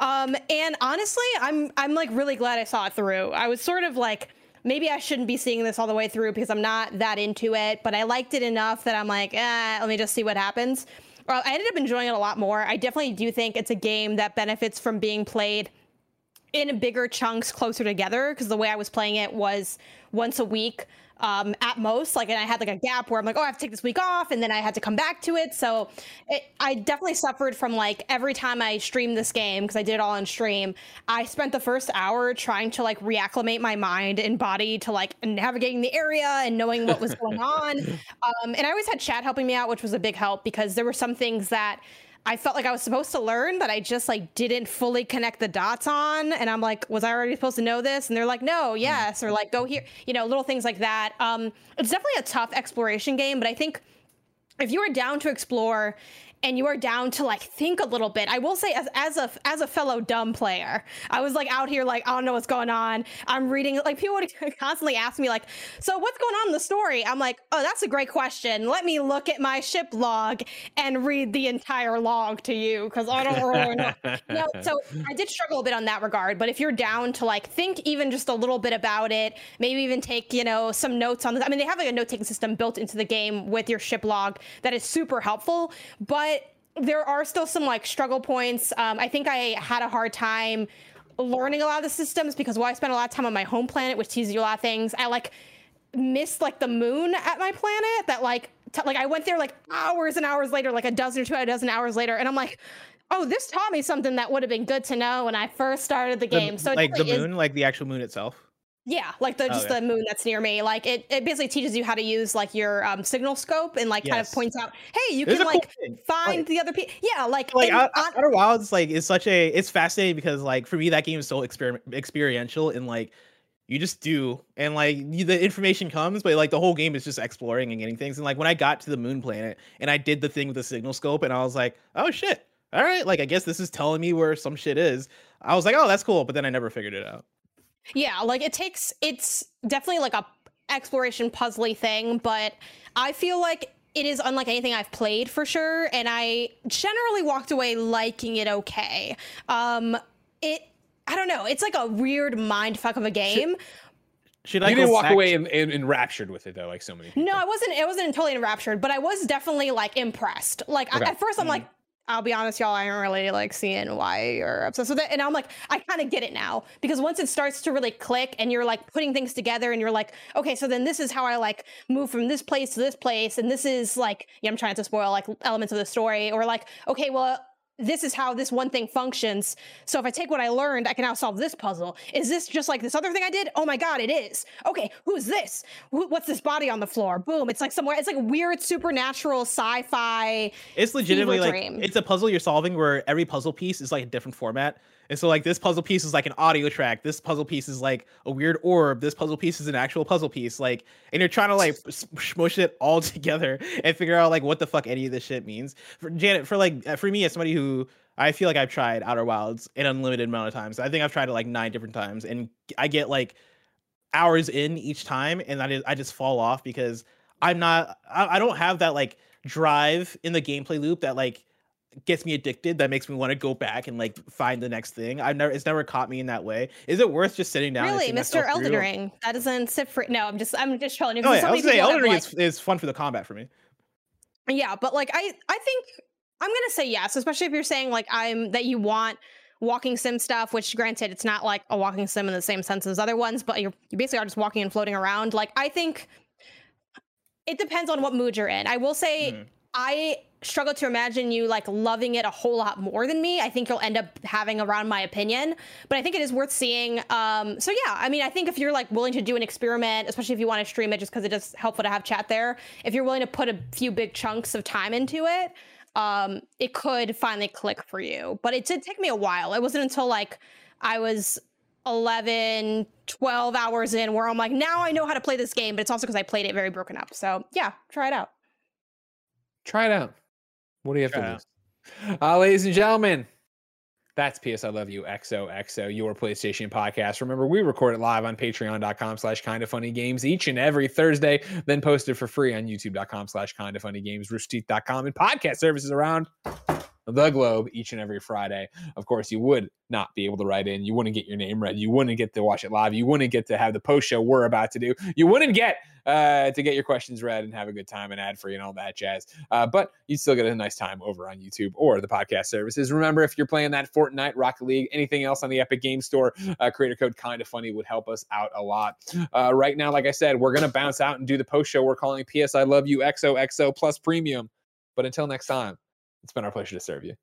Um, and honestly, I'm, I'm like really glad I saw it through. I was sort of like, maybe I shouldn't be seeing this all the way through because I'm not that into it, but I liked it enough that I'm like, eh, let me just see what happens. Well, I ended up enjoying it a lot more. I definitely do think it's a game that benefits from being played in bigger chunks closer together because the way I was playing it was once a week um, at most. Like, and I had like a gap where I'm like, oh, I have to take this week off, and then I had to come back to it. So it, I definitely suffered from like every time I streamed this game because I did it all on stream. I spent the first hour trying to like reacclimate my mind and body to like navigating the area and knowing what was going on. Um, and I always had chat helping me out, which was a big help because there were some things that I felt like I was supposed to learn that I just like didn't fully connect the dots on. And I'm like, was I already supposed to know this? And they're like, no, yes, or like go here, you know, little things like that. Um, it's definitely a tough exploration game, but I think if you are down to explore and you are down to like think a little bit. I will say as, as a as a fellow dumb player i was like out here like i don't know what's going on. I'm reading like people would constantly ask me like so what's going on in the story? I'm like oh that's a great question. Let me look at my ship log and read the entire log to you because i don't really know. No, so i did struggle a bit on that regard but if you're down to like think even just a little bit about it maybe even take you know some notes on this. I mean they have like a note-taking system built into the game with your ship log that is super helpful but there are still some like struggle points. Um, I think I had a hard time learning a lot of the systems because while I spent a lot of time on my home planet, which teaches you a lot of things, I like missed like the moon at my planet. That like t- like I went there like hours and hours later, like a dozen or two a dozen hours later, and I'm like. Oh, this taught me something that would have been good to know when I first started the game. The- so like the definitely is- moon, like the actual moon itself. Yeah, like the just Okay. the moon that's near me. Like it, it basically teaches you how to use like your um, signal scope and like kind of points out, hey, you was can a cool like find Like- the other people. Yeah, like, like and Out- on- Outer Wilds like is such a it's fascinating because like for me that game is so exper- experiential and like you just do and like you, the information comes but like the whole game is just exploring and getting things and like when I got to the moon planet and I did the thing with the signal scope and I was like oh shit all right like I guess this is telling me where some shit is I was like oh that's cool but then I never figured it out yeah, like it takes. It's definitely like a exploration puzzly thing, but I feel like it is unlike anything I've played for sure, and I generally walked away liking it okay. Um, it. I don't know. It's like a weird mind fuck of a game. should I you go didn't walk back away to- en- en- enraptured with it though, like so many. People. No, I wasn't. I wasn't totally enraptured, but I was definitely like impressed. Like I, at first, I'm like, I'll be honest, y'all, I am really like seeing why you're obsessed with it, and I'm like, I kind of get it now because once it starts to really click, and you're like putting things together, and you're like, okay, so then this is how I like move from this place to this place, and this is like, yeah, I'm trying to spoil like elements of the story, or like, okay, well. This is how this one thing functions. So if I take what I learned, I can now solve this puzzle. Is this just like this other thing I did? Oh my god, it is. Okay, who's this? Who, what's this body on the floor? Boom! It's like somewhere. It's like weird supernatural sci-fi. it's legitimately like dream. it's a puzzle you're solving where every puzzle piece is like a different format and so like this puzzle piece is like an audio track. This puzzle piece is like a weird orb. This puzzle piece is an actual puzzle piece. Like and you're trying to like smush it all together and figure out like what the fuck any of this shit means. For janet for like uh, for me as somebody who i feel like i've tried outer wilds an unlimited amount of times. I think i've tried it like nine different times and i get like hours in each time and I just, I just fall off because I'm not I, I don't have that like drive in the gameplay loop that like gets me addicted that makes me want to go back and like find the next thing. I've never it's never caught me in that way. Is it worth just sitting down? Really, Mr. Elden through? Ring. That doesn't sit for. No, I'm just. I'm just trolling you. Oh yeah, so I saying people Elden Ring like- is, is fun for the combat for me. Yeah, but like I I think I'm gonna say yes, especially if you're saying like I'm that you want walking sim stuff, which granted it's not like a walking sim in the same sense as other ones, but you're you basically are just walking and floating around. Like I think it depends on what mood you're in. I will say Mhm. I struggle to imagine you like loving it a whole lot more than me. I think you'll end up having around my opinion, but I think it is worth seeing. Um, so yeah, I mean, I think if you're like willing to do an experiment, especially if you want to stream it, just because it is helpful to have chat there. If you're willing to put a few big chunks of time into it, um, it could finally click for you. But it did take me a while. It wasn't until like I was 11, 12 hours in where I'm like, now I know how to play this game, but it's also because I played it very broken up. So yeah, try it out. Try it out. What do you have Try to lose? Uh, ladies and gentlemen, that's PS I Love You XOXO, your PlayStation podcast. Remember, we record it live on patreon.com slash kind of funny games each and every Thursday, then posted for free on youtube.com slash kind of funny games, roosterteeth.com, and podcast services around the globe each and every Friday. Of course, you would not be able to write in. You wouldn't get your name read. You wouldn't get to watch it live. You wouldn't get to have the post show we're about to do. You wouldn't get uh, to get your questions read and have a good time and ad free and all that jazz. Uh, but you still get a nice time over on YouTube or the podcast services. Remember, if you're playing that Fortnite, Rocket League, anything else on the Epic Game Store, uh, creator code kind of funny would help us out a lot. Uh, right now, like I said, we're gonna bounce out and do the post show we're calling PS I Love You XOXO Plus Premium. But until next time, it's been our pleasure to serve you.